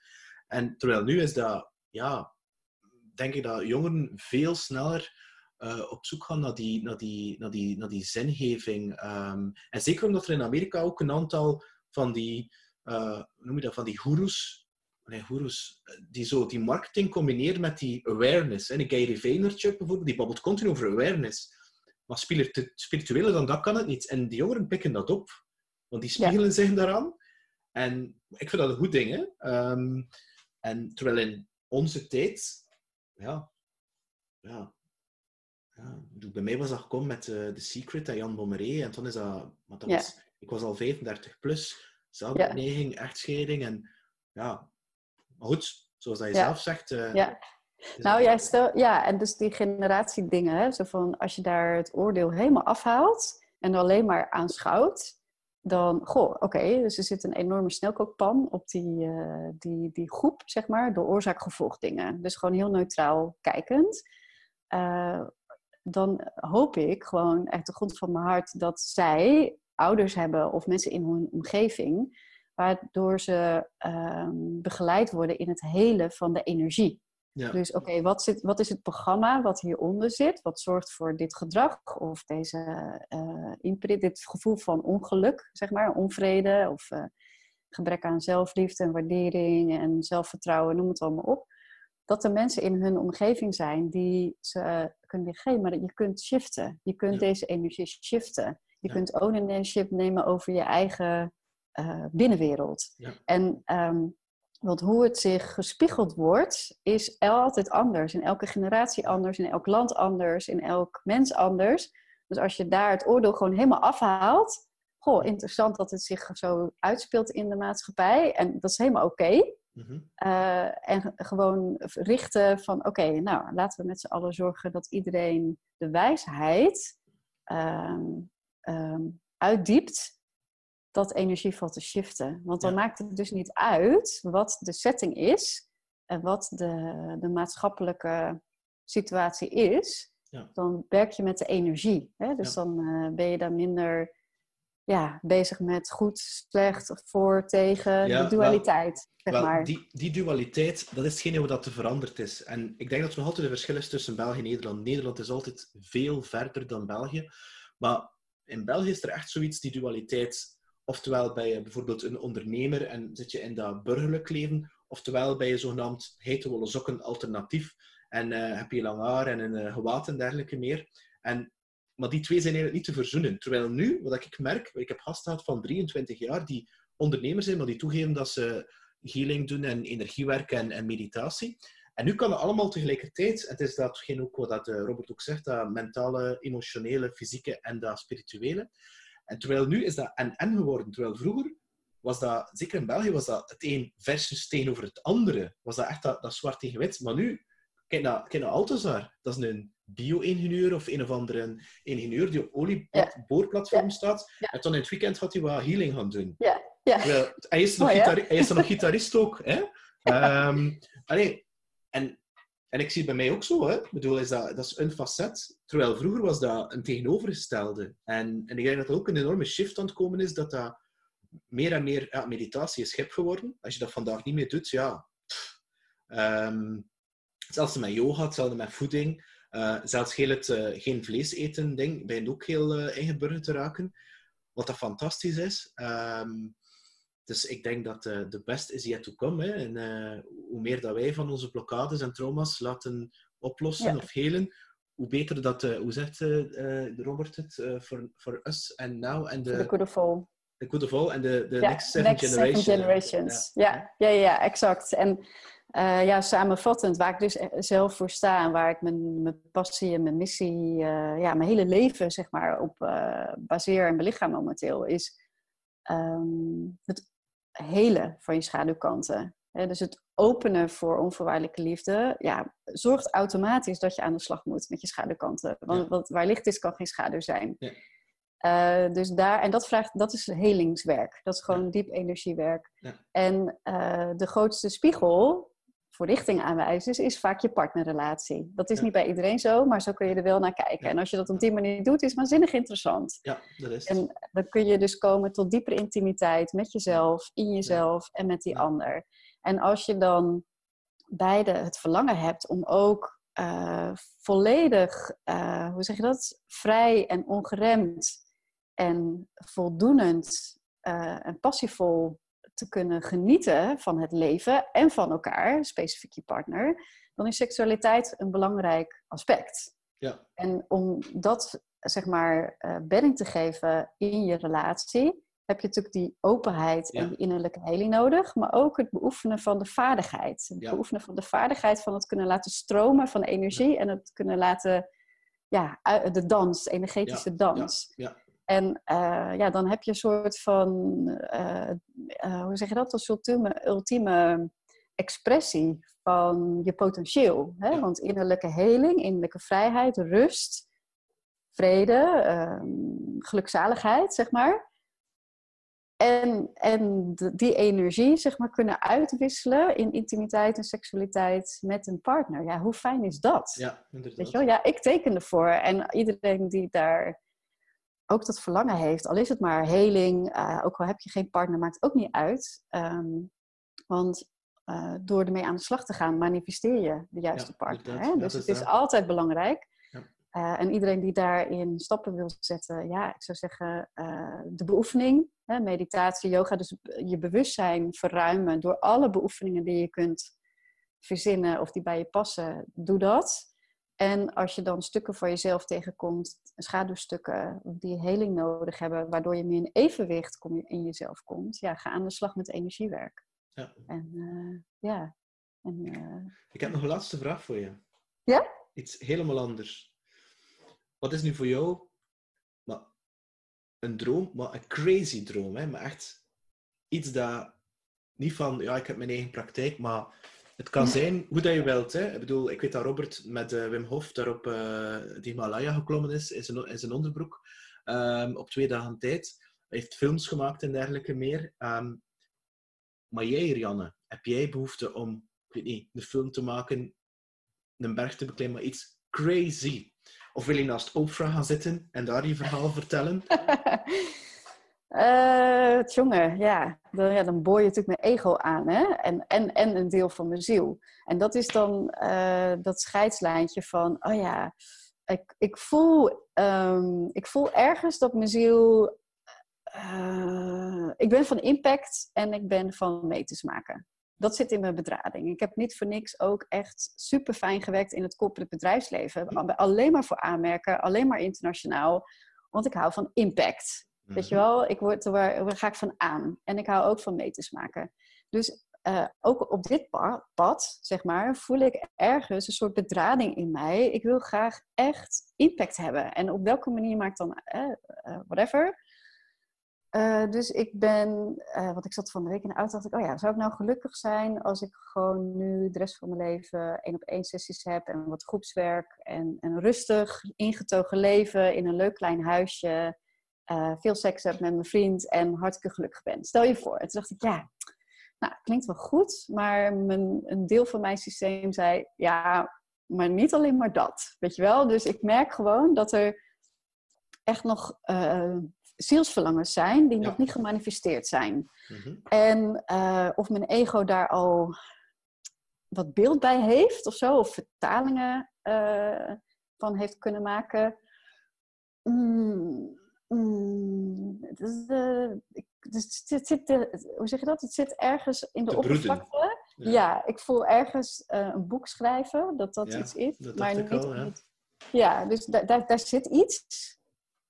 [SPEAKER 2] En terwijl nu is dat, ja, denk ik dat jongeren veel sneller eh, op zoek gaan naar die, naar die, naar die, naar die zingeving. Ehm, en zeker omdat er in Amerika ook een aantal van die, hoe noem je dat, van die goeroes, nee, goeroes, eh, die zo die marketing combineren met die awareness. Een Gary Vaynerchuk bijvoorbeeld, die babbelt continu over awareness. Maar spiritu- spirituele dan dat kan het niet. En die jongeren pikken dat op. Want die
[SPEAKER 1] Ja.
[SPEAKER 2] spiegelen zich daaraan. En ik vind dat een goed ding. Hè? Ehm, en terwijl in onze tijd, ja, ja, ja bedoel, bij mij was dat gekomen met eh, The Secret en Jan Bommeré. En toen is dat, maar dat
[SPEAKER 1] Ja.
[SPEAKER 2] was, ik was al 35 plus,
[SPEAKER 1] Ja.
[SPEAKER 2] zelfbedneiging, echtscheiding. En ja, maar goed, zoals dat je zelf zegt. eh,
[SPEAKER 1] Ja. Nou, jij stel, ja, en dus die generatiedingen, hè, zo van als je daar het oordeel helemaal afhaalt en alleen maar aanschouwt, dan, goh, oké, dus er zit een enorme snelkookpan op die, eh, die, die groep, zeg maar, door oorzaak-gevolg dingen. Dus gewoon heel neutraal kijkend. Eh, dan hoop ik gewoon uit de grond van mijn hart dat zij ouders hebben of mensen in hun omgeving, waardoor ze ehm, begeleid worden in het helen van de energie.
[SPEAKER 2] ja.
[SPEAKER 1] Dus oké, wat wat, wat is het programma wat hieronder zit? Wat zorgt voor dit gedrag of deze eh, imprint, dit gevoel van ongeluk, zeg maar, onvrede of eh, gebrek aan zelfliefde en waardering en zelfvertrouwen, noem het allemaal op. Dat er mensen in hun omgeving zijn die ze kunnen geven, maar je kunt shiften. Je kunt
[SPEAKER 2] Ja.
[SPEAKER 1] deze energie shiften. Je
[SPEAKER 2] Ja.
[SPEAKER 1] kunt ownership nemen over je eigen eh, binnenwereld.
[SPEAKER 2] Ja.
[SPEAKER 1] En ehm, want hoe het zich gespiegeld wordt, is altijd anders. In elke generatie anders, in elk land anders, in elk mens anders. Dus als je daar het oordeel gewoon helemaal afhaalt. Goh, interessant dat het zich zo uitspeelt in de maatschappij. En dat is helemaal oké. Eh, en ge- gewoon richten van, oké, nou, laten we met z'n allen zorgen dat iedereen de wijsheid ehm, ehm, uitdiept dat energieveld te shiften. Want dan
[SPEAKER 2] Ja.
[SPEAKER 1] maakt het dus niet uit wat de setting is en wat de, de maatschappelijke situatie is.
[SPEAKER 2] Ja.
[SPEAKER 1] Dan werk je met de energie. Hè? Dus
[SPEAKER 2] Ja.
[SPEAKER 1] dan eh, ben je daar minder ja, bezig met goed, slecht, voor, tegen,
[SPEAKER 2] Ja,
[SPEAKER 1] de
[SPEAKER 2] wel-
[SPEAKER 1] dualiteit. Zeg
[SPEAKER 2] Wel,
[SPEAKER 1] maar.
[SPEAKER 2] die, die dualiteit, dat is hetgene wat dat veranderd is. En ik denk dat er nog altijd een verschil is tussen België en Nederland. Nederland is altijd veel verder dan België. Maar in België is er echt zoiets, die dualiteit. Oftewel ben je bijvoorbeeld een ondernemer en zit je in dat burgerlijk leven. Oftewel ben je zogenaamd hetewolle sokken alternatief. En eh, heb je lang haar en een eh, gewaad en dergelijke meer. En maar die twee zijn eigenlijk niet te verzoenen. Terwijl nu, wat ik merk, ik heb gasten gehad van 23 jaar die ondernemers zijn, maar die toegeven dat ze healing doen en energiewerk en, en meditatie. En nu kan het allemaal tegelijkertijd. Het is datgene ook wat dat, eh, Robert ook zegt, dat mentale, emotionele, fysieke en dat spirituele. En terwijl nu is dat en-en geworden. Terwijl vroeger was dat, zeker in België, was dat het een versus tegenover het andere. Was dat echt dat, dat zwart tegen wit. Maar nu, kijk naar, kijk naar Altazar. Dat is een bio-ingenieur of een of andere ingenieur die op olieboorplatform ja. staat. En dan in het weekend gaat hij wat healing gaan doen.
[SPEAKER 1] Ja. Ja.
[SPEAKER 2] hij, is nog hij is nog gitarist ook. Hè? Um, en, en ik zie het bij mij ook zo. Hè? Ik bedoel, is dat, dat is een facet. Terwijl vroeger was dat een tegenovergestelde. En, en ik denk dat er ook een enorme shift aan het komen is dat dat meer en meer ja, meditatie is hip geworden. Als je dat vandaag niet meer doet, ja. Um, zelfs met yoga, hetzelfde met voeding. Uh, zelfs heel het uh, geen vlees eten ding ben ook heel uh, ingeburgerd te raken. Wat dat fantastisch is. Um, dus ik denk dat de best is yet to come. Hè. En hoe meer dat wij van onze blokkades en trauma's laten oplossen of helen, hoe beter dat, hoe zegt Robert het, voor us and now. And
[SPEAKER 1] the, the good of all.
[SPEAKER 2] The good of all and the, the ja, next seven next generation.
[SPEAKER 1] Seven generations. Ja. Ja, ja, ja, exact. En ja, samenvattend, waar ik dus zelf voor sta en waar ik mijn, mijn passie en mijn missie, ja, mijn hele leven zeg maar op baseer en belichaam momenteel, is um, het helen van je schaduwkanten. dus het openen voor onvoorwaardelijke liefde ja, zorgt automatisch dat je aan de slag moet met je schaduwkanten. Want, want waar licht is, kan geen schaduw zijn. Ja. Uh, dus daar, en dat, vraagt, dat is helingswerk. Dat is gewoon diep energiewerk. En uh, de grootste spiegel voor richting aanwijzen is, is vaak je partnerrelatie. Dat is niet bij iedereen zo, maar zo kun je er wel naar kijken. En als je dat op die manier doet, is het waanzinnig interessant.
[SPEAKER 2] Ja, dat is
[SPEAKER 1] En dan kun je dus komen tot diepere intimiteit met jezelf, in jezelf en met die ander. En als je dan beide het verlangen hebt om ook uh, volledig, uh, hoe zeg je dat, vrij en ongeremd en voldoenend uh, en passievol te kunnen genieten van het leven en van elkaar, specifiek je partner, dan is seksualiteit een belangrijk aspect.
[SPEAKER 2] Ja.
[SPEAKER 1] En om dat, zeg maar, uh, bedding te geven in je relatie, heb je natuurlijk die openheid en die innerlijke heling nodig, maar ook het beoefenen van de vaardigheid. Het beoefenen van de vaardigheid van het kunnen laten stromen van energie en het kunnen laten, ja, de dans, energetische dans.
[SPEAKER 2] Ja.
[SPEAKER 1] En uh, ja, dan heb je een soort van, uh, uh, hoe zeg je dat, een soort ultieme, ultieme expressie van je potentieel. Hè? Want innerlijke heling, innerlijke vrijheid, rust, vrede, um, gelukzaligheid, zeg maar. En, en die energie, zeg maar, kunnen uitwisselen in intimiteit en seksualiteit met een partner. Ja, hoe fijn is dat?
[SPEAKER 2] Ja, inderdaad.
[SPEAKER 1] Weet je wel? Ja, ik teken ervoor. En iedereen die daar ook dat verlangen heeft, al is het maar heling, uh, ook al heb je geen partner, maakt ook niet uit. Um, want uh, door ermee aan de slag te gaan, manifesteer je de juiste ja, partner. Hè? Dus het is altijd belangrijk. Ja. Uh, en iedereen die daarin stappen wil zetten, ja, ik zou zeggen, de beoefening, hè, meditatie, yoga, dus je bewustzijn verruimen door alle beoefeningen die je kunt verzinnen of die bij je passen, doe dat. En als je dan stukken voor jezelf tegenkomt, schaduwstukken die heling nodig hebben, waardoor je meer in evenwicht in jezelf komt, ja, ga aan de slag met energiewerk.
[SPEAKER 2] Ja.
[SPEAKER 1] En uh, ja. En, uh,
[SPEAKER 2] Ik heb nog een laatste vraag voor je.
[SPEAKER 1] Ja?
[SPEAKER 2] Iets helemaal anders. Wat is nu voor jou maar een droom, maar een crazy droom, hè? maar echt iets dat niet van, ja, ik heb mijn eigen praktijk, maar het kan zijn hoe dat je wilt. Hè. Ik bedoel, ik weet dat Robert met uh, Wim Hof daar op uh, de Himalaya geklommen is, in zijn, in zijn onderbroek, um, op twee dagen tijd. Hij heeft films gemaakt en dergelijke meer. Um, maar jij, Rianne, heb jij behoefte om, ik weet niet, een film te maken, een berg te beklimmen, maar iets crazy? Of wil je naast Oprah gaan zitten en daar je verhaal vertellen?
[SPEAKER 1] Uh, jongen, ja. Dan, ja, dan boor je natuurlijk mijn ego aan. Hè? En, en, en een deel van mijn ziel. En dat is dan uh, dat scheidslijntje van, oh ja, ik, ik, voel, um, ik voel ergens dat mijn ziel. Uh, ik ben van impact en ik ben van meters maken. Dat zit in mijn bedrading. Ik heb niet voor niks ook echt super fijn gewerkt in het corporate bedrijfsleven. Alleen maar voor aanmerken, alleen maar internationaal. Want ik hou van impact. Weet je mhm. wel, ik word er, waar ga ik van aan. En ik hou ook van meters maken. Dus uh, ook op dit pad, zeg maar, voel ik ergens een soort bedrading in mij. Ik wil graag echt impact hebben. En op welke manier maakt dan, uh, whatever. Uh, dus ik ben, want ik zat van de week in de auto, dacht ik, oh ja, zou ik nou gelukkig zijn als ik gewoon nu de rest van mijn leven één op één sessies heb en wat groepswerk en een rustig ingetogen leven in een leuk klein huisje, uh, veel seks heb met mijn vriend en hartstikke gelukkig ben. Stel je voor. En toen dacht ik, ja, nou, klinkt wel goed, maar mijn, een deel van mijn systeem zei, ja, maar niet alleen maar dat, weet je wel. Dus ik merk gewoon dat er echt nog uh, zielsverlangens zijn die nog niet gemanifesteerd zijn. Mhm. En uh, of mijn ego daar al wat beeld bij heeft of zo, of vertalingen uh, van heeft kunnen maken. Mm, mm, dus, het zit, hoe zeg je dat? Het zit ergens in de, oppervlakte. Ja. ja. ik voel ergens uh, een boek schrijven, dat dat iets is.
[SPEAKER 2] Dat maar niet, al, ja.
[SPEAKER 1] ja, dus daar, daar, daar zit iets.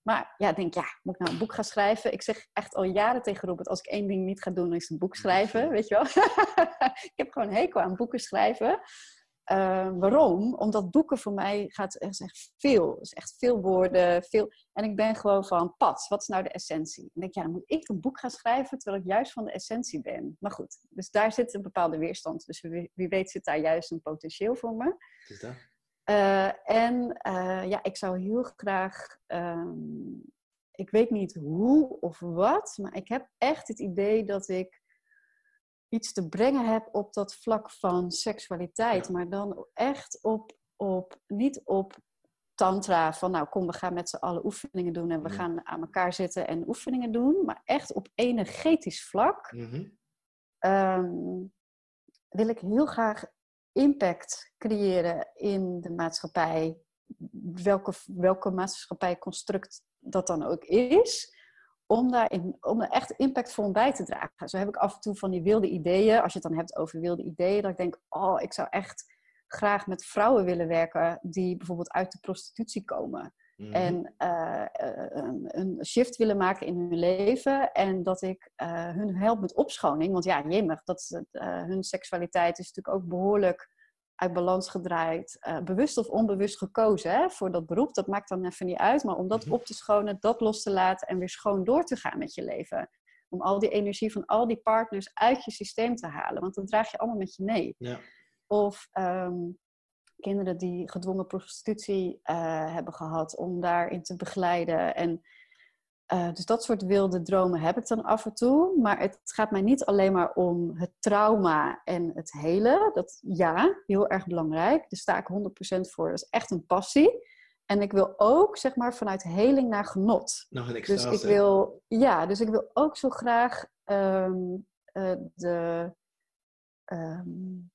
[SPEAKER 1] Maar ja, ik denk, ja, moet ik nou een boek gaan schrijven? Ik zeg echt al jaren tegen Robert, als ik één ding niet ga doen, is een boek schrijven, weet je wel. ik heb gewoon hekel aan boeken schrijven. Uh, waarom? Omdat boeken voor mij gaat is echt veel. Is echt veel woorden, veel. En ik ben gewoon van, pad, wat is nou de essentie? En denk, ja, dan moet ik een boek gaan schrijven terwijl ik juist van de essentie ben. Maar goed, dus daar zit een bepaalde weerstand. Dus wie, wie weet zit daar juist een potentieel voor me.
[SPEAKER 2] Is dat?
[SPEAKER 1] Uh, en uh, ja, ik zou heel graag, um, ik weet niet hoe of wat, maar ik heb echt het idee dat ik iets te brengen heb op dat vlak van seksualiteit. Maar dan echt op, op, niet op tantra van nou kom we gaan met z'n allen oefeningen doen en we gaan aan elkaar zitten en oefeningen doen. Maar echt op energetisch vlak mm wil ik heel graag impact creëren in de maatschappij. Welke, welke maatschappijconstruct dat dan ook is om daar, in, om er echt impactvol bij te dragen. Zo heb ik af en toe van die wilde ideeën, als je het dan hebt over wilde ideeën, dat ik denk, oh, ik zou echt graag met vrouwen willen werken die bijvoorbeeld uit de prostitutie komen. Mhm. En uh, een, een, shift willen maken in hun leven. En dat ik uh, hun help met opschoning. Want ja, jemig, dat, hun seksualiteit is natuurlijk ook behoorlijk uit balans gedraaid, uh, bewust of onbewust gekozen hè, voor dat beroep. Dat maakt dan even niet uit. Maar om dat mhm. op te schonen, dat los te laten en weer schoon door te gaan met je leven. Om al die energie van al die partners uit je systeem te halen. Want dat draag je allemaal met je mee.
[SPEAKER 2] Ja.
[SPEAKER 1] Of um, kinderen die gedwongen prostitutie uh, hebben gehad, om daarin te begeleiden. En uh, dus dat soort wilde dromen heb ik dan af en toe. Maar het gaat mij niet alleen maar om het trauma en het hele. Dat ja, heel erg belangrijk. Daar sta ik 100% voor. Dat is echt een passie. En ik wil ook, zeg maar, vanuit heling naar genot.
[SPEAKER 2] Nog een
[SPEAKER 1] dus ik wil, ja, dus ik wil ook zo graag um, uh, de um,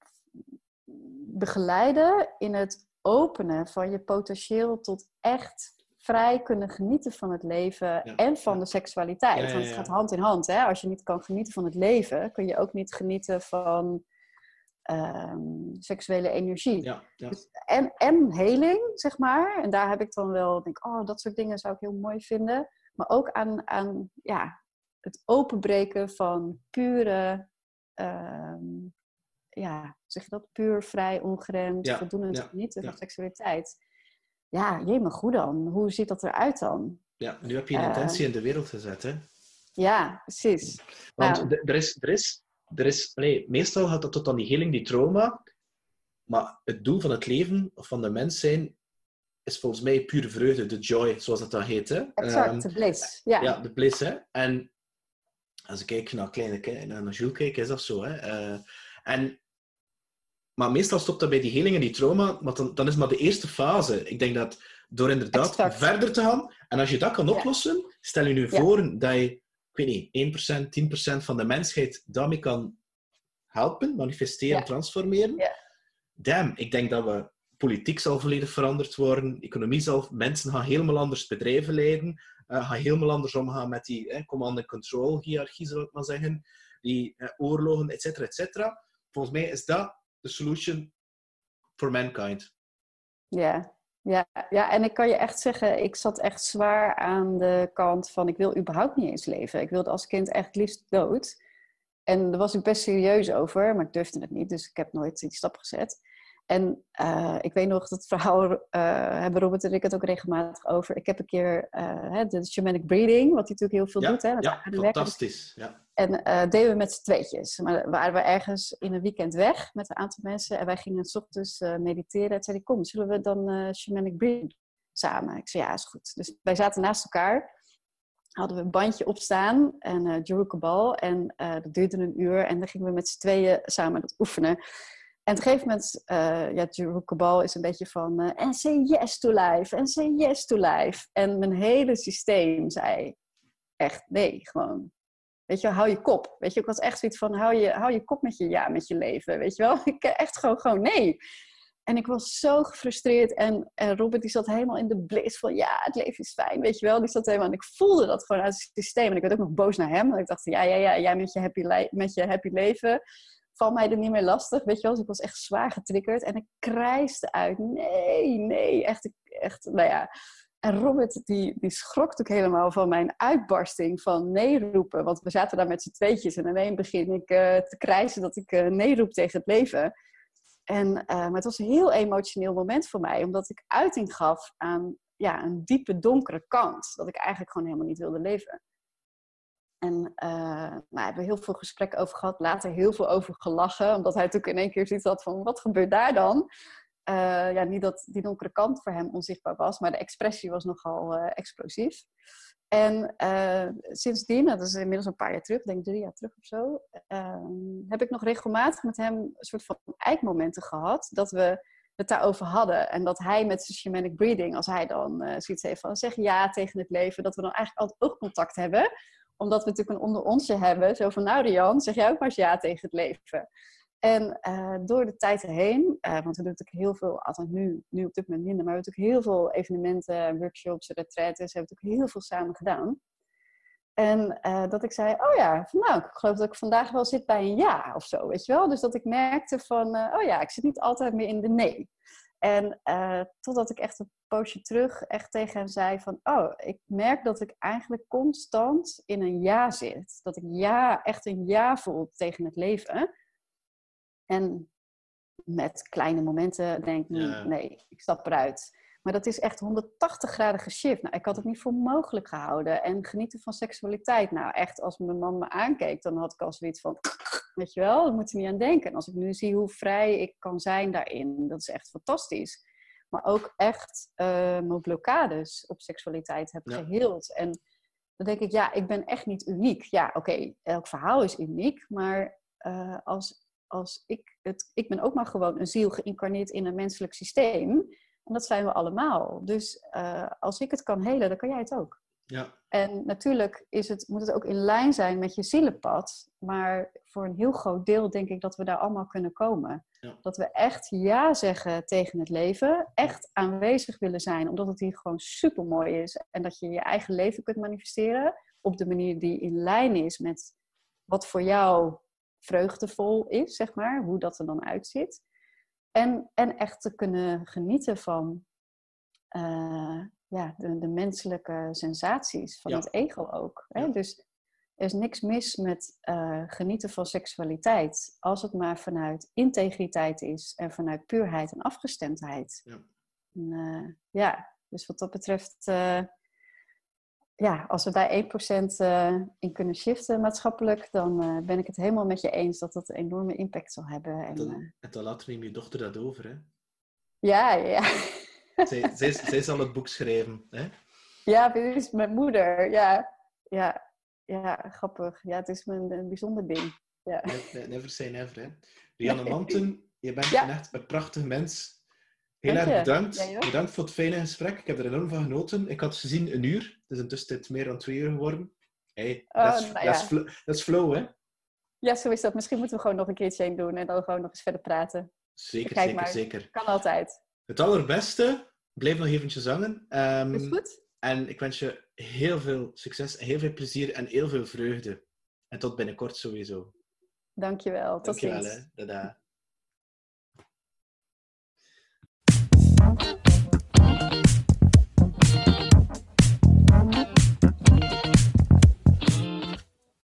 [SPEAKER 1] begeleiden in het openen van je potentieel tot echt vrij kunnen genieten van het leven en van de seksualiteit. Want het gaat hand in hand. Hè? Als je niet kan genieten van het leven, kun je ook niet genieten van ehm, seksuele energie. Dus, en, en heling, zeg maar. En daar heb ik dan wel, denk oh, dat soort dingen zou ik heel mooi vinden. Maar ook aan, aan ja, het openbreken van pure, ehm, ja, zeg je dat? Puur, vrij, ongeremd, voldoende genieten van seksualiteit ja, jee, goed dan. Hoe ziet dat eruit dan?
[SPEAKER 2] Ja, nu heb je een intentie in de wereld gezet, hè?
[SPEAKER 1] Ja, precies.
[SPEAKER 2] Want nou. er is, er is, er is nee, meestal gaat dat tot aan die heling, die trauma. Maar het doel van het leven, of van de mens zijn, is volgens mij pure vreugde, de joy, zoals dat dan heet. Hè?
[SPEAKER 1] Exact, um, de bliss. Ja.
[SPEAKER 2] ja, de bliss. Hè? En als ik kijk naar kleine naar Jules kijk, is dat zo. Hè? Uh, en maar meestal stopt dat bij die heling en die trauma, maar dan, dan is maar de eerste fase. Ik denk dat door inderdaad verder te gaan, en als je dat kan oplossen, stel je nu voor dat je, ik weet niet, 1%, 10% van de mensheid daarmee kan helpen, manifesteren, ja. transformeren.
[SPEAKER 1] Ja.
[SPEAKER 2] Damn, ik denk dat we politiek zal volledig veranderd worden, economie zal, mensen gaan helemaal anders bedrijven leiden, uh, gaan helemaal anders omgaan met die eh, command-and-control hiërarchie, zal ik maar zeggen, die eh, oorlogen, et cetera, et cetera. volgens mij is dat de solution for mankind.
[SPEAKER 1] Ja. Ja, ja, en ik kan je echt zeggen, ik zat echt zwaar aan de kant van ik wil überhaupt niet eens leven. Ik wilde als kind echt liefst dood. En daar was ik best serieus over, maar ik durfde het niet, dus ik heb nooit die stap gezet. En uh, ik weet nog dat verhaal, uh, hebben Robert en ik het ook regelmatig over. Ik heb een keer uh, de shamanic breathing, wat hij natuurlijk heel veel
[SPEAKER 2] ja,
[SPEAKER 1] doet. Hè,
[SPEAKER 2] ja, fantastisch. Ja.
[SPEAKER 1] En deden we met z'n tweetjes. Maar waren we ergens in een weekend weg met een aantal mensen. En wij gingen s ochtends mediteren. En zei hij, kom, zullen we dan shamanic breathing samen? Ik zei, ja, is goed. Dus wij zaten naast elkaar. Hadden we een bandje opstaan en uh, Jerukabal. En dat duurde een uur. En dan gingen we met z'n tweeën samen dat oefenen. En op een gegeven moment, uh, ja, Jeroen Cabal is een beetje van... Uh, en say yes to life, en say yes to life. En mijn hele systeem zei echt nee, gewoon. Weet je hou je kop. Weet je, ik was echt zoiets van, hou je, hou je kop met je ja, met je leven. Weet je wel? Ik echt gewoon, gewoon nee. En ik was zo gefrustreerd. En, en Robert die zat helemaal in de bliss van, ja, het leven is fijn, weet je wel. Die zat helemaal, en ik voelde dat gewoon uit het systeem. En ik werd ook nog boos naar hem. Want ik dacht, ja, ja, ja, jij met je happy, met je happy leven val mij er niet meer lastig, weet je wel. Dus ik was echt zwaar getriggerd en ik krijste uit. Nee, nee, echt, echt, nou ja. En Robert, die, die schrok natuurlijk helemaal van mijn uitbarsting van nee roepen. Want we zaten daar met z'n tweetjes en ineens begin ik uh, te krijsen dat ik uh, nee roep tegen het leven. En, uh, maar het was een heel emotioneel moment voor mij, omdat ik uiting gaf aan ja, een diepe donkere kant. Dat ik eigenlijk gewoon helemaal niet wilde leven. En uh, nou, we hebben heel veel gesprekken over gehad, later heel veel over gelachen, omdat hij natuurlijk in één keer zoiets had van, wat gebeurt daar dan? Uh, ja, niet dat die donkere kant voor hem onzichtbaar was, maar de expressie was nogal uh, explosief. En sindsdien, dat is inmiddels een paar jaar terug, denk drie jaar terug of zo, ehm, heb ik nog regelmatig met hem een soort van eikmomenten gehad, dat we het daarover hadden. En dat hij met zijn shamanic breathing, als hij dan zoiets heeft van zeg ja tegen het leven, dat we dan eigenlijk altijd oogcontact hebben omdat we natuurlijk een onder onsje hebben. Zo van, nou Rian, zeg jij ook maar eens ja tegen het leven. En uh, door de tijd heen, uh, want we doen natuurlijk heel veel, althans nu, nu op dit moment minder, maar we hebben natuurlijk heel veel evenementen, workshops, retreats, hebben natuurlijk heel veel samen gedaan. En uh, dat ik zei, oh ja, nou, ik geloof dat ik vandaag wel zit bij een ja of zo, weet je wel. Dus dat ik merkte van, oh ja, ik zit niet altijd meer in de nee. En uh, totdat ik echt een poosje terug echt tegen hem zei van... Oh, ik merk dat ik eigenlijk constant in een ja zit. Dat ik ja, echt een ja voel tegen het leven. En met kleine momenten denk ik, ja. nee, ik stap eruit. Maar dat is echt 180 graden geshift. Nou, ik had het niet voor mogelijk gehouden. En genieten van seksualiteit. Nou, echt, als mijn man me aankeek, dan had ik al zoiets van... Weet je wel, daar moet je niet aan denken. En als ik nu zie hoe vrij ik kan zijn daarin, dat is echt fantastisch. Maar ook echt uh, mijn blokkades op seksualiteit heb ja. geheeld. En dan denk ik, ja, ik ben echt niet uniek. Ja, oké, okay, elk verhaal is uniek. Maar uh, als, als ik het... Ik ben ook maar gewoon een ziel geïncarneerd in een menselijk systeem. En dat zijn we allemaal. Dus uh, als ik het kan helen, dan kan jij het ook.
[SPEAKER 2] Ja.
[SPEAKER 1] En natuurlijk is het, moet het ook in lijn zijn met je zielenpad. Maar voor een heel groot deel denk ik dat we daar allemaal kunnen komen.
[SPEAKER 2] Ja.
[SPEAKER 1] Dat we echt ja zeggen tegen het leven. Echt aanwezig willen zijn, omdat het hier gewoon super mooi is. En dat je je eigen leven kunt manifesteren op de manier die in lijn is met wat voor jou vreugdevol is, zeg maar. Hoe dat er dan uitziet. En, en echt te kunnen genieten van uh, ja, de, de, menselijke sensaties van
[SPEAKER 2] Ja.
[SPEAKER 1] het ego ook. Hè?
[SPEAKER 2] Ja.
[SPEAKER 1] Dus er is niks mis met uh, genieten van seksualiteit, als het maar vanuit integriteit is en vanuit puurheid en afgestemdheid.
[SPEAKER 2] Ja.
[SPEAKER 1] En, uh, ja, dus wat dat betreft, ja, als we daar 1% in kunnen shiften maatschappelijk, dan ben ik het helemaal met je eens dat dat een enorme impact zal hebben. En,
[SPEAKER 2] Dan, en dan later neemt je dochter dat over, hè?
[SPEAKER 1] ja, ja.
[SPEAKER 2] Zij, zij, zij zal het boek schrijven, hè?
[SPEAKER 1] Ja, dit is mijn moeder. Ja, ja, ja, grappig. Ja, het is mijn, een bijzonder ding. Ja.
[SPEAKER 2] Ne- Never say never, hè? Rianne Manten, je bent
[SPEAKER 1] Ja.
[SPEAKER 2] echt een prachtig mens. Heel erg bedankt. Bedankt voor het fijne gesprek. Ik heb er enorm van genoten. Ik had gezien een uur. Het is intussen meer dan twee uur geworden. Hey,
[SPEAKER 1] Oh,
[SPEAKER 2] dat, is,
[SPEAKER 1] nou
[SPEAKER 2] dat, is
[SPEAKER 1] ja.
[SPEAKER 2] flow, dat is flow, hè?
[SPEAKER 1] ja, zo is dat. Misschien moeten we gewoon nog een keertje heen doen en dan gewoon nog eens verder praten.
[SPEAKER 2] Zeker, zeker,
[SPEAKER 1] maar.
[SPEAKER 2] zeker.
[SPEAKER 1] Kan altijd.
[SPEAKER 2] Het allerbeste. Blijf nog eventjes hangen. Ehm,
[SPEAKER 1] Is goed?
[SPEAKER 2] En ik wens je heel veel succes, heel veel plezier en heel veel vreugde. En tot binnenkort sowieso.
[SPEAKER 1] Dankjewel. Tot
[SPEAKER 2] Dankjewel,
[SPEAKER 1] ziens.
[SPEAKER 2] Dada.